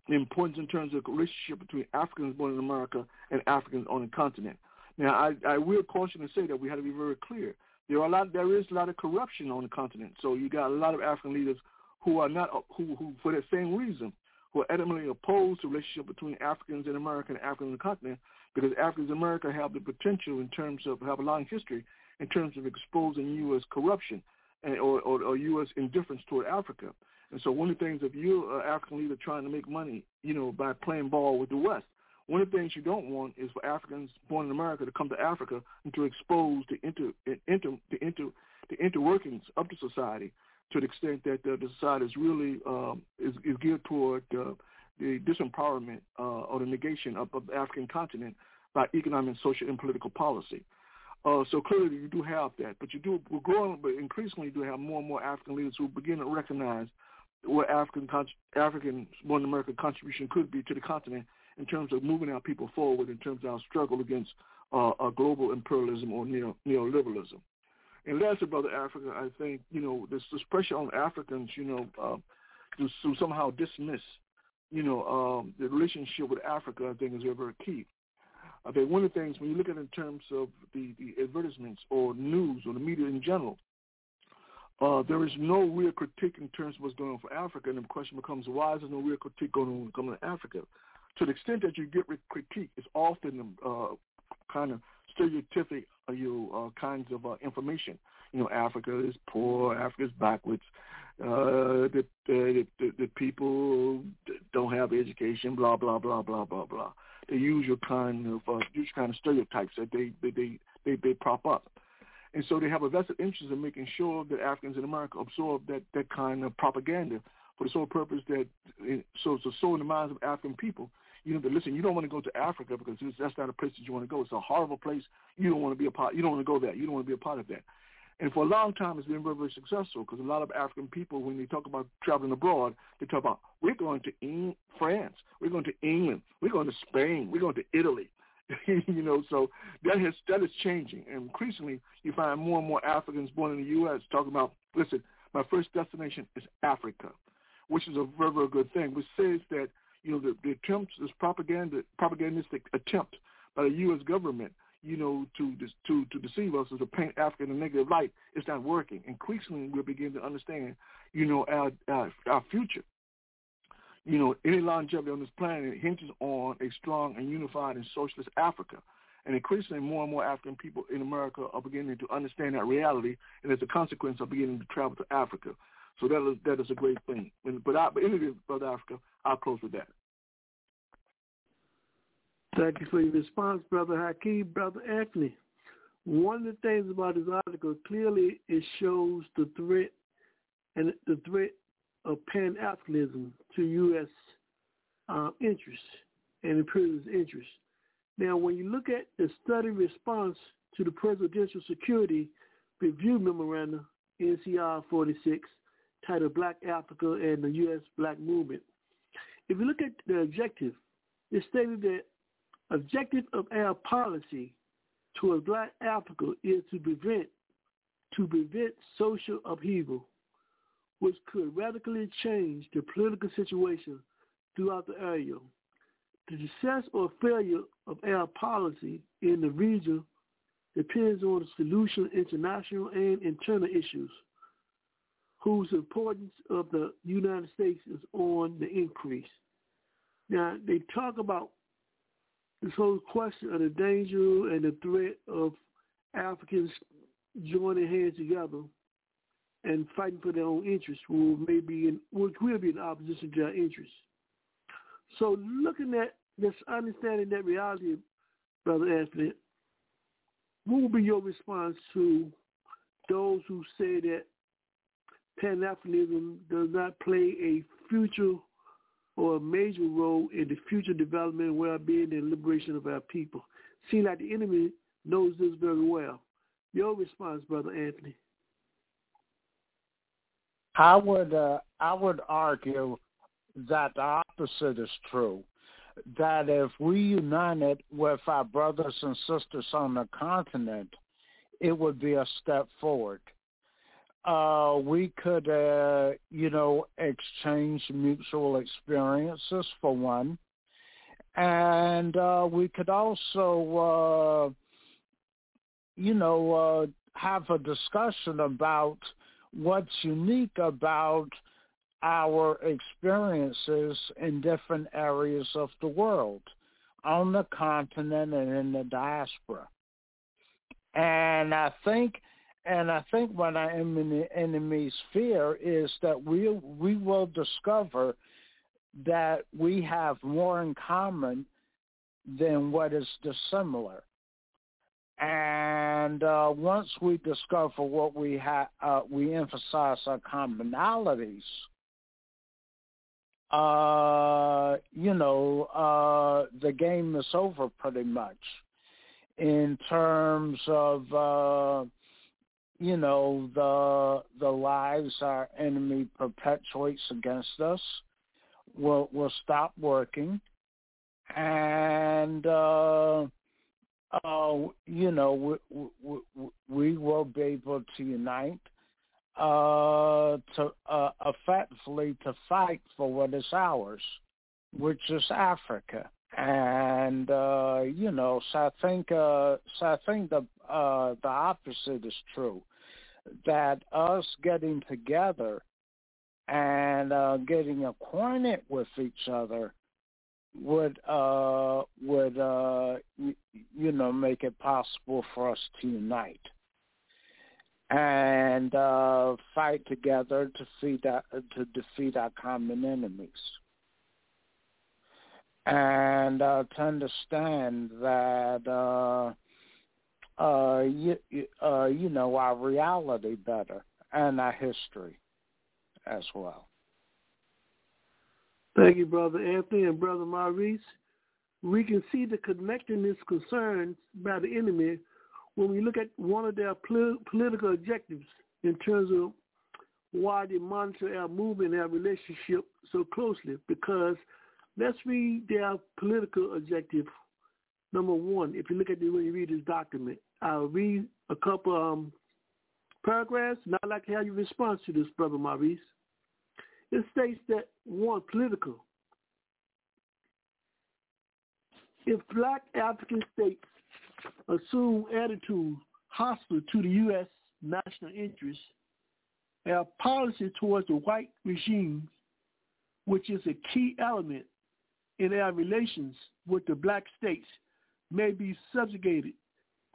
the importance in terms of the relationship between Africans born in America and Africans on the continent. Now, I, I will caution and say that we have to be very clear. There are a lot, there is a lot of corruption on the continent. So you got a lot of African leaders who are not, who, who for that same reason, who are adamantly opposed to the relationship between Africans in America and Africans on the continent because Africans in America have the potential in terms of have a long history in terms of exposing U.S. corruption and, or, or, or U.S. indifference toward Africa. And so one of the things, if you're an African leader trying to make money, you know, by playing ball with the West, one of the things you don't want is for Africans born in America to come to Africa and to expose the inter, inter, the inter, the interworkings of the society to the extent that uh, the society is really um, is, is geared toward uh, the disempowerment uh, or the negation of, of the African continent by economic, social, and political policy. Uh, so clearly you do have that, but you do we're growing, but increasingly you do have more and more African leaders who begin to recognize what African African born American contribution could be to the continent in terms of moving our people forward in terms of our struggle against uh, global imperialism or neo, neoliberalism. And lastly, brother Africa, I think you know this, this pressure on Africans, you know, uh, to, to somehow dismiss, you know, um, the relationship with Africa, I think is very, very key. I think one of the things when you look at it in terms of the, the advertisements or news or the media in general, uh, there is no real critique in terms of what's going on for Africa, and the question becomes, why is there no real critique going on coming to Africa? To the extent that you get critique, it's often uh, kind of stereotypic, uh, you know, uh, kinds of uh, information. You know, Africa is poor, Africa is backwards, uh, the, the, the, the people don't have education, blah, blah, blah, blah, blah, blah. The usual kind of, uh, kind of stereotypes that they, they, they, they, they prop up. And so they have a vested interest in making sure that Africans in America absorb that, that kind of propaganda for the sole purpose that, eh, so to sow in the minds of African people, you know, that listen, you don't want to go to Africa because that's not a place that you want to go. It's a horrible place. You don't want to be a part. You don't want to go there. You don't want to be a part of that. And for a long time, it's been very, very successful because a lot of African people, when they talk about traveling abroad, they talk about we're going to Eng- France, we're going to England, we're going to Spain, we're going to Italy. you know, so that has that is changing. And increasingly, you find more and more Africans born in the U.S. talking about, listen, my first destination is Africa, which is a very, very good thing. Which says that you know the, the attempt, this propaganda, propagandistic attempt by the U.S. government, you know, to to to deceive us or to paint Africa in a negative light, it's not working. Increasingly, we're beginning to understand, you know, our our, our future you know, any longevity on this planet hinges on a strong and unified and socialist Africa. And increasingly, more and more African people in America are beginning to understand that reality, and as a consequence, are beginning to travel to Africa. So that is that is a great thing. But, I, but anyway, Brother Africa, I'll close with that. Thank you for your response, Brother Hakeem. Brother Anthony, one of the things about this article, clearly it shows the threat and the threat of Pan-Africanism to U.S. Uh, interests and imperialist interests. Now, when you look at the study response to the Presidential Security Review Memorandum, NCR 46, titled Black Africa and the U.S. Black Movement, if you look at the objective, it stated that objective of our policy towards Black Africa is to prevent to prevent social upheaval which could radically change the political situation throughout the area. The success or failure of our policy in the region depends on the solution of international and internal issues, whose importance of the United States is on the increase. Now, they talk about this whole question of the danger and the threat of Africans joining hands together and fighting for their own interests will maybe in which will be in opposition to our interests. So looking at this understanding that reality, Brother Anthony, what will be your response to those who say that Pan-Africanism does not play a future or a major role in the future development, well-being, and liberation of our people? Seeing like the enemy knows this very well. Your response, Brother Anthony. I would uh, I would argue that the opposite is true. That if we united with our brothers and sisters on the continent, it would be a step forward. Uh, we could, uh, you know, exchange mutual experiences for one, and uh, we could also, uh, you know, uh, have a discussion about what's unique about our experiences in different areas of the world, on the continent and in the diaspora. And I think and I think what I am in the enemies fear is that we we will discover that we have more in common than what is dissimilar. And uh, once we discover what we have, uh, we emphasize our commonalities. Uh, you know, uh, the game is over pretty much in terms of, uh, you know, the the lies our enemy perpetuates against us will will stop working, and uh, uh, you know, we, we, we will be able to unite uh, to uh, effectively to fight for what is ours, which is Africa. And uh, you know, so I think uh, so I think the uh, the opposite is true. That us getting together and uh, getting acquainted with each other would uh, would uh, you, you know make it possible for us to unite and uh, fight together to defeat our, to defeat our common enemies, and uh, to understand that uh, uh, you, you know our reality better and our history as well. Thank you, Brother Anthony and Brother Maurice. We can see the connectedness concerns by the enemy when we look at one of their pol- political objectives in terms of why they monitor our movement our relationship so closely. Because let's read their political objective. Number one, if you look at the when you read this document, I'll read a couple um, paragraphs, and I'd like to have your response to this, Brother Maurice. It states that one, political. If black African states assume attitudes hostile to the U.S. national interests, our policy towards the white regime, which is a key element in our relations with the black states, may be subjugated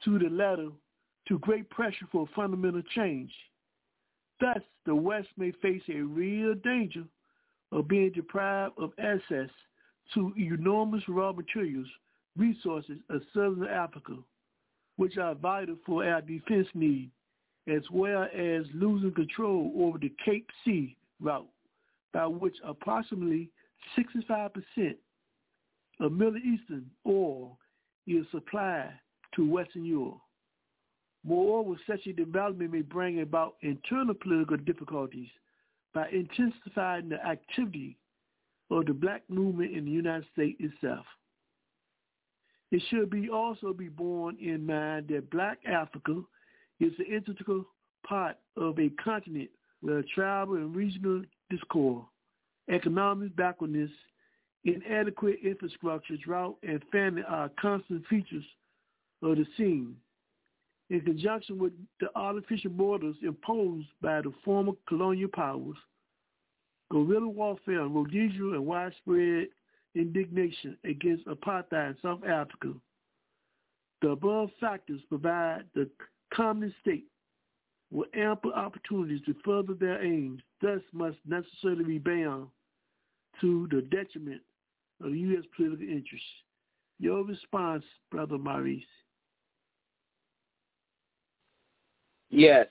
to the latter to great pressure for fundamental change. Thus, the West may face a real danger of being deprived of access to enormous raw materials, resources of Southern Africa, which are vital for our defense needs, as well as losing control over the Cape Sea route, by which approximately 65% of Middle Eastern oil is supplied to Western Europe. Moreover, such a development may bring about internal political difficulties by intensifying the activity of the black movement in the United States itself. It should be also be borne in mind that black Africa is an integral part of a continent where tribal and regional discord, economic backwardness, inadequate infrastructure, drought, and famine are constant features of the scene in conjunction with the artificial borders imposed by the former colonial powers, guerrilla warfare in Rhodesia and widespread indignation against apartheid in South Africa. The above factors provide the communist state with ample opportunities to further their aims, thus must necessarily be bound to the detriment of U.S. political interests. Your response, Brother Maurice. Yes,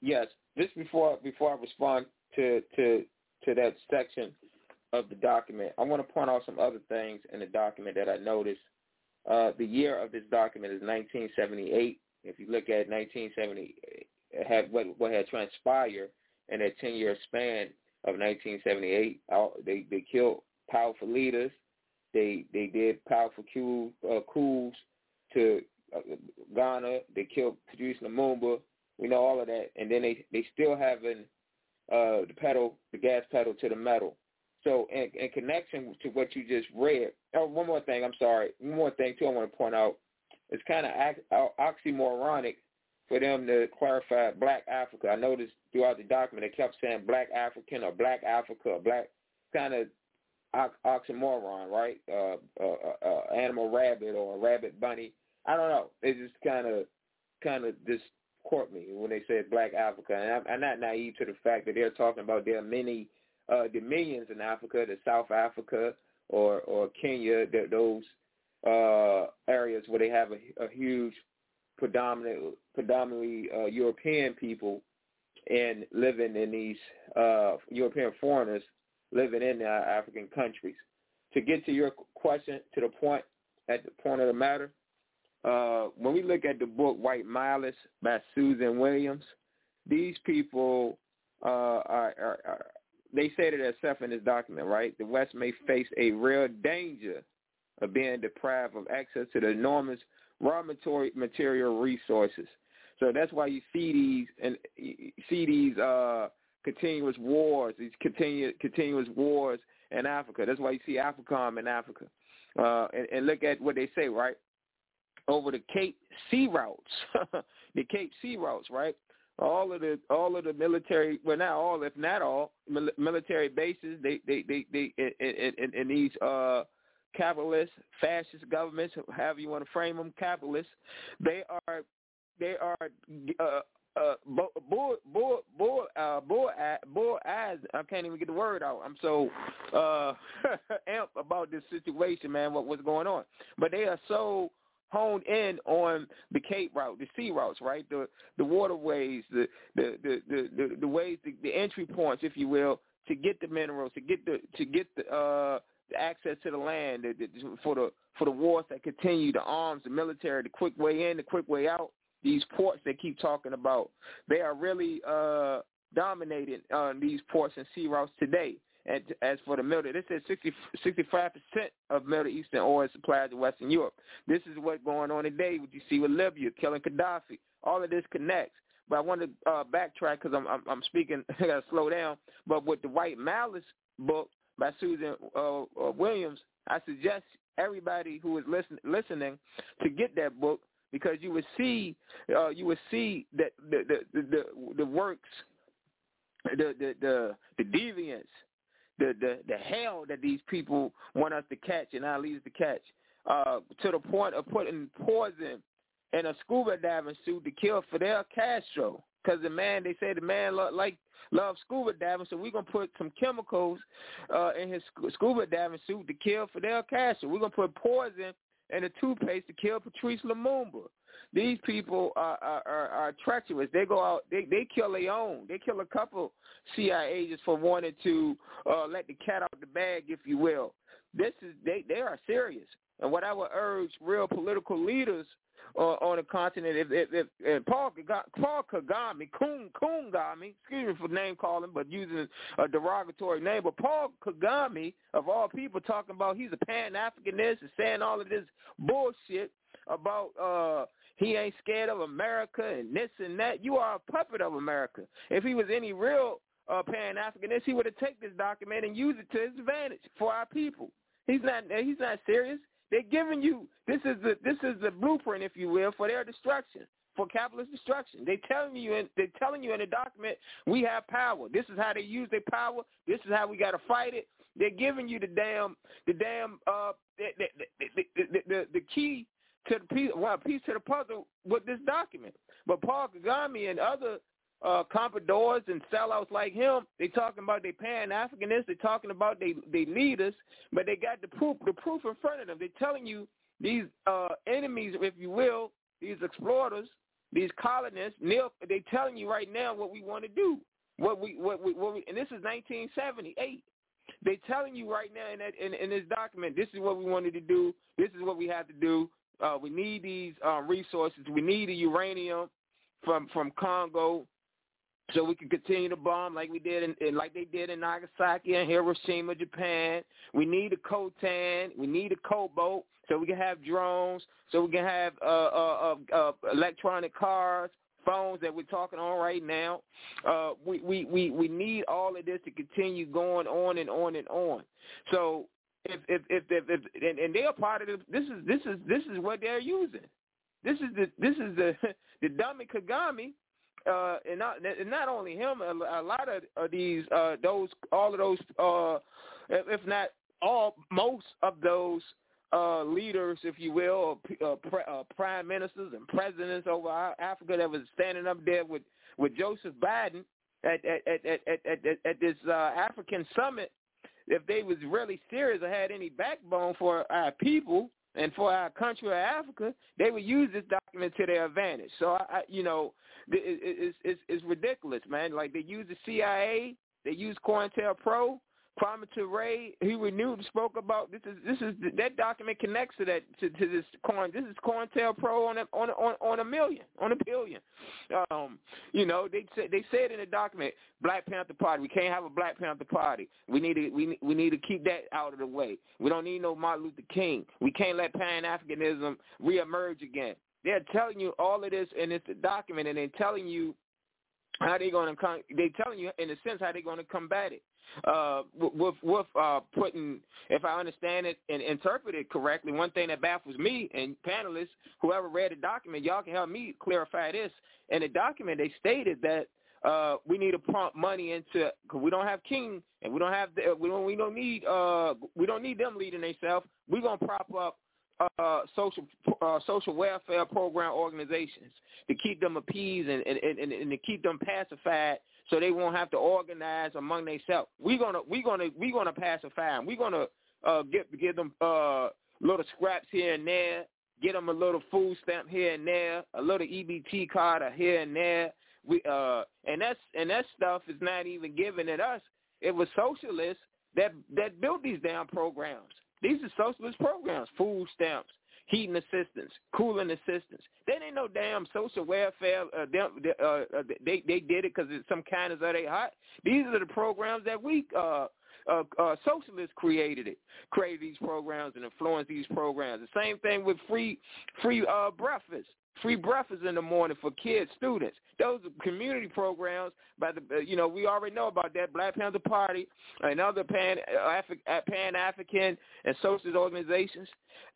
yes. Just before before I respond to to to that section of the document, I want to point out some other things in the document that I noticed. Uh, the year of this document is 1978. If you look at 1970, had what what had transpired in that 10 year span of 1978. They they killed powerful leaders. They they did powerful coups, uh, coups to uh, Ghana. They killed Patrice Lumumba. We know all of that, and then they they still having uh, the pedal, the gas pedal to the metal. So in, in connection to what you just read, oh, one more thing. I'm sorry. One more thing too. I want to point out. It's kind of oxymoronic for them to clarify Black Africa. I noticed throughout the document they kept saying Black African or Black Africa or Black kind of oxymoron, right? Uh, uh, uh, uh, animal rabbit or a rabbit bunny. I don't know. It just kind of kind of just caught me when they said Black Africa, and I'm, I'm not naive to the fact that they're talking about there are many uh, dominions in Africa, the South Africa or or Kenya, those uh, areas where they have a, a huge predominant predominantly uh, European people and living in these uh, European foreigners living in the African countries. To get to your question, to the point, at the point of the matter, uh, when we look at the book White Malice by Susan Williams, these people uh, are, are, are they say to themselves in this document, right? The West may face a real danger of being deprived of access to the enormous raw material resources. So that's why you see these and see these uh, continuous wars, these continu- continuous wars in Africa. That's why you see AFRICOM in Africa. Uh, and, and look at what they say, right? Over the Cape Sea routes, the Cape Sea routes, right? All of the all of the military, well, not all, if not all, mil- military bases, they they they they in, in, these uh, capitalist, fascist governments, however you want to frame them, capitalist, they are they are uh, uh, bull, bull, bull, uh, bull, bull as I can't even get the word out. I'm so uh, amped about this situation, man. What what's going on? But they are so honed in on the Cape route, the sea routes, right? The the waterways, the the the the, the, the ways, the, the entry points, if you will, to get the minerals, to get the to get the uh the access to the land, the, the, for the for the wars that continue, the arms, the military, the quick way in, the quick way out these ports they keep talking about, they are really uh, dominating uh, these ports and sea routes today. And as for the Middle, this is 60, 65% of Middle Eastern oil supplies to Western Europe. This is what's going on today. What you see with Libya, killing Gaddafi. All of this connects. But I want to uh, backtrack because I'm, I'm, I'm speaking. I got to slow down. But with the White Malice book by Susan uh, uh, Williams, I suggest everybody who is listen, listening to get that book because you would see uh, you would see that the the the, the works, the the the, the deviance, the, the the hell that these people want us to catch and our leaders to catch, uh, to the point of putting poison in a scuba diving suit to kill Fidel Castro. Because the man, they say the man lo- like loves scuba diving, so we're gonna put some chemicals uh, in his scuba diving suit to kill Fidel Castro. We're gonna put poison and the toothpaste to kill Patrice Lumumba. These people are, are, are, are treacherous. They go out, they, they kill their own. They kill a couple CIA agents for wanting to uh, let the cat out the bag, if you will. This is they, they are serious. And what I would urge real political leaders uh, on the continent, if, if, if, if Paul, Paul Kagame, Kun, excuse me for name calling, but using a derogatory name, but Paul Kagame, of all people, talking about he's a Pan-Africanist and saying all of this bullshit about uh he ain't scared of America and this and that. You are a puppet of America. If he was any real uh, Pan-Africanist, he would have taken this document and used it to his advantage for our people. He's not. He's not serious. They're giving you this is the this is the blueprint, if you will, for their destruction, for capitalist destruction. They telling you in they're telling you in the document we have power. This is how they use their power. This is how we got to fight it. They're giving you the damn the damn uh the the the, the, the, the key to the piece well piece to the puzzle with this document. But Paul Kagame and other uh, and sellouts like him, they talking about they pan Africanists, they talking about they they leaders, but they got the proof the proof in front of them. They're telling you these uh, enemies, if you will, these exploiters, these colonists, neo, they telling you right now what we want to do. What we what we, what we and this is 1978. They telling you right now in that in, in this document, this is what we wanted to do. This is what we have to do. Uh, we need these uh, resources. We need the uranium from from Congo so we can continue to bomb like we did in, in, like they did in Nagasaki and Hiroshima, Japan. We need a coltan, we need a cobalt, so we can have drones, so we can have uh, uh, uh, uh, electronic cars, phones that we're talking on right now. Uh, we, we we we need all of this to continue going on and on and on. So if if if, if, if and, and they're part of this, this is this is this is what they're using. This is the this is the the dummy Kagame uh, and not and not only him, a, lot of, of these uh, those all of those, uh, if not all, most of those uh, leaders, if you will, uh, pre, uh, prime ministers and presidents over Africa that was standing up there with with Joseph Biden at at at at at, at, at this uh, African summit. If they was really serious or had any backbone for our people, and for our country of Africa, they would use this document to their advantage. So, I, I you know, it it's, it's, it's ridiculous, man. Like they use the CIA, they use COINTELPRO, Kwame Ture, he renewed spoke about this is this is that document connects to that to, to this coin. This is COINTELPRO on a on on on a million on a billion. Um, you know they said they said in the document Black Panther Party. We can't have a Black Panther Party. We need to we we need to keep that out of the way. We don't need no Martin Luther King. We can't let Pan Africanism reemerge again. They're telling you all of this in this document, and they're telling you how they going to come? They telling you in a sense how they're going to combat it. Uh, with with uh, putting, if I understand it and interpret it correctly, one thing that baffles me and panelists, whoever read the document, y'all can help me clarify this. In the document, they stated that uh, we need to pump money into because we don't have king and we don't have the, we don't we don't need uh we don't need them leading themselves. We're gonna prop up uh, social uh, social welfare program organizations to keep them appeased and, and, and, and to keep them pacified so they won't have to organize among themselves. We're gonna we're gonna we're gonna pacify them. We're gonna uh, get give them uh, little scraps here and there, get them a little food stamp here and there, a little EBT card here and there. We uh and that's and that stuff is not even given at us. It was socialists that that built these damn programs. These are socialist programs, food stamps, heating assistance, cooling assistance. They ain't no damn social welfare. Uh, they, uh, they they did it because some kindness of they heart. These are the programs that we uh, uh, uh, socialists created it, created these programs and influenced these programs. The same thing with free free uh, breakfast free breakfast in the morning for kids, students. Those community programs by the, uh, you know, we already know about that. Black Panther Party and other pan uh, pan African and socialist organizations,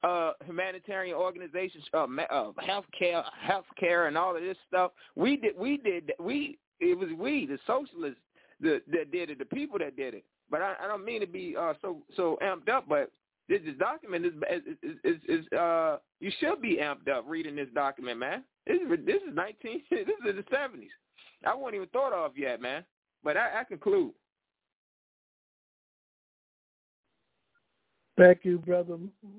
uh, humanitarian organizations, uh, uh, healthcare, healthcare, and all of this stuff. We did, we did, we. It was we, the socialists, that, that did it, the people that did it. But I, I don't mean to be uh, so so amped up, but this, this document is, is, is, is uh, you should be amped up reading this document, man. This is this is nineteen. This is the seventies. I wasn't even thought of yet, man. But I, I conclude. Thank you, Brother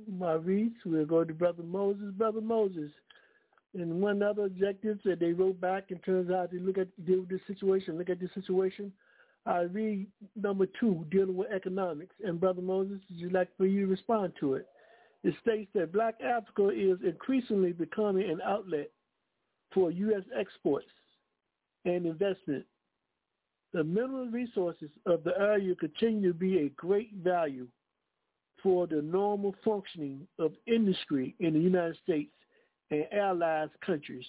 Maurice. We'll go to Brother Moses. Brother Moses. And one other objective that they wrote back in terms of how to look at deal with this situation, look at this situation I read number two, dealing with economics. And Brother Moses, would you like for you to respond to it? It states that Black Africa is increasingly becoming an outlet for U.S. exports and investment. The mineral resources of the area continue to be a great value for the normal functioning of industry in the United States and allied countries.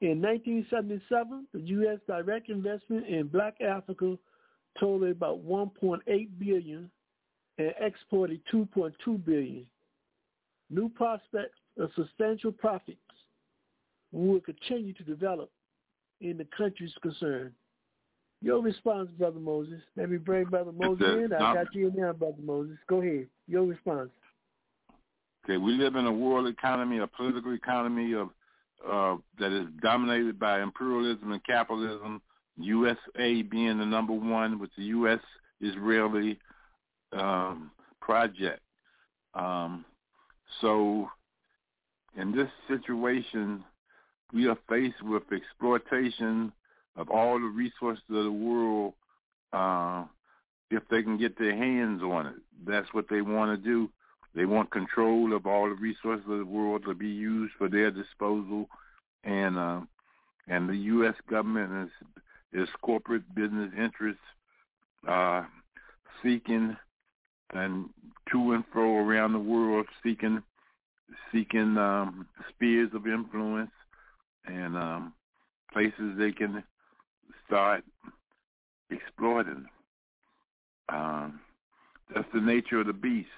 In 1977, the U.S. direct investment in black Africa totaled about 1.8 billion and exported 2.2 billion. New prospects of substantial profits will continue to develop in the countries concerned. Your response, Brother Moses. Let me bring Brother Moses in. I got you in now, Brother Moses. Go ahead. Your response. Okay, we live in a world economy, a political economy of uh, that is dominated by imperialism and capitalism, USA being the number one with the U.S. Israeli um, project. Um, so in this situation, we are faced with exploitation of all the resources of the world uh, if they can get their hands on it. That's what they want to do. They want control of all the resources of the world to be used for their disposal, and uh, and the U.S. government is is corporate business interests uh, seeking and to and fro around the world seeking seeking um, spheres of influence and um, places they can start exploiting. Um, that's the nature of the beast.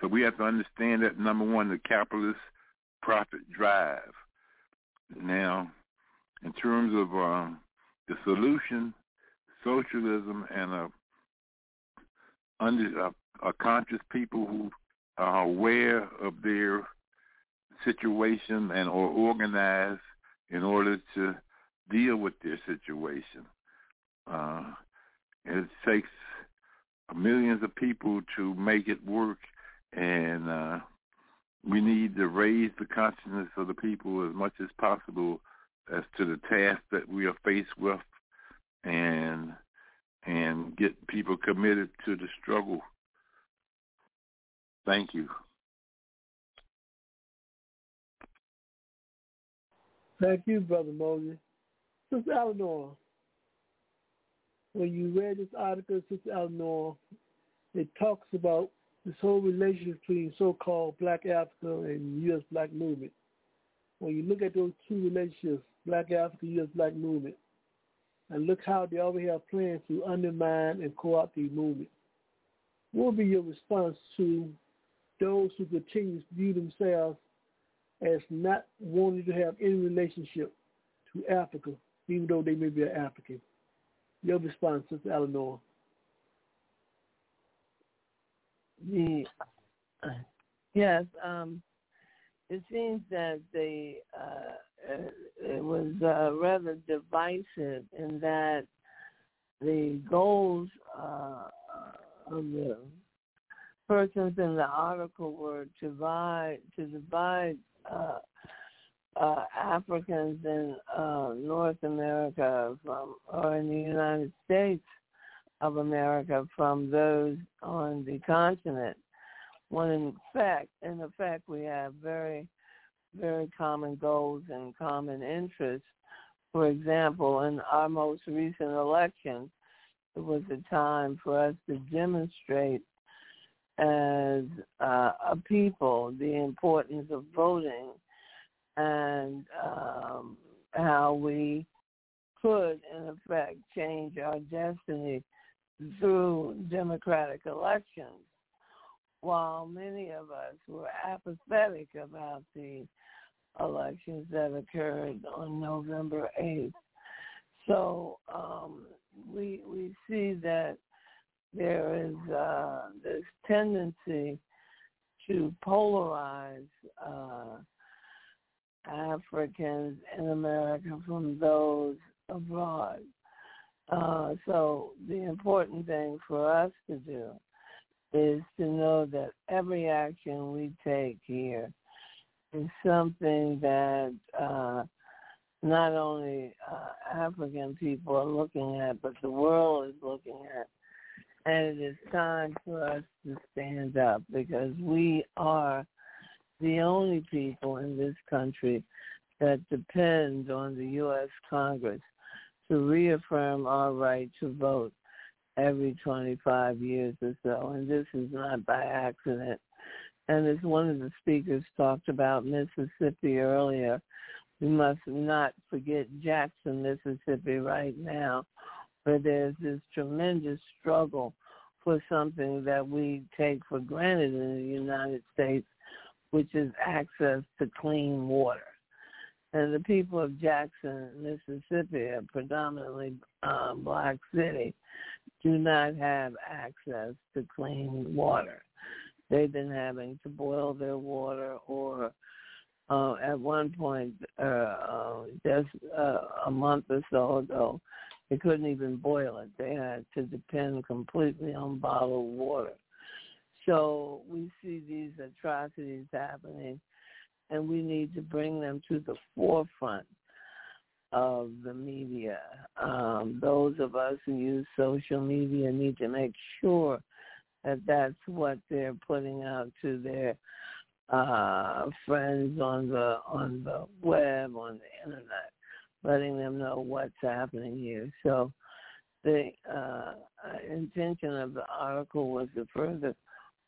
So we have to understand that number one, the capitalist profit drive. Now, in terms of uh, the solution, socialism and a, under, a, a conscious people who are aware of their situation and or organized in order to deal with their situation. Uh, it takes millions of people to make it work and uh, we need to raise the consciousness of the people as much as possible as to the task that we are faced with, and and get people committed to the struggle. Thank you. Thank you, Brother Moses. Sister Eleanor, when you read this article, Sister Eleanor, it talks about this whole relationship between so-called Black Africa and U.S. Black Movement. When you look at those two relationships, Black Africa, U.S. Black Movement, and look how they already have plans to undermine and co-opt the movement. What will be your response to those who continue to view themselves as not wanting to have any relationship to Africa, even though they may be an African? Your response, Sister Eleanor. The yes, um, it seems that the uh, it was uh, rather divisive in that the goals uh, of the persons in the article were to divide to divide uh, uh, Africans in uh, North America from or in the United States of America from those on the continent. When in fact, in effect, we have very, very common goals and common interests. For example, in our most recent election, it was a time for us to demonstrate as uh, a people the importance of voting and um, how we could, in effect, change our destiny through democratic elections, while many of us were apathetic about the elections that occurred on November 8th. So um, we we see that there is uh, this tendency to polarize uh, Africans in America from those abroad. Uh, so the important thing for us to do is to know that every action we take here is something that uh, not only uh, African people are looking at, but the world is looking at. And it is time for us to stand up because we are the only people in this country that depend on the U.S. Congress to reaffirm our right to vote every 25 years or so. And this is not by accident. And as one of the speakers talked about Mississippi earlier, we must not forget Jackson, Mississippi right now, where there's this tremendous struggle for something that we take for granted in the United States, which is access to clean water. And the people of Jackson, Mississippi, a predominantly um, black city, do not have access to clean water. They've been having to boil their water or uh, at one point, uh, uh, just uh, a month or so ago, they couldn't even boil it. They had to depend completely on bottled water. So we see these atrocities happening and we need to bring them to the forefront of the media. Um, those of us who use social media need to make sure that that's what they're putting out to their uh, friends on the on the web, on the internet, letting them know what's happening here. So the uh, intention of the article was to further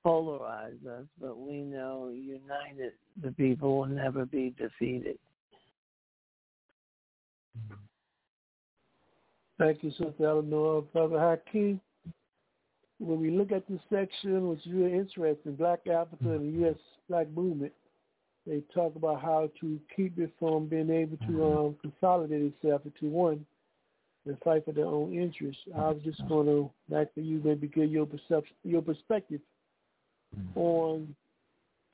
polarize us, but we know united the people will never be defeated. Thank you, Sister Eleanor. Brother Hakeem, when we look at this section, which is really interesting, Black Africa and the U.S. Black Movement, they talk about how to keep it from being able to um, consolidate itself into one and fight for their own interests. I was just going to, back to you, maybe give your perception, your perspective on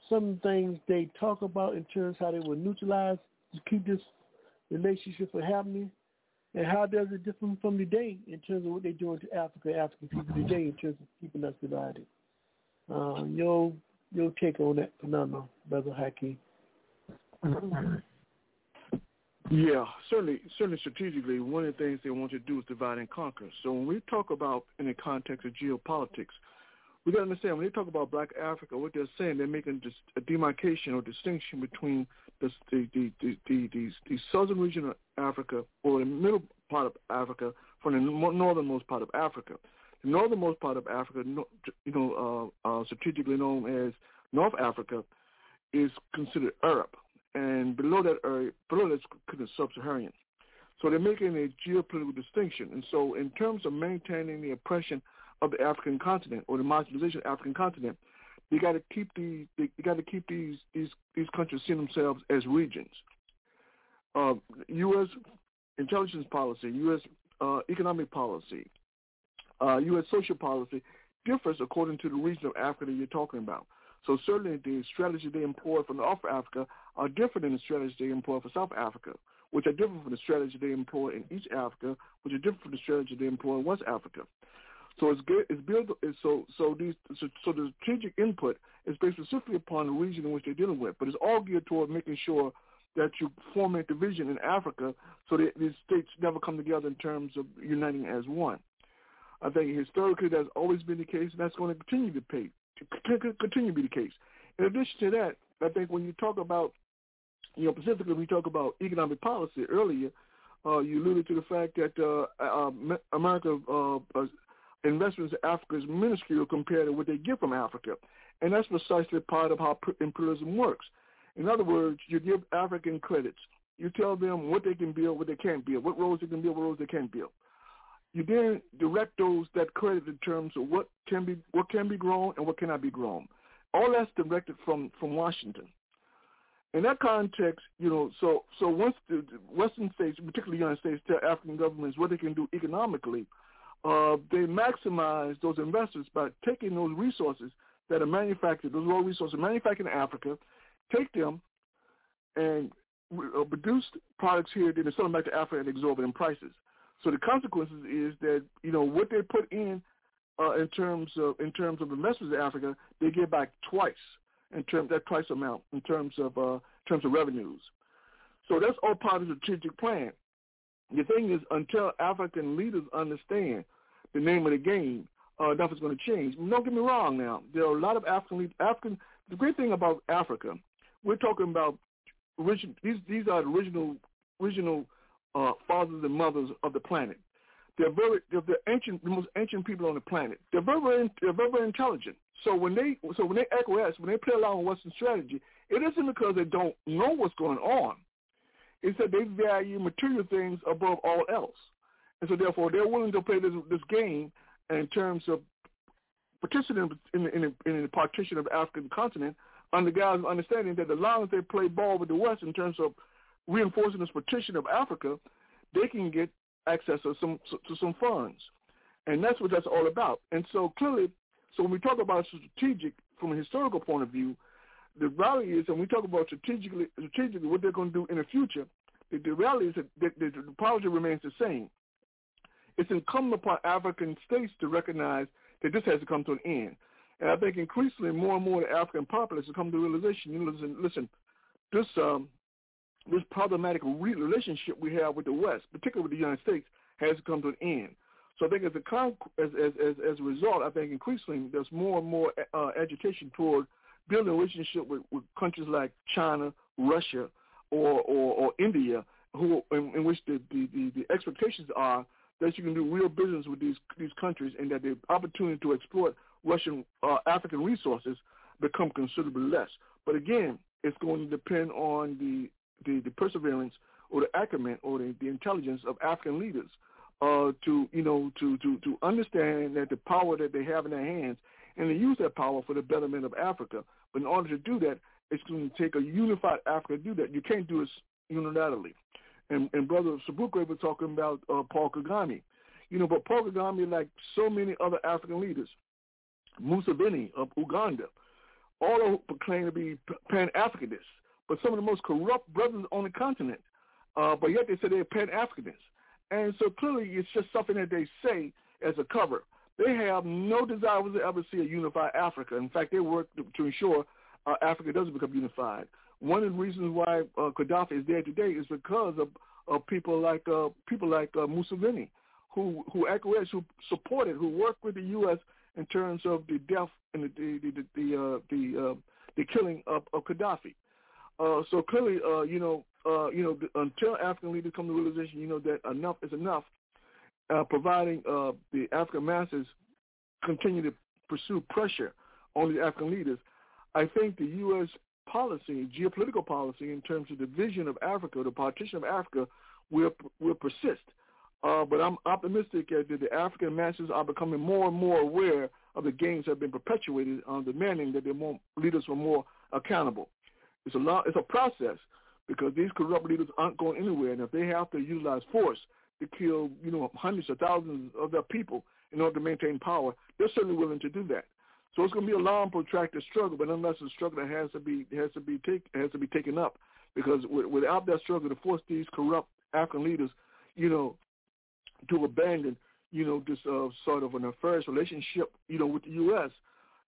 some things they talk about in terms how they will neutralize to keep this relationship from happening, and how does it differ from today in terms of what they're doing to Africa, African people today in terms of keeping us divided. Um, your your take on that phenomenon, Brother Hakeem. Yeah, certainly, certainly strategically, one of the things they want to do is divide and conquer. So when we talk about in the context of geopolitics, we got to understand when they talk about Black Africa, what they're saying, they're making a demarcation or distinction between the the the the, the, the, the southern region of Africa or the middle part of Africa from the northernmost part of Africa. The northernmost part of Africa, you know, uh, uh, strategically known as North Africa, is considered Arab, and below that area, below that's considered sub-Saharan. So they're making a geopolitical distinction. And so in terms of maintaining the oppression of the African continent or the marginalization of the African continent, they got to keep these they, got to keep these these these countries seeing themselves as regions. Uh, U.S. intelligence policy, U.S. Uh, economic policy, uh, U.S. social policy differs according to the region of Africa that you're talking about. So certainly the strategy they employ for North Africa are different than the strategy they employ for South Africa, which are different from the strategy they employ in East Africa, which are different from the strategy they employ in West Africa. So it's. It's built. So so these so, so the strategic input is based specifically upon the region in which they're dealing with, but it's all geared toward making sure that you form a division in Africa so that these states never come together in terms of uniting as one. I think historically that's always been the case, and that's going to continue to pay continue to be the case. In addition to that, I think when you talk about, you know, specifically when you talk about economic policy earlier, uh, you alluded to the fact that uh, uh, America uh, uh, investments in Africa is minuscule compared to what they get from Africa. And that's precisely part of how imperialism works. In other words, you give African credits. You tell them what they can build, what they can't build, what roads they can build, what roads they can't build. You then direct those that credit in terms of what can be what can be grown and what cannot be grown. All that's directed from from Washington. In that context, you know, so so once the Western states, particularly the United States, tell African governments what they can do economically, uh, they maximize those investors by taking those resources that are manufactured, those raw resources manufactured in Africa, take them and uh, produce products here, then they sell them back to Africa at exorbitant prices. So the consequences is that you know what they put in uh, in terms of in terms of investments in Africa, they get back twice in terms that twice amount in terms of uh, in terms of revenues. So that's all part of the strategic plan. The thing is, until African leaders understand the name of the game, uh, nothing's going to change. Don't get me wrong. Now there are a lot of African African. The great thing about Africa, we're talking about original. These these are the original original uh, fathers and mothers of the planet. They're very they're the ancient the most ancient people on the planet. They're very they're very intelligent. So when they so when they acquiesce, when they play along with Western strategy, it isn't because they don't know what's going on. It's that they value material things above all else, and so therefore they're willing to play this this game in terms of participating in the, in the, in the partition of the African continent under of understanding that as long as they play ball with the West in terms of reinforcing this partition of Africa, they can get access to some to some funds, and that's what that's all about. And so clearly, so when we talk about strategic from a historical point of view, the reality is, and we talk about strategically strategically what they're going to do in the future, the, the reality is that the, the, the policy remains the same. It's incumbent upon African states to recognize that this has to come to an end. And I think increasingly more and more the African populace have come to realization, you know, listen, listen this um, this problematic relationship we have with the West, particularly with the United States, has to come to an end. So I think as a con- as, as as as a result, I think increasingly there's more and more uh, agitation toward building a relationship with, with countries like China, Russia, or or, or India, who in, in which the, the, the, the expectations are that you can do real business with these these countries, and that the opportunity to exploit Russian uh, African resources become considerably less. But again, it's going to depend on the the, the perseverance or the acumen or the, the intelligence of African leaders uh, to you know to, to to understand that the power that they have in their hands and to use that power for the betterment of Africa. But in order to do that, it's going to take a unified Africa to do that. You can't do it unilaterally. And, and Brother Sobukwe was talking about uh, Paul Kagame. You know, but Paul Kagame, like so many other African leaders, Museveni of Uganda, all of proclaim to be Pan-Africanists but some of the most corrupt brothers on the continent. Uh, but yet they say they're Pan-Africanists. And so clearly it's just something that they say as a cover. They have no desire to ever see a unified Africa. In fact, they work to, to ensure uh, Africa doesn't become unified. One of the reasons why uh, Gaddafi is there today is because of, of people like uh, people like uh, Museveni, who who acquiesced, who supported, who worked with the U.S. in terms of the death and the the the the, uh, the, uh, the killing of, of Gaddafi. Uh, so clearly, uh, you know, uh, you know, until African leaders come to realization, you know, that enough is enough, uh, providing uh, the African masses continue to pursue pressure on the African leaders, I think the U.S. policy, geopolitical policy, in terms of the vision of Africa, the partition of Africa, will will persist. Uh, but I'm optimistic that the African masses are becoming more and more aware of the games that have been perpetuated, uh, demanding that their leaders are more accountable. It's a lot. It's a process because these corrupt leaders aren't going anywhere, and if they have to utilize force to kill, you know, hundreds of thousands of their people in order to maintain power, they're certainly willing to do that. So it's going to be a long, protracted struggle, but unless a struggle that has to be has to be take has to be taken up, because without that struggle to force these corrupt African leaders, you know, to abandon, you know, this uh, sort of an nefarious relationship, you know, with the U.S.,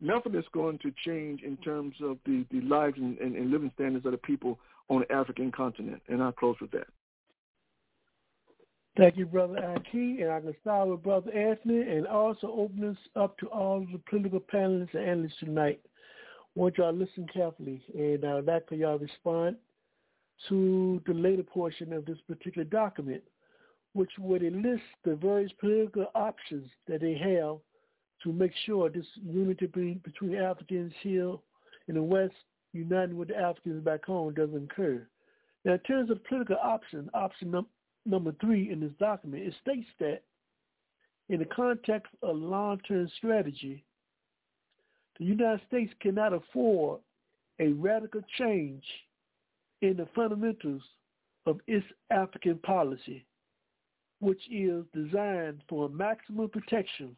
nothing is going to change in terms of the, the lives and, and, and living standards of the people on the African continent. And I'll close with that. Thank you, Brother Aki. And I can start with Brother Anthony and also open us up to all the political panelists and analysts tonight. I want y'all to listen carefully, and I'd like for y'all to respond to the later portion of this particular document, which would enlist the various political options that they have to make sure this unity between Africans here in the West uniting with the Africans back home doesn't occur. Now, in terms of political option, option num- number three in this document, it states that in the context of long-term strategy, the United States cannot afford a radical change in the fundamentals of its African policy, which is designed for maximum protection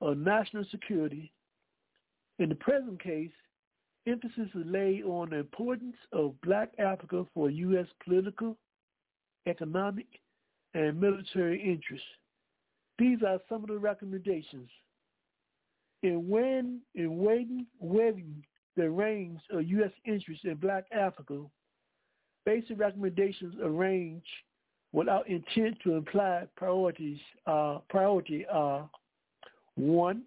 of national security. In the present case, emphasis is laid on the importance of black Africa for U.S. political, economic, and military interests. These are some of the recommendations. In when in weighting, weighing the range of U.S. interests in black Africa, basic recommendations arrange without intent to imply priorities uh, priority are one,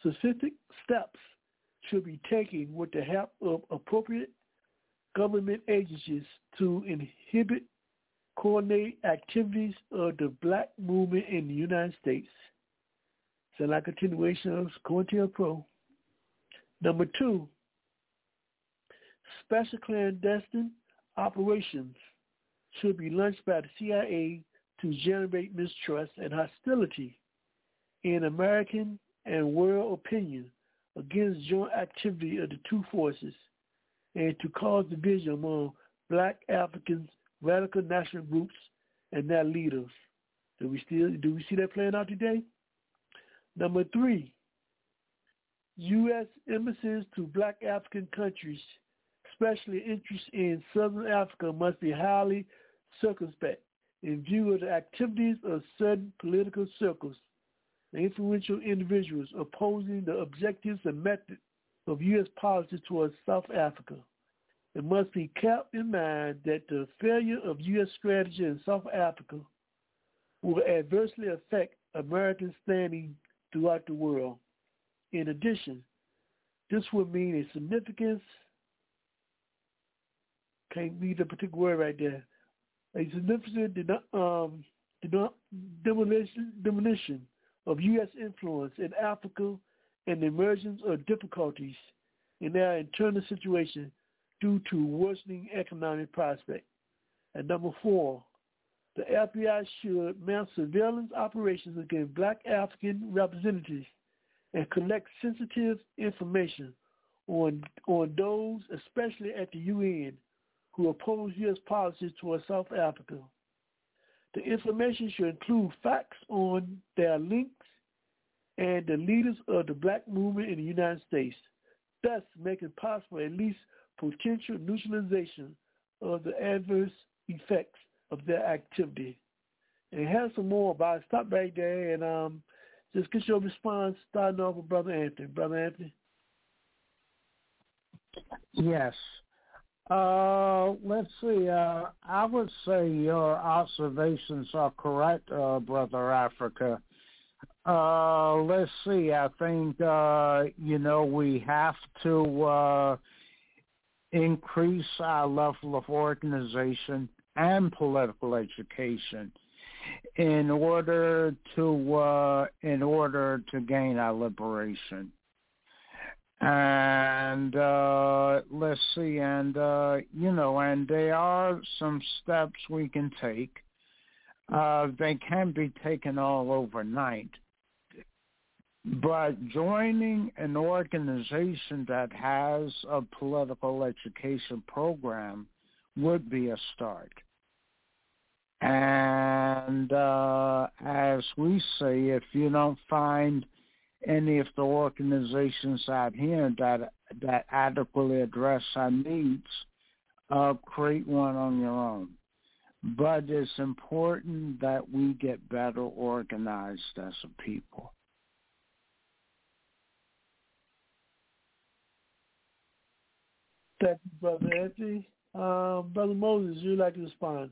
specific steps should be taken with the help of appropriate government agencies to inhibit, coordinate activities of the black movement in the United States. So like continuation of COINTELPRO. Number two, special clandestine operations should be launched by the CIA to generate mistrust and hostility in American and world opinion against joint activity of the two forces and to cause division among black Africans, radical national groups, and their leaders. Do we still do we see that playing out today? Number three, U.S. embassies to black African countries, especially interests in Southern Africa, must be highly circumspect in view of the activities of certain political circles and influential individuals opposing the objectives and methods of U.S. policy towards South Africa. It must be kept in mind that the failure of U.S. strategy in South Africa will adversely affect American standing throughout the world. In addition, this would mean a significant, can't read the particular word right there, a significant um, demolition, demolition of U.S. influence in Africa and the emergence of difficulties in their internal situation due to worsening economic prospects. And number four, the FBI should mount surveillance operations against black African representatives and collect sensitive information on on those, especially at the UN, who oppose U.S. policies towards South Africa. The information should include facts on their links and the leaders of the black movement in the United States, thus making possible at least potential neutralization of the adverse effects of their activity. And it has some more, about I stop right there and um, just get your response, starting off with Brother Anthony. Brother Anthony. Yes. Uh, let's see. Uh, I would say your observations are correct, uh, Brother Africa. Uh, let's see. I think uh, you know we have to uh, increase our level of organization and political education in order to uh, in order to gain our liberation and uh, let's see, and uh, you know, and there are some steps we can take uh, they can be taken all overnight. But joining an organization that has a political education program would be a start. And uh, as we say, if you don't find any of the organizations out here that that adequately address our needs, uh, create one on your own. But it's important that we get better organized as a people. Thank you, Brother Anthony. Uh, Brother Moses, you'd like to respond?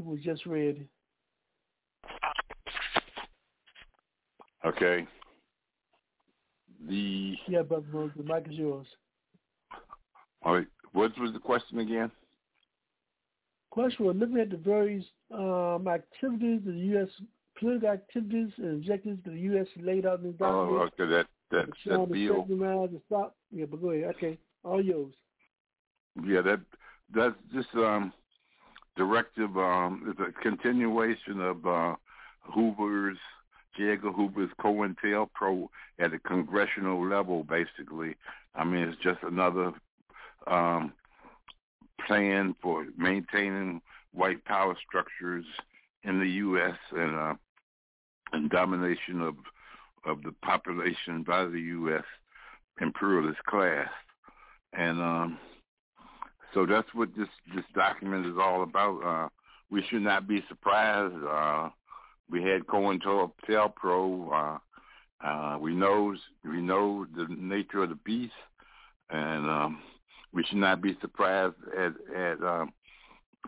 We just read. Okay. The yeah, Brother Moses, the mic is yours. All right. What was the question again? Question was looking at the various um, activities the U.S. political activities and objectives that the U.S. laid out in the document. Oh, okay. That that that bill. To stop. Yeah, but go ahead. Okay, all yours. Yeah, that that's just um directive um is a continuation of uh Hoover's J. Edgar Hoover's COINTELPRO at a congressional level, basically. I mean, it's just another um, plan for maintaining white power structures in the U.S. and uh, and domination of of the population by the U.S. imperialist class, and um, so that's what this this document is all about. Uh, we should not be surprised. Uh, we had COINTELPRO. Uh, uh, we know we know the nature of the beast, and um, we should not be surprised at at um,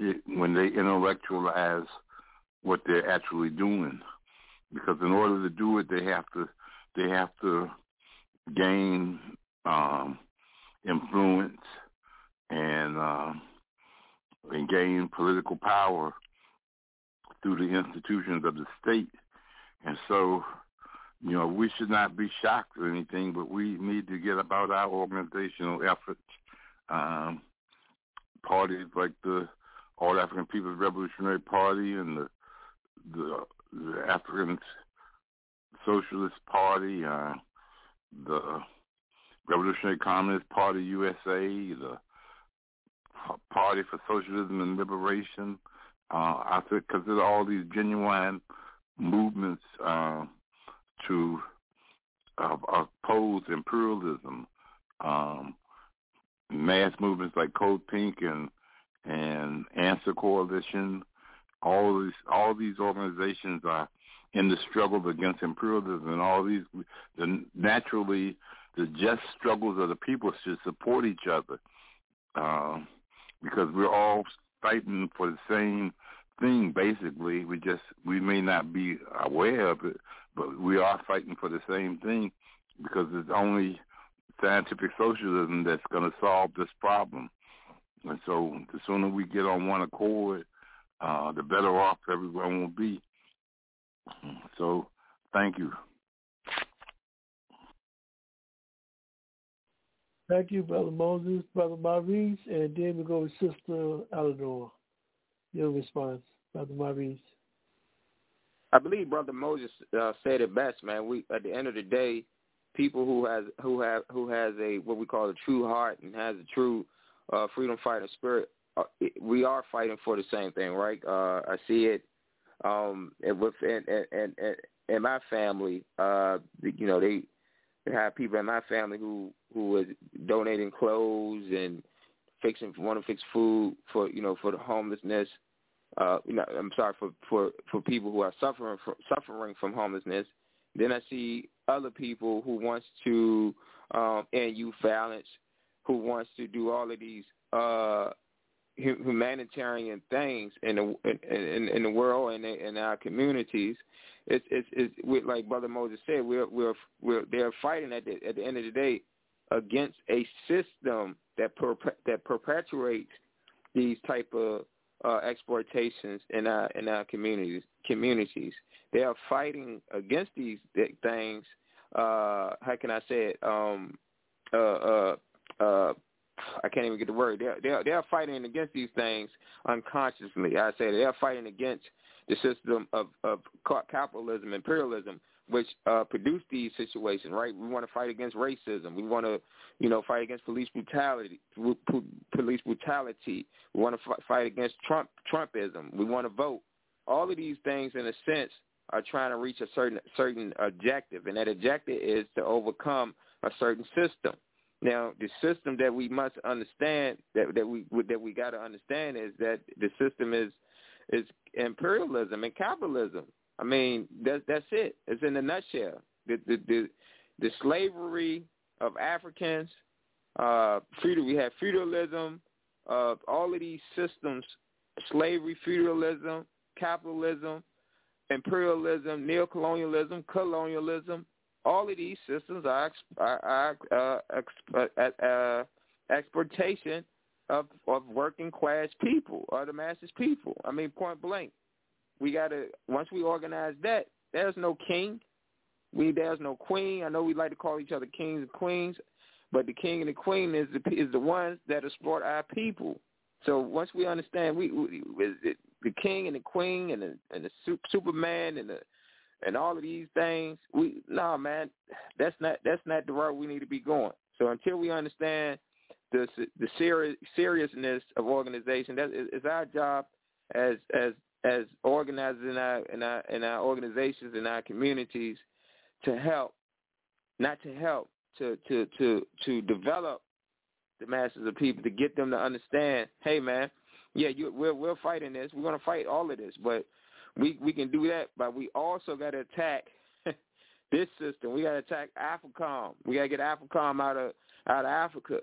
it, when they intellectualize what they're actually doing, because in order to do it, they have to they have to gain um, influence and uh, and gain political power through the institutions of the state. And so, you know, we should not be shocked or anything, but we need to get about our organizational efforts. Um, parties like the All African People's Revolutionary Party and the the, the African Socialist Party, uh, the Revolutionary Communist Party USA, the Party for Socialism and Liberation, uh, I there's all these genuine movements uh, to uh, oppose imperialism, um, mass movements like Code Pink and and Answer Coalition. All these all these organizations are in the struggle against imperialism, and all these the, naturally the just struggles of the people should support each other uh, because we're all fighting for the same thing basically. We just we may not be aware of it but we are fighting for the same thing because it's only scientific socialism that's going to solve this problem. And so the sooner we get on one accord uh the better off everyone will be so thank you Thank you, Brother Moses, Brother Maurice, and then we go with Sister Eleanor. Your response, Brother Maurice. I believe Brother Moses uh, said it best, man. We at the end of the day, people who has who have who has a what we call a true heart and has a true uh, freedom fighting spirit, we are fighting for the same thing, right? Uh, I see it um, and with and, and, and, and my family. Uh, you know, they they have people in my family who who was donating clothes and fixing want to fix food for you know for the homelessness. Uh, you know, I'm sorry for for for people who are suffering from suffering from homelessness. Then I see other people who wants to um, end youth violence, who wants to do all of these uh, humanitarian things in the in, in the world and in our communities. It's it's, it's like Brother Moses said. We're we're we're they're fighting at the at the end of the day against a system that perpe- that perpetuates these type of uh, exploitations in our in our communities. Communities they are fighting against these things. Uh, how can I say it? Um, uh, uh, uh, I can't even get the word. They're they're they're fighting against these things unconsciously. I say they're fighting against the system of of capitalism, imperialism, which uh, produce these situations. Right? We want to fight against racism. We want to, you know, fight against police brutality. Police brutality. We want to fight against Trump Trumpism. We want to vote. All of these things, in a sense, are trying to reach a certain certain objective, and that objective is to overcome a certain system. Now, the system that we must understand that that we that we got to understand is that the system is is imperialism and capitalism. I mean, that's that's it. It's in a nutshell. The the the, the slavery of Africans, uh, feudal. We have feudalism. Uh, all of these systems: slavery, feudalism, capitalism, imperialism, neocolonialism, colonialism, all of these systems are, are, are uh, uh, uh, exploitation of, of working class people or the masses people. I mean, point blank. We got to once we organize that, there's no king. We there's no queen. I know we like to call each other kings and queens, but the king and the queen is the is the ones that exploit our people. So once we understand, we, we the king and the queen and the and the Superman and the and all of these things, we no nah, man, that's not that's not the road we need to be going. So until we understand the the serious seriousness of organization, that is our job as as as organizers in our in our in our organizations in our communities to help, not to help, to to to to develop the masses of people to get them to understand. Hey man, yeah, you, we're we're fighting this. We're gonna fight all of this, but we we can do that, but we also got to attack this system. We got to attack AFRICOM. We got to get AFRICOM out of out of Africa.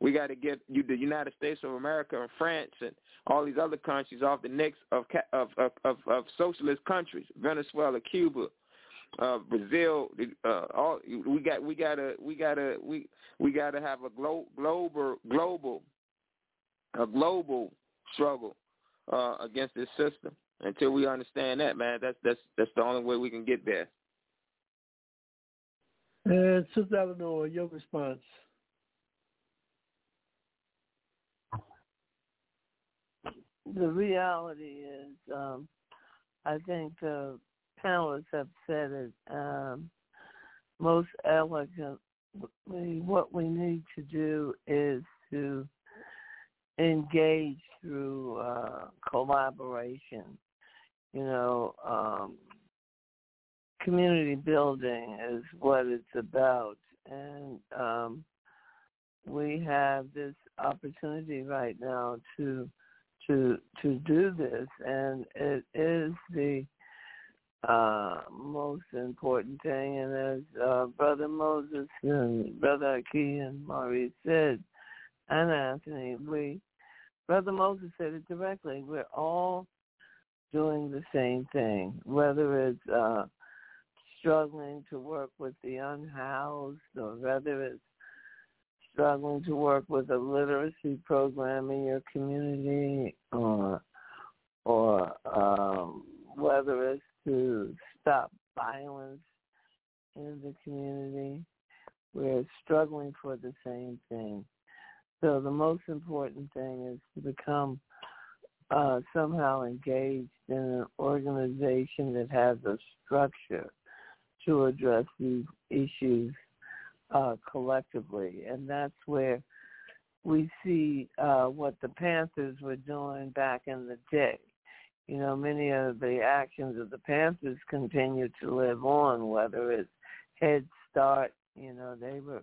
We got to get you, the United States of America and France and all these other countries off the necks of of of, of, of socialist countries, Venezuela, Cuba, uh, Brazil. Uh, all we got we gotta we gotta we we gotta have a glo- global global a global struggle uh, against this system. Until we understand that, man, that's that's that's the only way we can get there. And Sister Eleanor, your response. The reality is, um, I think the panelists have said it um, most elegantly. What we need to do is to engage through uh, collaboration you know, um, community building is what it's about. And um, we have this opportunity right now to to to do this, and it is the uh, most important thing. And as uh, Brother Moses and Brother Aki and Maurice said, and Anthony, we Brother Moses said it directly. We're all doing the same thing, whether it's uh, struggling to work with the unhoused or whether it's struggling to work with a literacy program in your community or or um, whether it's to stop violence in the community. We're struggling for the same thing. So the most important thing is to become uh, somehow engaged in an organization that has a structure to address these issues uh, collectively. And that's where we see uh, what the Panthers were doing back in the day. You know, many of the actions of the Panthers continue to live on, whether it's Head Start, you know, they were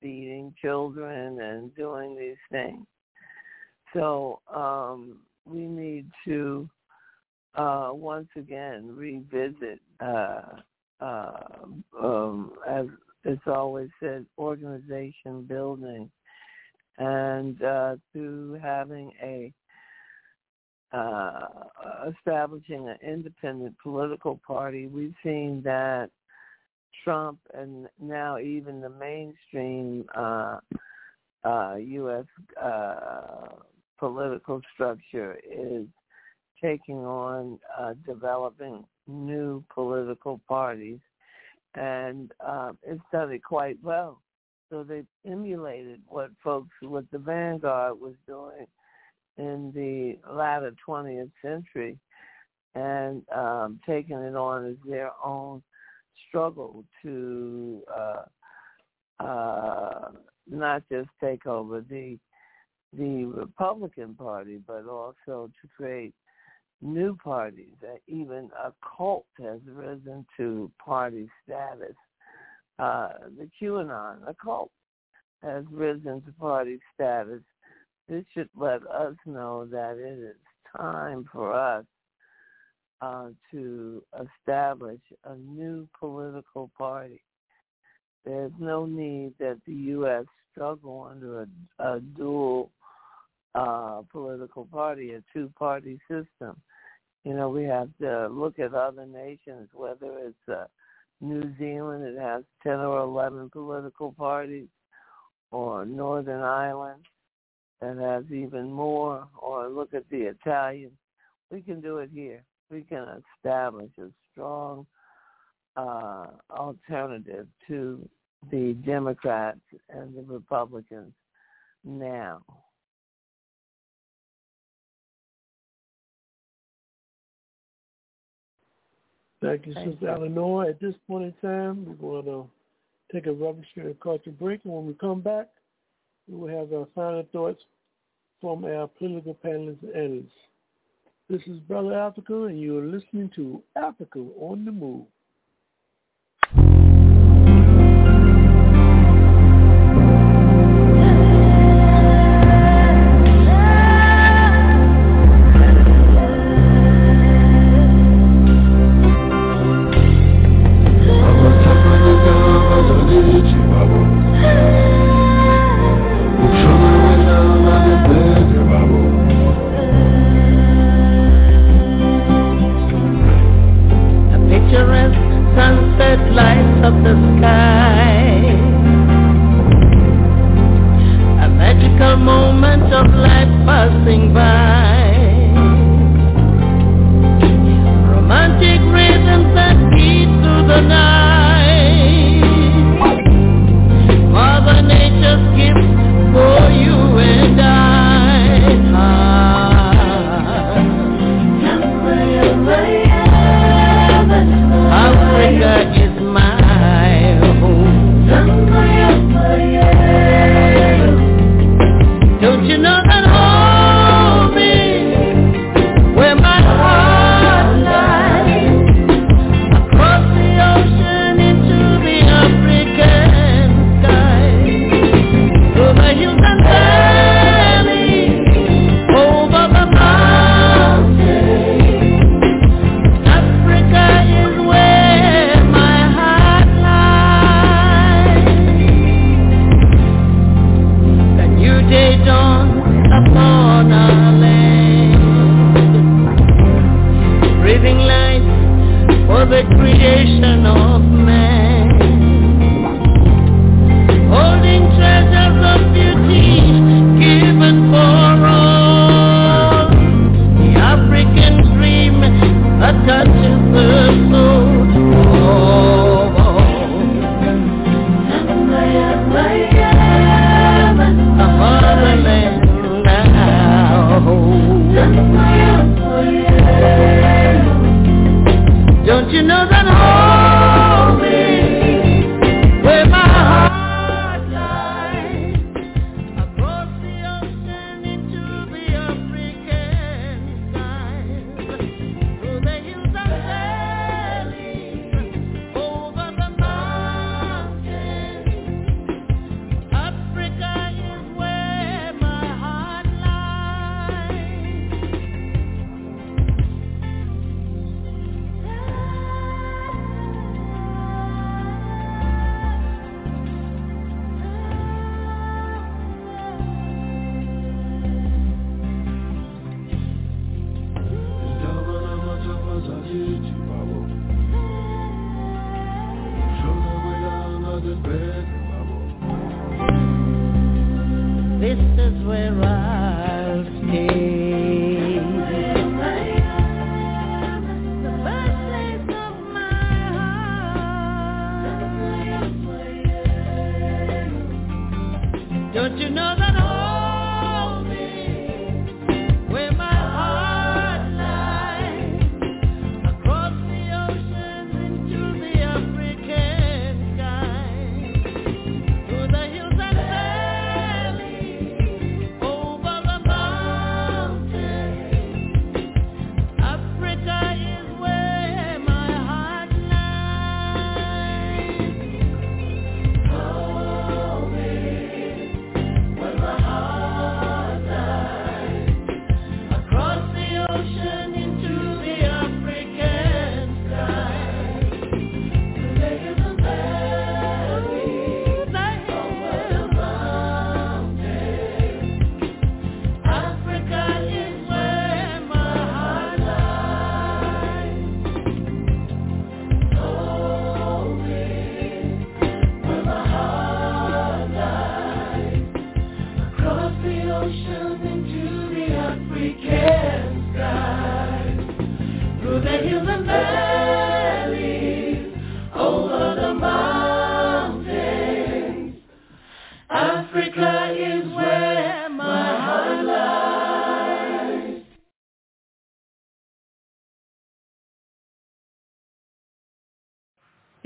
feeding children and doing these things. So um, we need to uh, once again revisit, uh, uh, um, as it's always said, organization building, and uh, through having a uh, establishing an independent political party, we've seen that Trump and now even the mainstream uh, U.S political structure is taking on uh, developing new political parties, and uh, it's done it quite well. So they emulated what folks, what the vanguard was doing in the latter 20th century and um, taking it on as their own struggle to uh, uh, not just take over the the Republican Party, but also to create new parties. That even a cult has risen to party status. Uh, the QAnon, a cult, has risen to party status. This should let us know that it is time for us uh, to establish a new political party. There's no need that the U.S. struggle under a, a dual uh, political party, a two-party system. You know, we have to look at other nations, whether it's uh, New Zealand, it has 10 or 11 political parties, or Northern Ireland, that has even more, or look at the Italians. We can do it here. We can establish a strong uh, alternative to the Democrats and the Republicans now. Thank you, Thank Sister you. Eleanor. At this point in time, we're going to take a rubber revolutionary culture break, and when we come back, we will have our final thoughts from our political panelists and analysts. This is Brother Africa, and you are listening to Africa on the Move.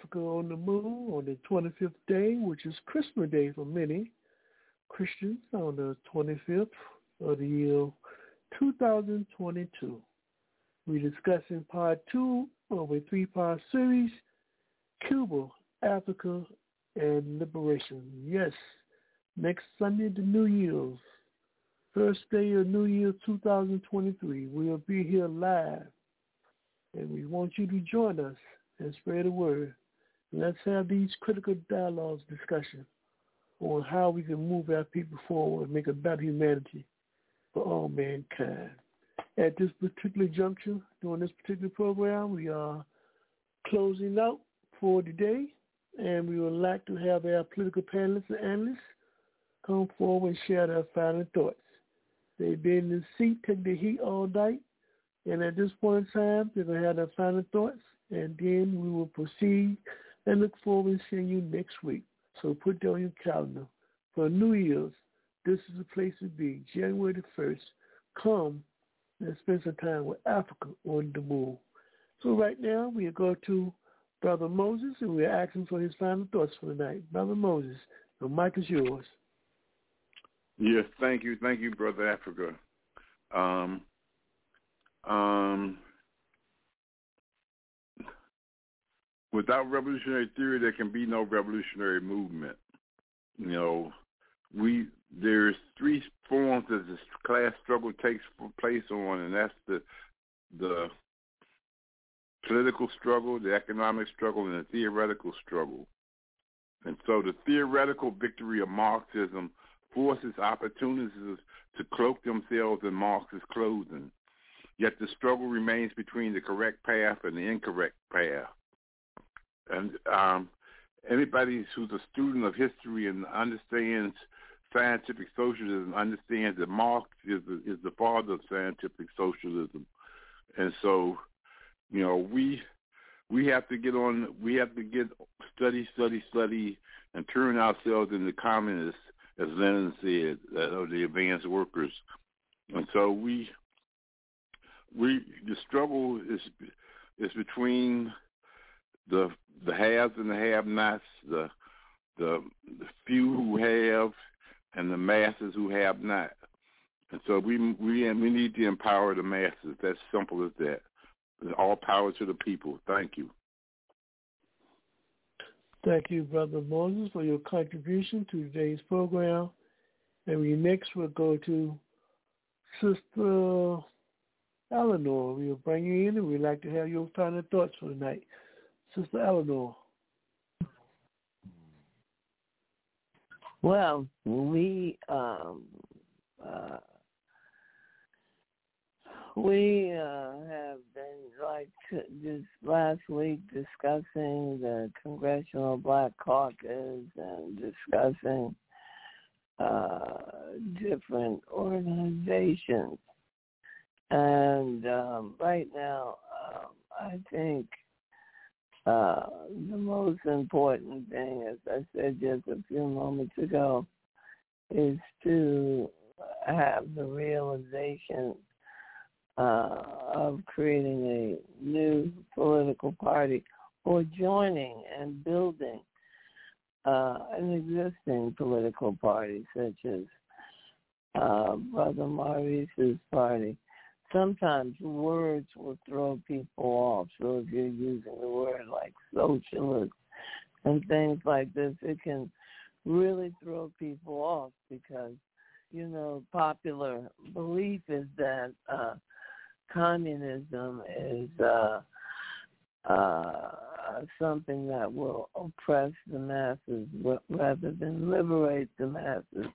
Africa on the Move on the 25th day, which is Christmas Day for many Christians on the 25th of the year 2022. We're discussing part two of a three-part series, Cuba, Africa, and Liberation. Yes, next Sunday, the New Year's, first day of New Year 2023. We'll be here live and we want you to join us and spread the word. Let's have these critical dialogues, discussion on how we can move our people forward and make a better humanity for all mankind. At this particular juncture, during this particular program, we are closing out for today, and we would like to have our political panelists and analysts come forward and share their final thoughts. They've been in the seat, taking the heat all night, and at this point in time, they're going to have their final thoughts, and then we will proceed and look forward to seeing you next week. So put down your calendar. For New Year's, this is the place to be, January the 1st. Come and spend some time with Africa on the move. So right now, we are going to Brother Moses, and we're asking for his final thoughts for the night. Brother Moses, the mic is yours. Yes, thank you. Thank you, Brother Africa. Um, um, without revolutionary theory, there can be no revolutionary movement. You know, we there's three forms that this class struggle takes place on, and that's the the political struggle, the economic struggle, and the theoretical struggle. And so the theoretical victory of Marxism forces opportunists to cloak themselves in Marxist clothing. Yet the struggle remains between the correct path and the incorrect path. And um, anybody who's a student of history and understands scientific socialism understands that Marx is the, is the father of scientific socialism. And so, you know, we we have to get on. We have to get study, study, study, and turn ourselves into communists, as Lenin said, are the advanced workers. And so we we the struggle is is between the the haves and the have-nots, the the the few who have and the masses who have not. And so we we we need to empower the masses. That's simple as that. All power to the people. Thank you. Thank you, Brother Moses, for your contribution to today's program. And we next will go to Sister Eleanor. We'll bring you in and we'd like to have your final thoughts for tonight. Sister Eleanor. Well, we um, uh, we uh, have been like this last week discussing the Congressional Black Caucus and discussing uh, different organizations and um, right now, um, I think uh, the most important thing, as I said just a few moments ago, is to have the realization uh, of creating a new political party or joining and building uh, an existing political party, such as uh, Brother Maurice's party sometimes words will throw people off. So if you're using the word like socialist and things like this, it can really throw people off because, you know, popular belief is that uh, communism is uh, uh, something that will oppress the masses rather than liberate the masses.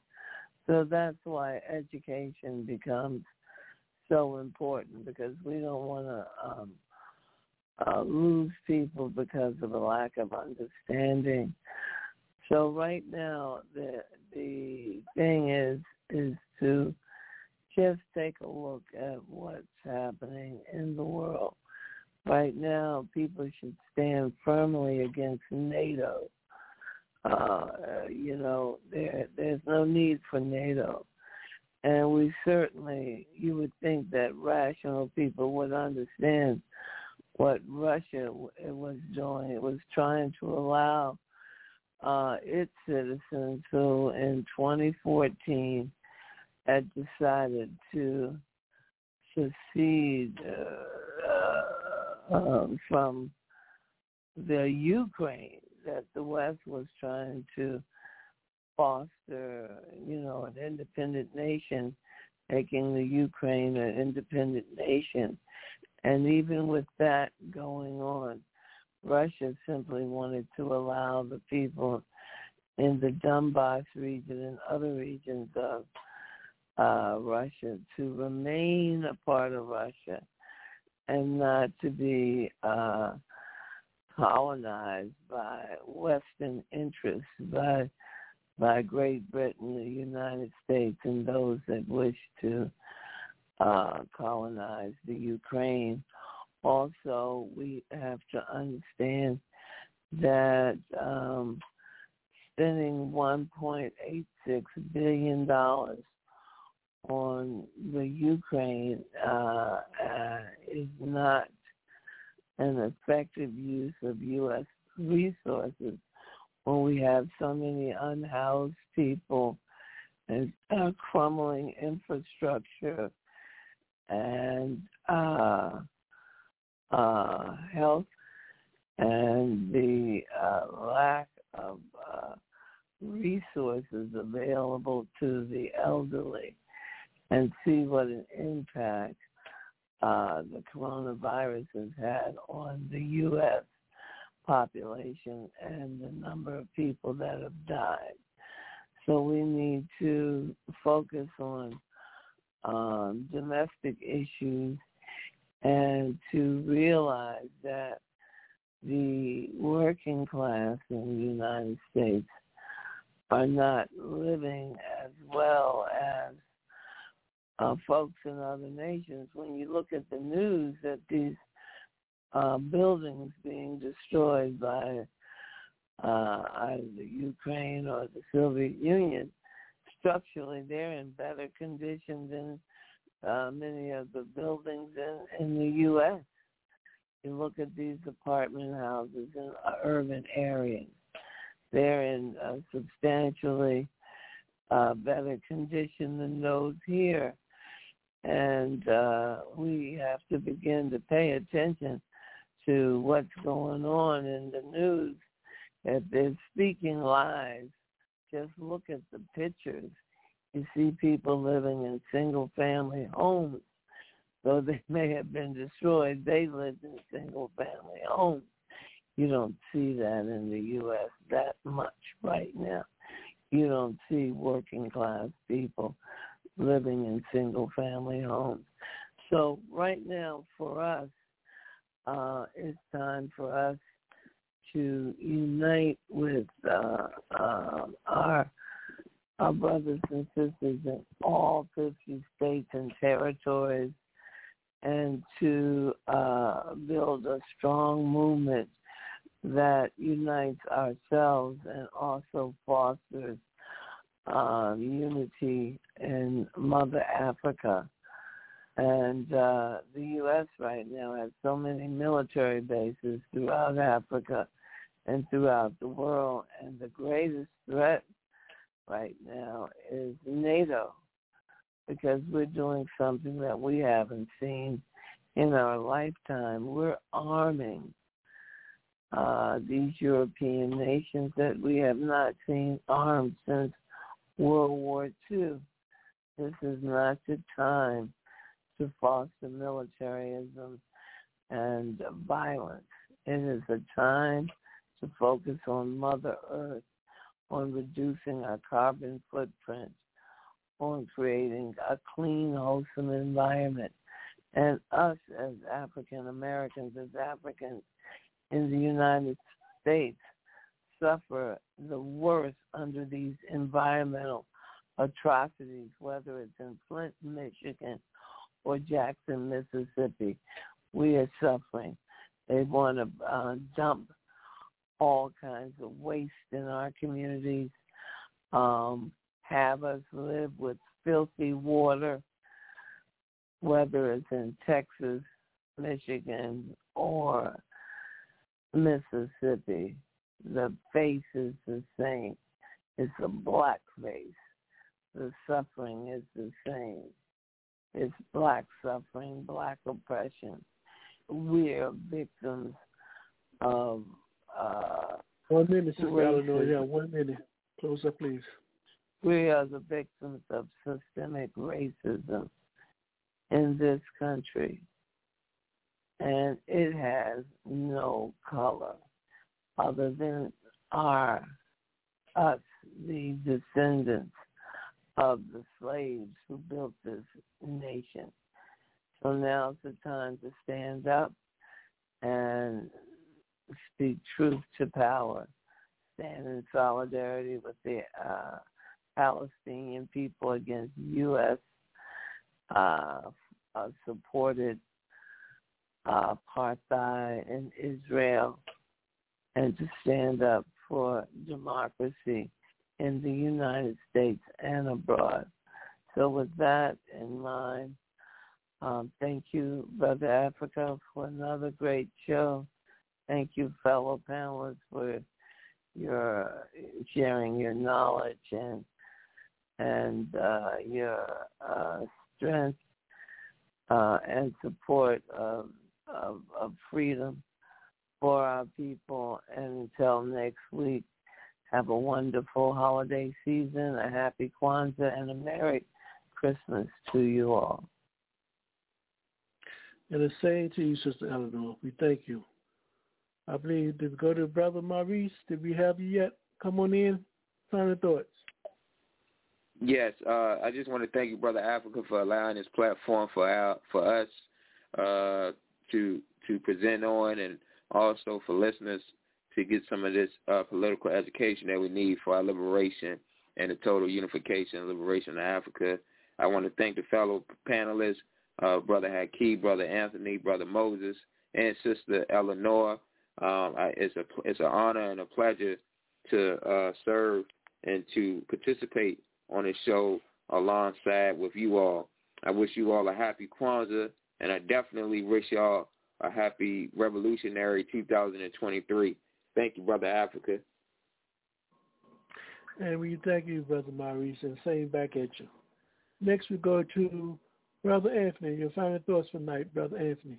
So that's why education becomes so important because we don't want to um, uh, lose people because of a lack of understanding. So right now, the the thing is is to just take a look at what's happening in the world. Right now, people should stand firmly against NATO. Uh, you know, there there's no need for NATO. And we certainly, you would think that rational people would understand what Russia was doing. It was trying to allow uh, its citizens who in 2014 had decided to secede uh, um, from the Ukraine that the West was trying to foster, you know, an independent nation, making the Ukraine an independent nation. And even with that going on, Russia simply wanted to allow the people in the Donbass region and other regions of uh, Russia to remain a part of Russia and not to be uh, colonized by Western interests, by by Great Britain, the United States, and those that wish to uh, colonize the Ukraine. Also, we have to understand that um, spending 1.86 billion dollars on the Ukraine uh, uh, is not an effective use of U.S. resources when we have so many unhoused people and uh, crumbling infrastructure and uh, uh, health and the uh, lack of uh, resources available to the elderly and see what an impact uh, the coronavirus has had on the U.S. population and the number of people that have died. So we need to focus on um, domestic issues and to realize that the working class in the United States are not living as well as uh, folks in other nations. When you look at the news that these uh, buildings being destroyed by uh, either the Ukraine or the Soviet Union, structurally they're in better condition than uh, many of the buildings in, in the U.S. You look at these apartment houses in urban areas; they're in uh, substantially uh, better condition than those here. And uh, we have to begin to pay attention to what's going on in the news. If they're speaking lies, just look at the pictures. You see people living in single-family homes. Though they may have been destroyed, they lived in single-family homes. You don't see that in the U.S. that much right now. You don't see working class people living in single family homes. So right now for us, uh, it's time for us to unite with uh, uh, our our brothers and sisters in all 50 states and territories and to uh, build a strong movement that unites ourselves and also fosters uh, unity in Mother Africa. And uh, the U.S. right now has so many military bases throughout Africa and throughout the world. And the greatest threat right now is NATO because we're doing something that we haven't seen in our lifetime. We're arming uh, these European nations that we have not seen armed since World War II. This is not the time to foster militarism and violence. It is a time to focus on Mother Earth, on reducing our carbon footprint, on creating a clean, wholesome environment. And us as African Americans, as Africans in the United States, suffer the worst under these environmental atrocities, whether it's in Flint, Michigan, or Jackson, Mississippi. We are suffering. They want to uh, dump all kinds of waste in our communities, um, have us live with filthy water, whether it's in Texas, Michigan or Mississippi. The face is the same. It's a black face. The suffering is the same. It's black suffering, black oppression. We're victims of uh, one minute, Sister. Eleanor. Yeah, one minute. Close up, please. We are the victims of systemic racism in this country. And it has no color other than our, us, the descendants of the slaves who built this nation. So now's the time to stand up and speak truth to power. Stand in solidarity with the uh, Palestinian people against U.S. Uh, uh, supported uh, apartheid in Israel and to stand up for democracy in the United States and abroad. So with that in mind, um, thank you, Brother Africa, for another great show. Thank you, fellow panelists, for your sharing your knowledge and and uh, your uh, strength uh, and support of, of, of freedom for our people. And until next week, have a wonderful holiday season, a happy Kwanzaa, and a Merry Christmas to you all. And the same to you, Sister Eleanor. We thank you. I believe, did we go to Brother Maurice? Did we have you yet? Come on in. Final thoughts. Yes, uh, I just want to thank you, Brother Africa, for allowing this platform for our, for us uh, to to present on, and also for listeners to get some of this uh, political education that we need for our liberation and the total unification and liberation of Africa. I want to thank the fellow panelists, uh, Brother Haki, Brother Anthony, Brother Moses, and Sister Eleanor. Um, I, it's a it's an honor and a pleasure to uh, serve and to participate on this show alongside with you all. I wish you all a happy Kwanzaa, and I definitely wish y'all a happy Revolutionary 2023. Thank you, Brother Africa. And we thank you, Brother Maurice, and same back at you. Next we go to Brother Anthony. Your final thoughts for tonight, Brother Anthony.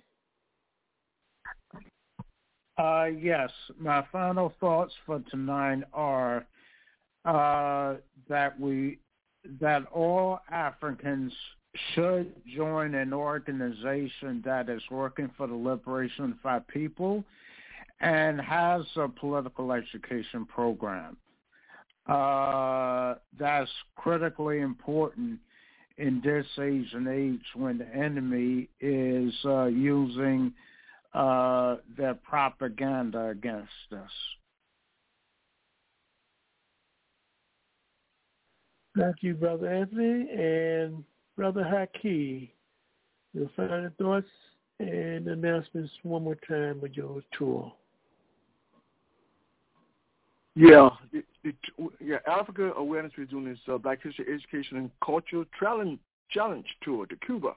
Uh, yes, my final thoughts for tonight are uh, that we that all Africans should join an organization that is working for the liberation of our people and has a political education program. Uh, that's critically important in this age and age when the enemy is uh, using uh, their propaganda against us. Thank you, Brother Anthony. And Brother Haki, your final thoughts and announcements one more time with your tour. Yeah, it, it, yeah. Africa Awareness is doing this uh, Black History Education and Cultural Challenge Challenge Tour to Cuba.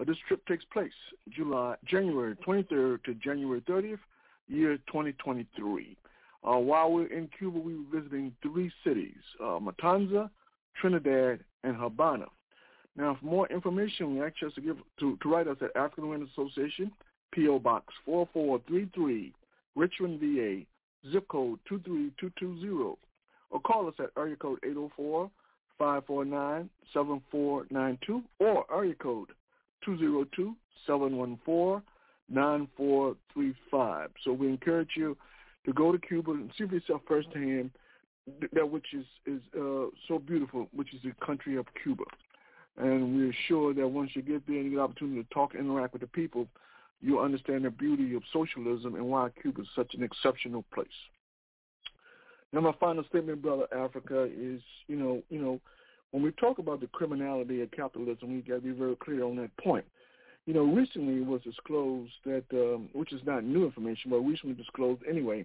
Uh, this trip takes place July, January 23rd to January 30th, year 2023. Uh, while we're in Cuba, we were visiting three cities: uh, Matanza, Trinidad, and Havana. Now, for more information, we ask you to give to, to write us at African Awareness Association, P.O. Box 4433, Richmond, VA zip code 23220, or call us at area code 804-549-7492 or area code 202-714-9435. So we encourage you to go to Cuba and see for yourself firsthand that which is, is uh, so beautiful, which is the country of Cuba. And we're sure that once you get there and you get the opportunity to talk and interact with the people, you'll understand the beauty of socialism and why Cuba is such an exceptional place. Now, my final statement, brother Africa, is you know, you know, when we talk about the criminality of capitalism, we got to be very clear on that point. You know, recently it was disclosed that, um, which is not new information, but recently disclosed anyway,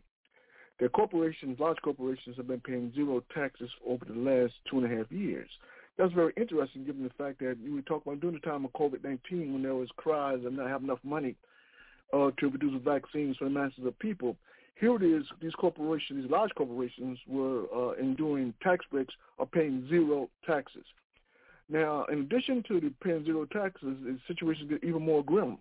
that corporations, large corporations, have been paying zero taxes over the last two and a half years. That's very interesting given the fact that you were talking about during the time of COVID-19 when there was cries of not having enough money uh, to produce vaccines for the masses of people. Here it is, these corporations, these large corporations were uh, enduring tax breaks or paying zero taxes. Now, in addition to the paying zero taxes, the situation get even more grim.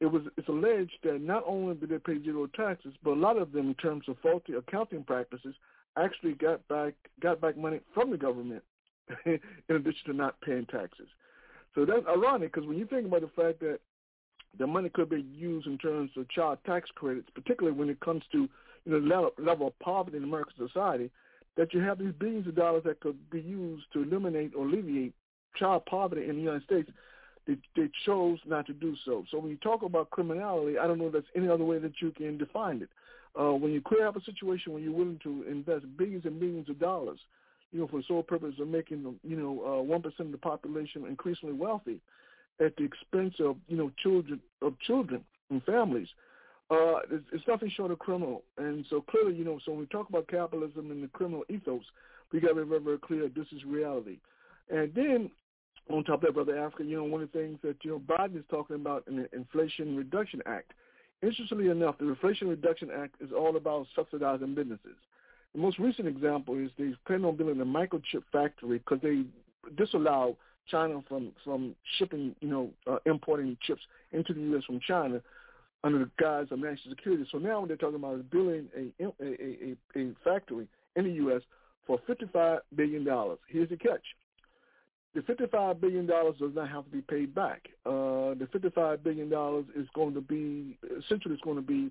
It was it's alleged that not only did they pay zero taxes, but a lot of them, in terms of faulty accounting practices, actually got back got back money from the government, in addition to not paying taxes. So that's ironic because when you think about the fact that the money could be used in terms of child tax credits, particularly when it comes to you know level, level of poverty in American society, that you have these billions of dollars that could be used to eliminate or alleviate child poverty in the United States. They, they chose not to do so. So when you talk about criminality, I don't know if there's any other way that you can define it. Uh, when you clear up a situation when you're willing to invest billions and millions of dollars, you know, for the sole purpose of making, you know, uh, one percent of the population increasingly wealthy, at the expense of, you know, children of children and families, uh, it's, it's nothing short of criminal. And so clearly, you know, so when we talk about capitalism and the criminal ethos, we got to be very, very clear this is reality. And then on top of that, Brother Africa, you know, one of the things that, you know, Biden is talking about in the Inflation Reduction Act. Interestingly enough, the Inflation Reduction Act is all about subsidizing businesses. The most recent example is they plan on building a microchip factory because they disallow China from from shipping, you know, uh, importing chips into the U.S. from China under the guise of national security. So now what they're talking about is building a a, a, a factory in the U.S. for $55 billion. Here's the catch. The $55 billion does not have to be paid back. Uh, the $55 billion is going to be, essentially it's going to be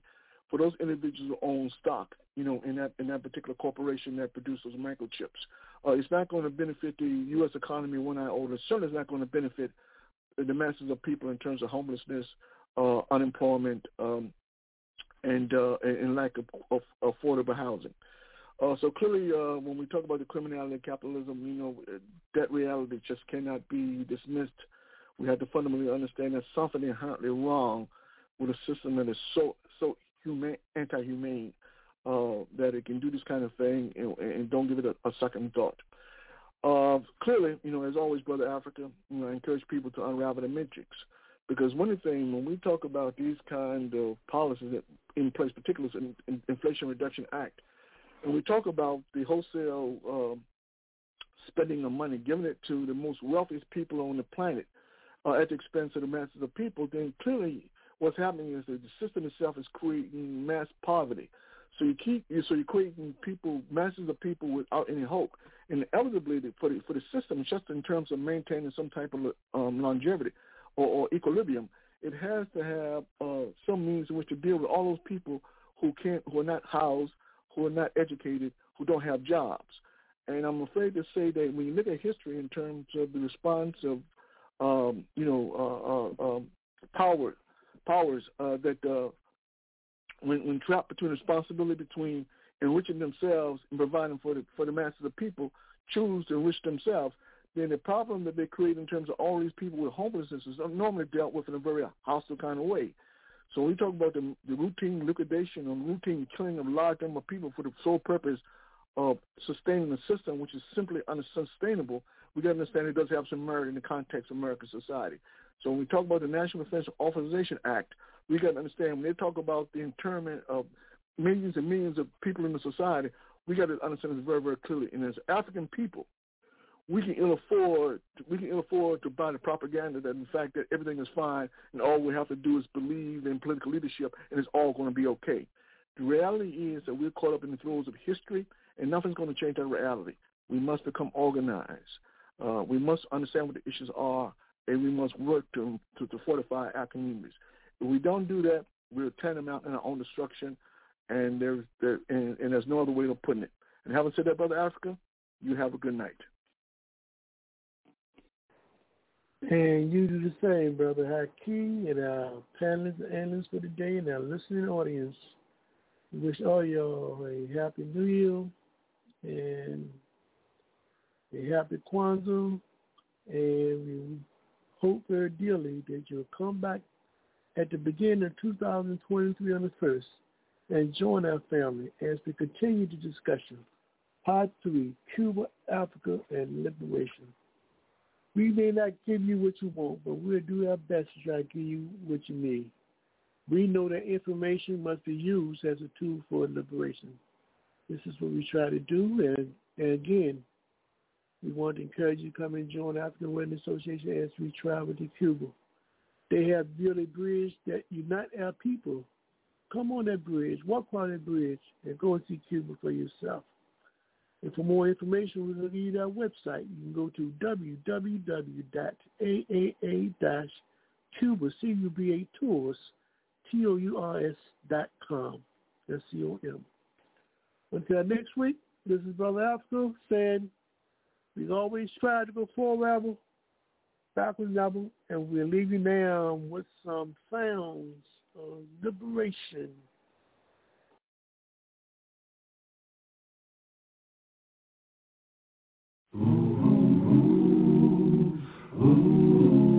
for those individuals who own stock, you know, in that in that particular corporation that produces microchips. Uh, it's not going to benefit the U.S. economy one iota. Certainly, it's not going to benefit the masses of people in terms of homelessness, uh, unemployment, um, and, uh, and lack of, of affordable housing. Uh, so clearly, uh, when we talk about the criminality of capitalism, you know, that reality just cannot be dismissed. We have to fundamentally understand that something inherently wrong with a system that is so so humane, anti-humane, uh, that it can do this kind of thing and, and don't give it a, a second thought. Uh, clearly, you know, as always, Brother Africa, you know, I encourage people to unravel the matrix. Because one things, when we talk about these kind of policies that in place, particularly in, in Inflation Reduction Act, and we talk about the wholesale uh, spending of money, giving it to the most wealthiest people on the planet uh, at the expense of the masses of people, then clearly what's happening is that the system itself is creating mass poverty. So you keep so you're creating people, masses of people without any hope. And inevitably, for the for the system, just in terms of maintaining some type of um, longevity, or, or equilibrium, it has to have uh, some means in which to deal with all those people who can't, who are not housed, who are not educated, who don't have jobs. And I'm afraid to say that when you look at history in terms of the response of, um, you know, uh, uh, um, power, powers uh, that uh, when, when trapped between responsibility between enriching themselves and providing for the for the masses of people, choose to enrich themselves then the problem that they create in terms of all these people with homelessness is normally dealt with in a very hostile kind of way. So we talk about the, the routine liquidation and routine killing of large number of people for the sole purpose of sustaining the system, which is simply unsustainable, we got to understand it does have some merit in the context of American society. So when we talk about the National Defense Authorization Act, we got to understand when they talk about the internment of millions and millions of people in the society, we got to understand this very, very clearly. And as African people, we can ill afford we can ill afford to buy the propaganda that in fact that everything is fine and all we have to do is believe in political leadership and it's all going to be okay. The reality is that we're caught up in the throes of history and nothing's going to change that reality. We must become organized. Uh, we must understand what the issues are and we must work to, to, to fortify our communities. If we don't do that, we're tantamount in our own destruction and there's there, and, and there's no other way of putting it. And having said that, Brother Africa, you have a good night. And you do the same, Brother Haki, and our panelists and analysts for the day, and our listening audience. We wish all y'all a happy new year and a happy Kwanzaa, and we hope very dearly that you'll come back at the beginning of 2023 on the 1st and join our family as we continue the discussion. Part 3, Cuba, Africa, and Liberation. We may not give you what you want, but we'll do our best to try to give you what you need. We know that information must be used as a tool for liberation. This is what we try to do, and, and again, we want to encourage you to come and join African Women Association as we travel to Cuba. They have built a bridge that unites our people. Come on that bridge, walk on that bridge, and go and see Cuba for yourself. And for more information, we're going to you that website. You can go to www.aaa-cuba, C-U-B-A tours, T-O-U-R-S dot com, S-C-O-M. Until next week, this is Brother Africa saying we always try to go forward, backwards, level, and we're leaving now with some sounds of liberation. Brought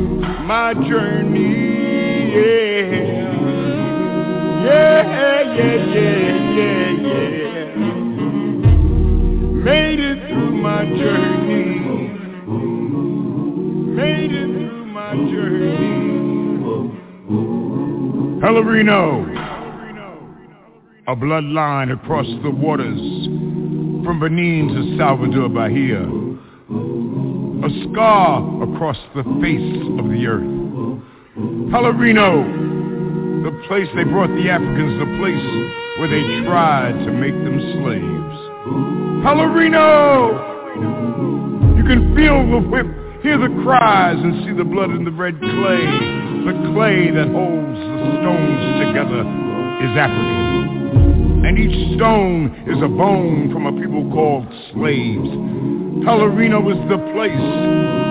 my journey, yeah. Yeah, yeah, yeah, yeah, yeah. Made it through my journey. Made it through my journey. Pelourinho, a bloodline across the waters from Benin to Salvador Bahia a scar across the face of the earth. Pelourinho, the place they brought the Africans, the place where they tried to make them slaves. Pelourinho! You can feel the whip, hear the cries, and see the blood in the red clay. The clay that holds the stones together is African. And each stone is a bone from a people called slaves. Pelourinho was the place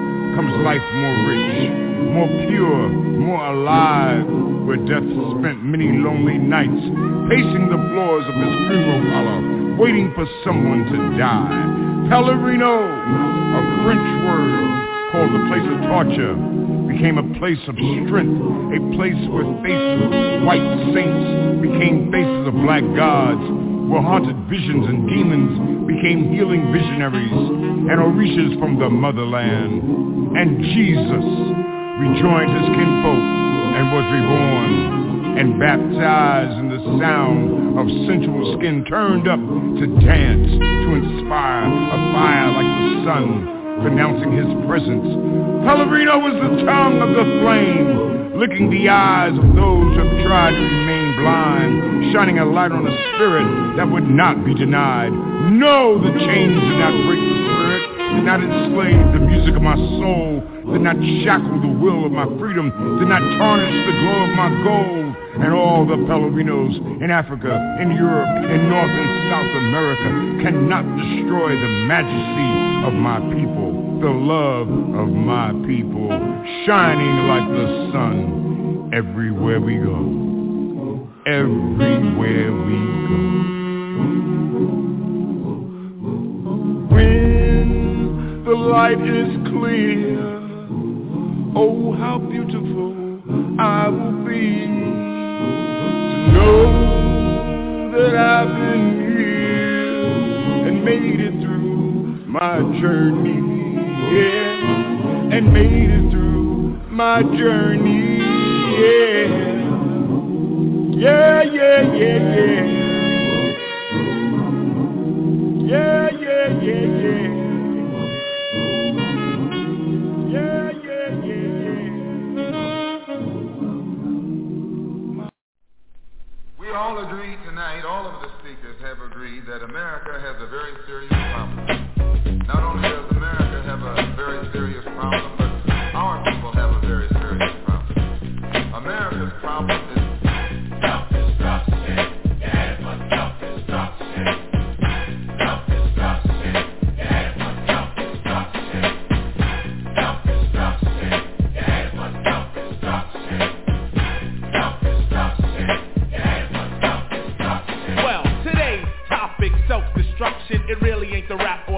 comes life more rich, more pure, more alive, where death spent many lonely nights pacing the floors of his funeral parlor, waiting for someone to die. Pelourinho, a French word called the place of torture, became a place of strength, a place where faces of white saints became faces of black gods, where haunted visions and demons became healing visionaries and orishas from the motherland. And Jesus rejoined his kinfolk and was reborn and baptized in the sound of sensual skin turned up to dance, to inspire a fire like the sun pronouncing his presence. Pelourinho was the tongue of the flame, licking the eyes of those who have tried to remain blind, shining a light on a spirit that would not be denied. No, the chains did not break the spirit. did not enslave the music of my soul, did not shackle the will of my freedom, did not tarnish the glow of my gold. And all the Pelourinhos in Africa, in Europe, in North and South America cannot destroy the majesty of my people, the love of my people, shining like the sun everywhere we go. Everywhere we go. When the light is clear, oh how beautiful I will be know that I've been here and made it through my journey, yeah, and made it through my journey, yeah, yeah, yeah, yeah, yeah. Yeah, yeah, yeah, yeah. We all agree tonight, all of the speakers have agreed that America has a very serious problem. Not only does America have a very serious problem, but our people have a very serious problem. America's problem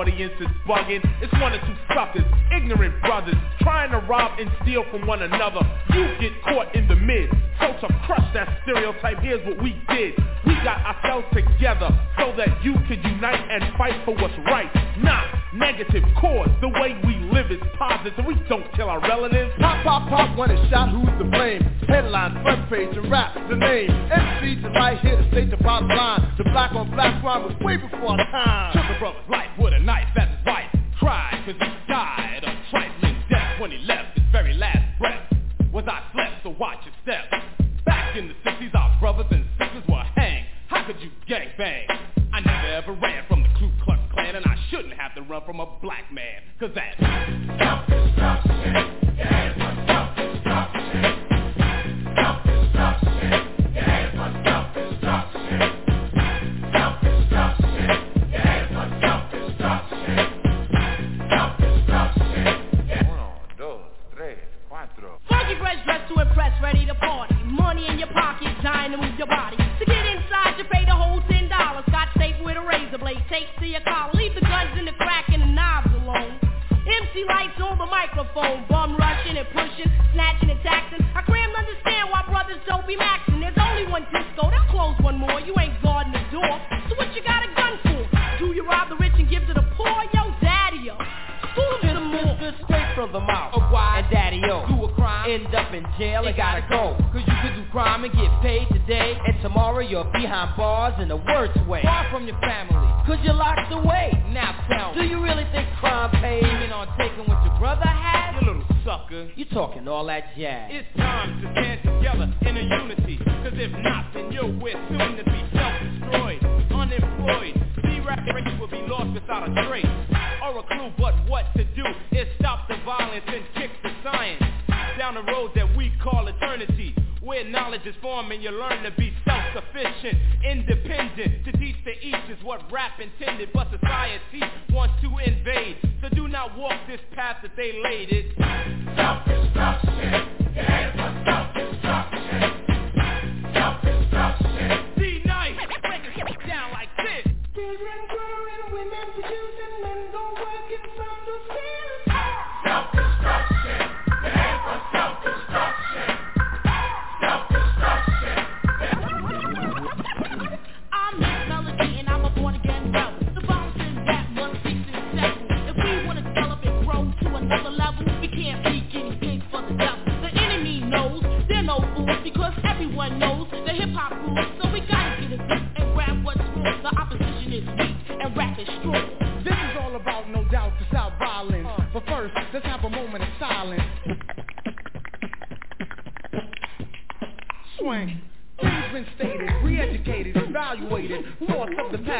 audience is bugging. It's one or two suckers, ignorant brothers, trying to rob and steal from one another. You get caught in the mid. So to crush that stereotype, here's what we did. We got ourselves together so that you can unite and fight for what's right. Not negative cause. The way we live is positive. We don't kill our relatives. Pop, pop, pop, when it's shot, who's to blame? Headline, front page, and rap, the name. MC tonight here to state the bottom line. The black on black crime was way before our time. Took a brother's life with a knife at his wife. Cried cause he died of trifling death when he left his very last breath. Was I slept, so watch your bang? I never ever ran from the Ku Klux Klan, and I shouldn't have to run from a black man, cause that's taped to your collar. Leave the guns in the crack and the knobs alone. MC lights on the microphone, bum rushing and pushing, snatching and taxing. I cram to understand why brothers don't be maxing. There's only one disco, they'll close one more. You ain't guarding the door, so what you got end up in jail and gotta go. Cause you could do crime and get paid today. And tomorrow you're behind bars in the worst way. Far from your family. Cause you're locked away. Now tell me. Do you really think crime pays? You mean on taking what your brother had? You little sucker. You talking all that jazz. It's time to stand together in a unity. Cause if not, then you'll we're soon to be self-destroyed, unemployed. C-rap race will be lost without a trace. Or a clue, but what to do is stop the violence and kick the science. Down the road that we call eternity. Where knowledge is formed and you learn to be self-sufficient, independent. To teach to each is what rap intended, but society wants to invade. So do not walk this path that they laid. Self-destruction. It. Self-destruction.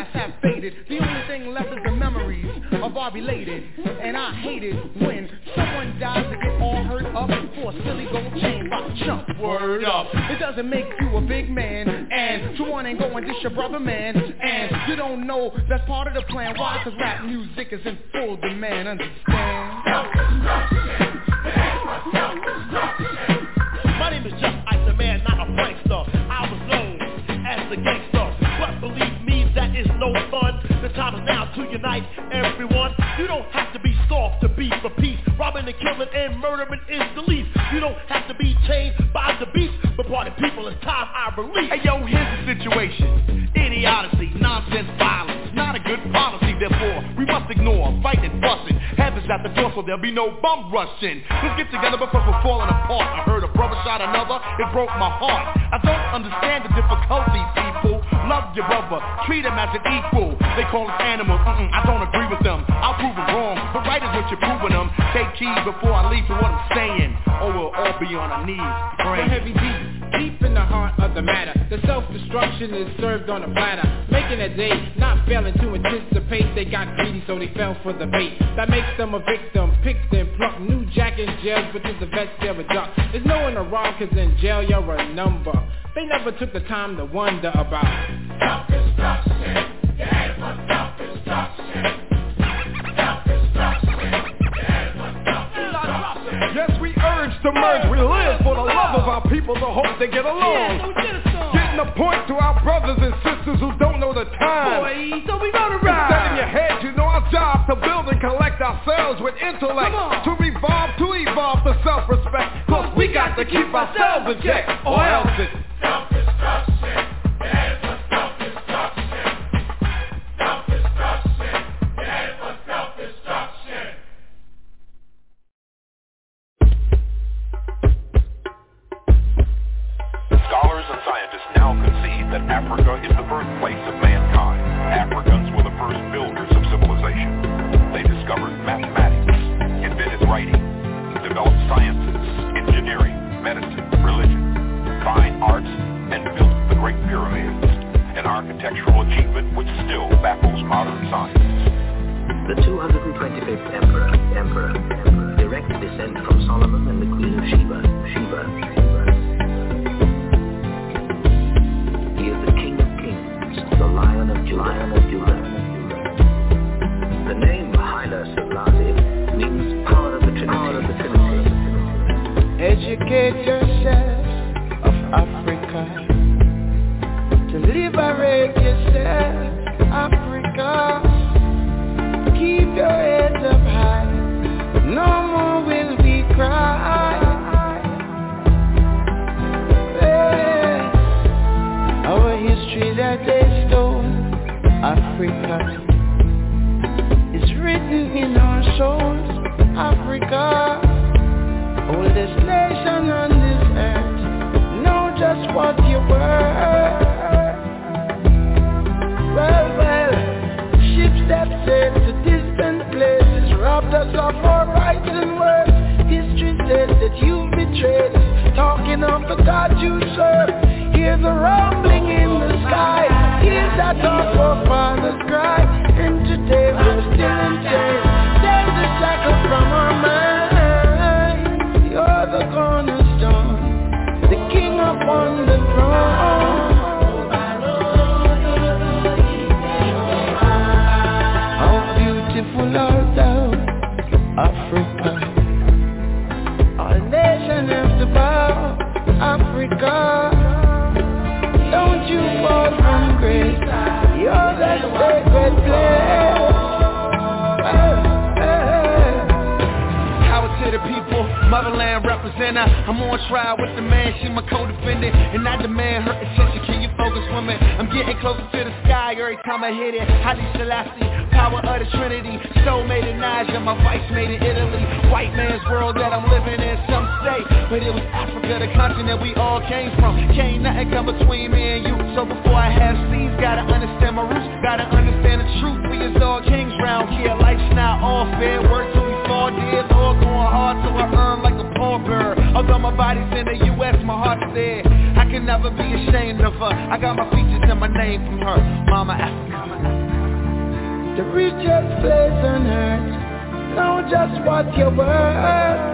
Past have faded. The only thing left is the memories of our belated. And I hate it when someone dies to get all hurt up for a silly gold chain by chump. Word up. It doesn't make you a big man. And to one ain't going dish your brother man. And you don't know that's part of the plan. Why? Cause rap music is in full demand. Understand? My name is Just Ice, a man, not a prankster. I was known as the gangster. But believe is no fun. The time is now to unite everyone. You don't have to be soft to be for peace. Robbing and killing and murdering is the least. You don't have to be chained by the beast. But party people, it's time I release. Hey yo, here's the situation. Idiocy, nonsense, violence. Not a good policy, therefore we must ignore fighting, fussing. Heaven's at the door, so there'll be no bum rushing. Let's get together because we're falling apart. I heard a brother shot another, it broke my heart. I don't understand the difficulty, people. Love your brother, treat him as an equal. They call us animals, Mm-mm, I don't agree with them. I'll prove it wrong, but right is what you're proving them. Take heed before I leave to what I'm saying, or we'll all be on our knees The praying. heavy deep, deep in the heart of the matter. The self-destruction is served on a platter, making a day, not failing to anticipate. They got greedy, so they fell for the bait. That makes them a victim, picked and plucked. New jack in jails, but to the they're a duck. There's no one rob, cause in jail you're a number. They never took the time to wonder about self-destruction. Yeah, for self-destruction. Yes, we urge to merge. We live for the love of our people, the hope they get along. Getting a point to our brothers and sisters who don't know the time. Boy, so we gonna ride. set in your head, you know our job to build and collect ourselves with intellect. To revolve, to evolve to self-respect. Cause we got to keep ourselves in check, or else it's Scholars now concede that Africa is the birthplace of mankind. Africans were the first builders of civilization. They discovered mathematics, invented writing, developed sciences, engineering, medicine, religion, fine arts, and built the Great Pyramids, an architectural achievement which still baffles modern science. The 225th Emperor, Emperor, Emperor, direct descent from Solomon and the Queen of Sheba, Sheba, the Lion of Judah, Lion of Judah. The name Haile Selassie means power of the Trinity. Of the Trinity. Educate yourself of Africa to liberate yourself, Africa. Keep your head up high. No more will we cry. That they stole, Africa, is written in our souls, Africa. Oldest nation on this earth, know just what you were. Well, well, ships that sail to distant places robbed us of our rights and words. History says that you betrayed us, talking of the God you serve. Hear the rumbling in the sky, hear that our forefathers cry, and today we're still in chains. There's a shackle from our mind. You're the cornerstone, the king upon the throne. How beautiful art thou, Africa. All nations have to bow, Africa. You're sacred. Power to the people, motherland representer. I'm on trial with the man, she my co-defendant. And I demand her attention, can you focus me? I'm getting closer to the sky every time I hit it. Haile Selassie, power of the Trinity. Soul made in Niger, my vice made in Italy. White man's world that I'm living in, some say. But it was Africa, the continent we all came from. Can't nothing come between me and you. So before I have seeds, gotta understand my roots, gotta understand the truth. We is all kings round here. Life's not all fair. Work till we fall dead, or going hard till I earn like a pauper. Although my body's in the U.S., my heart's there. I can never be ashamed of her. I got my features and my name from her, Mama Africa. The richest place on earth. Know just what you're worth.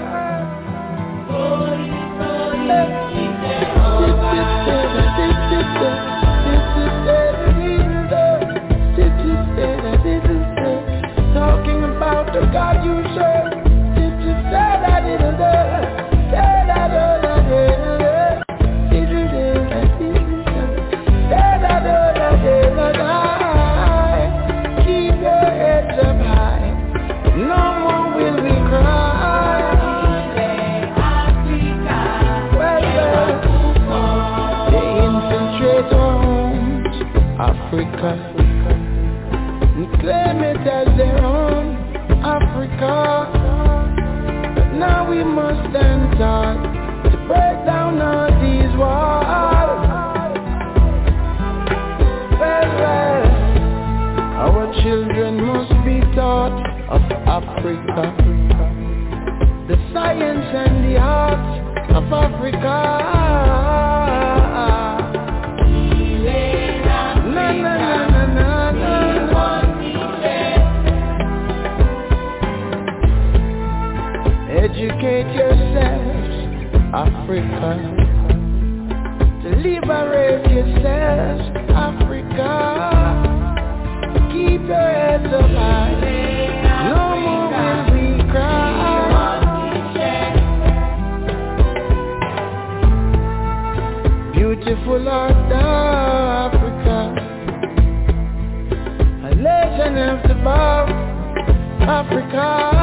God you Africa and claim it as their own Africa. But now we must stand tall to break down all these walls. Well, well, our children must be taught of Africa, the science and the art of Africa. Africa. To liberate yourselves, Africa. Keep your heads up high. No more will we cry. Beautiful art thou, Africa. A legend of the above, Africa.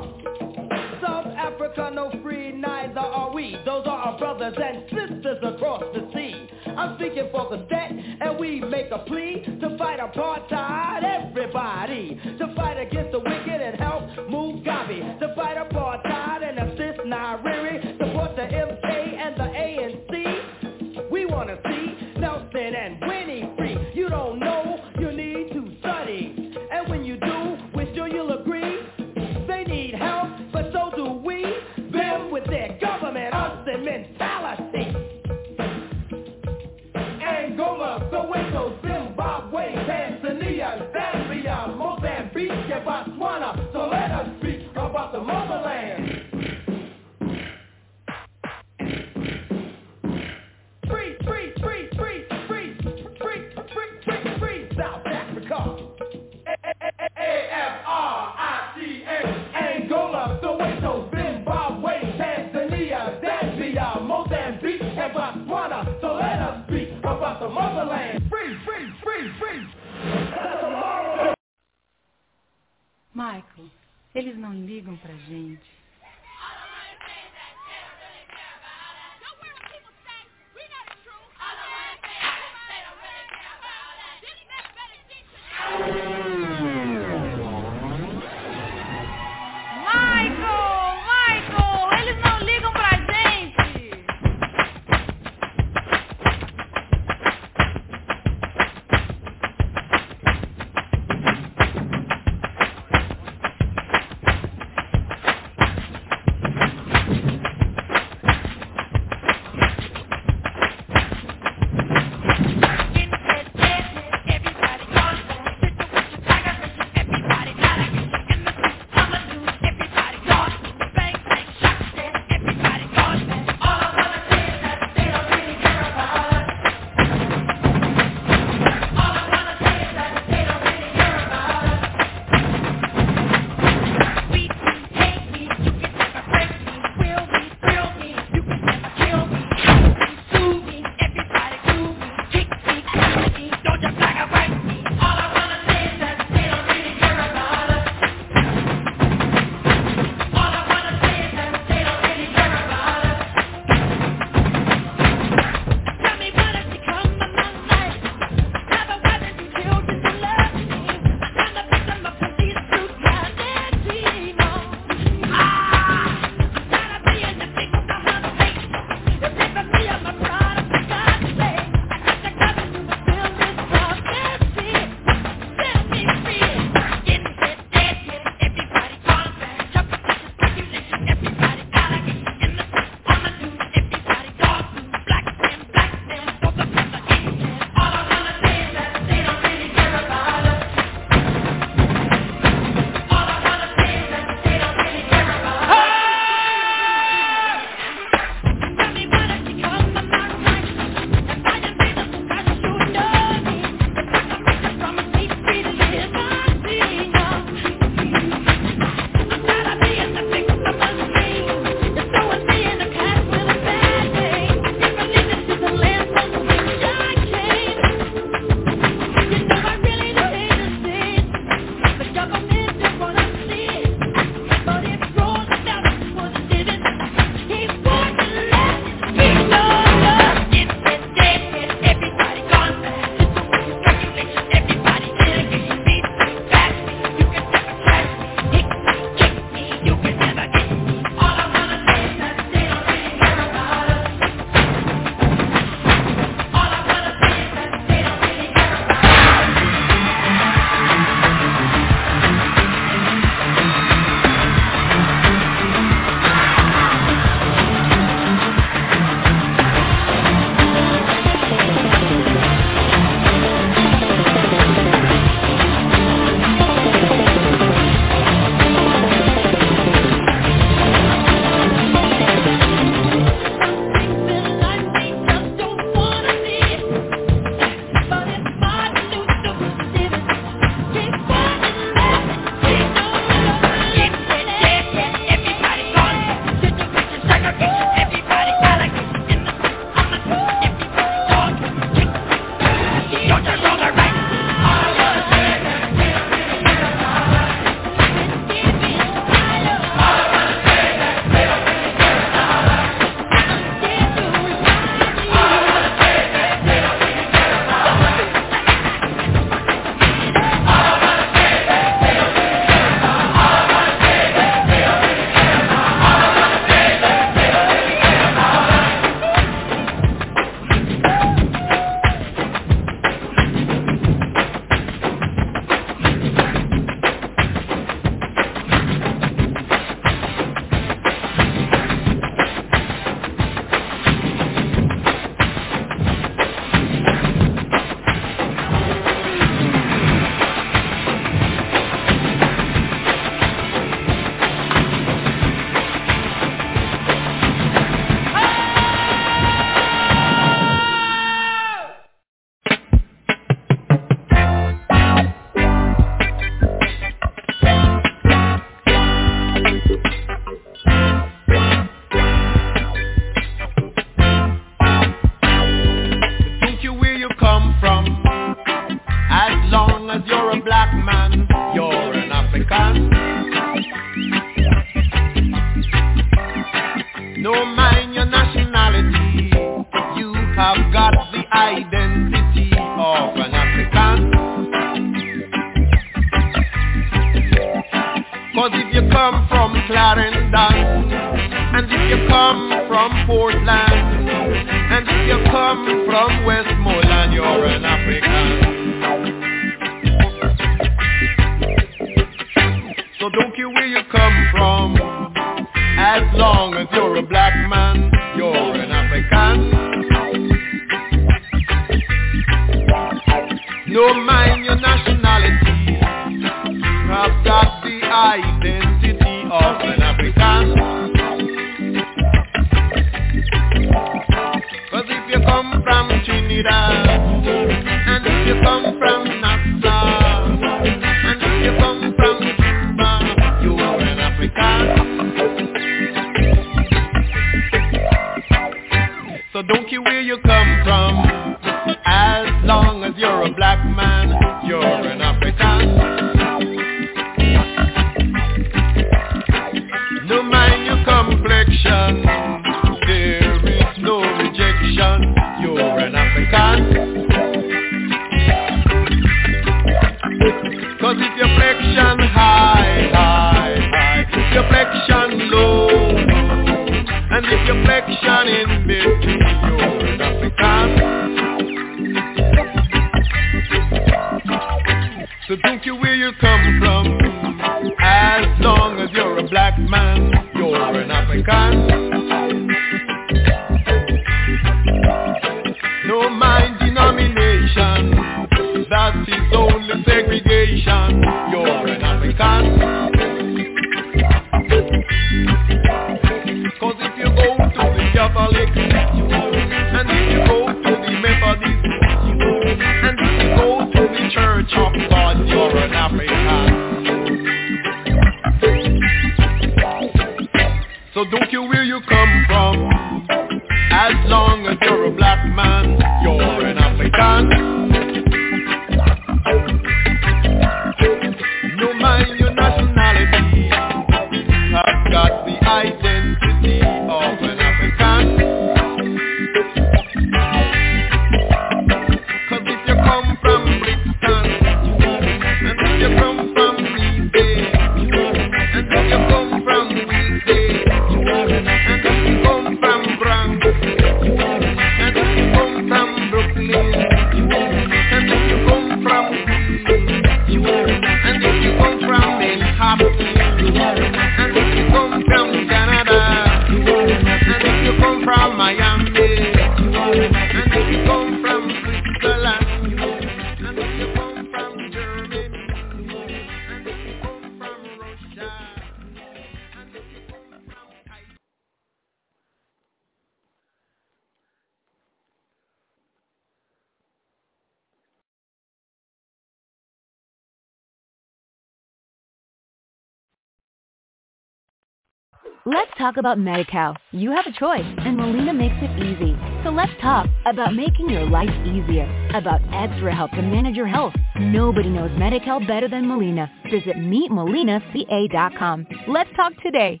talk about MediCal. You have a choice, and Molina makes it easy. So let's talk about making your life easier, about extra help to manage your health. Nobody knows MediCal better than Molina. Visit meetmolinaca.com. Let's talk today.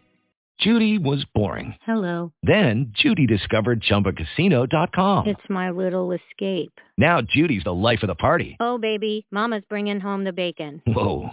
Judy was boring. Hello. Then Judy discovered ChumbaCasino.com. It's my little escape. Now Judy's the life of the party. Oh, baby, Mama's bringing home the bacon. Whoa.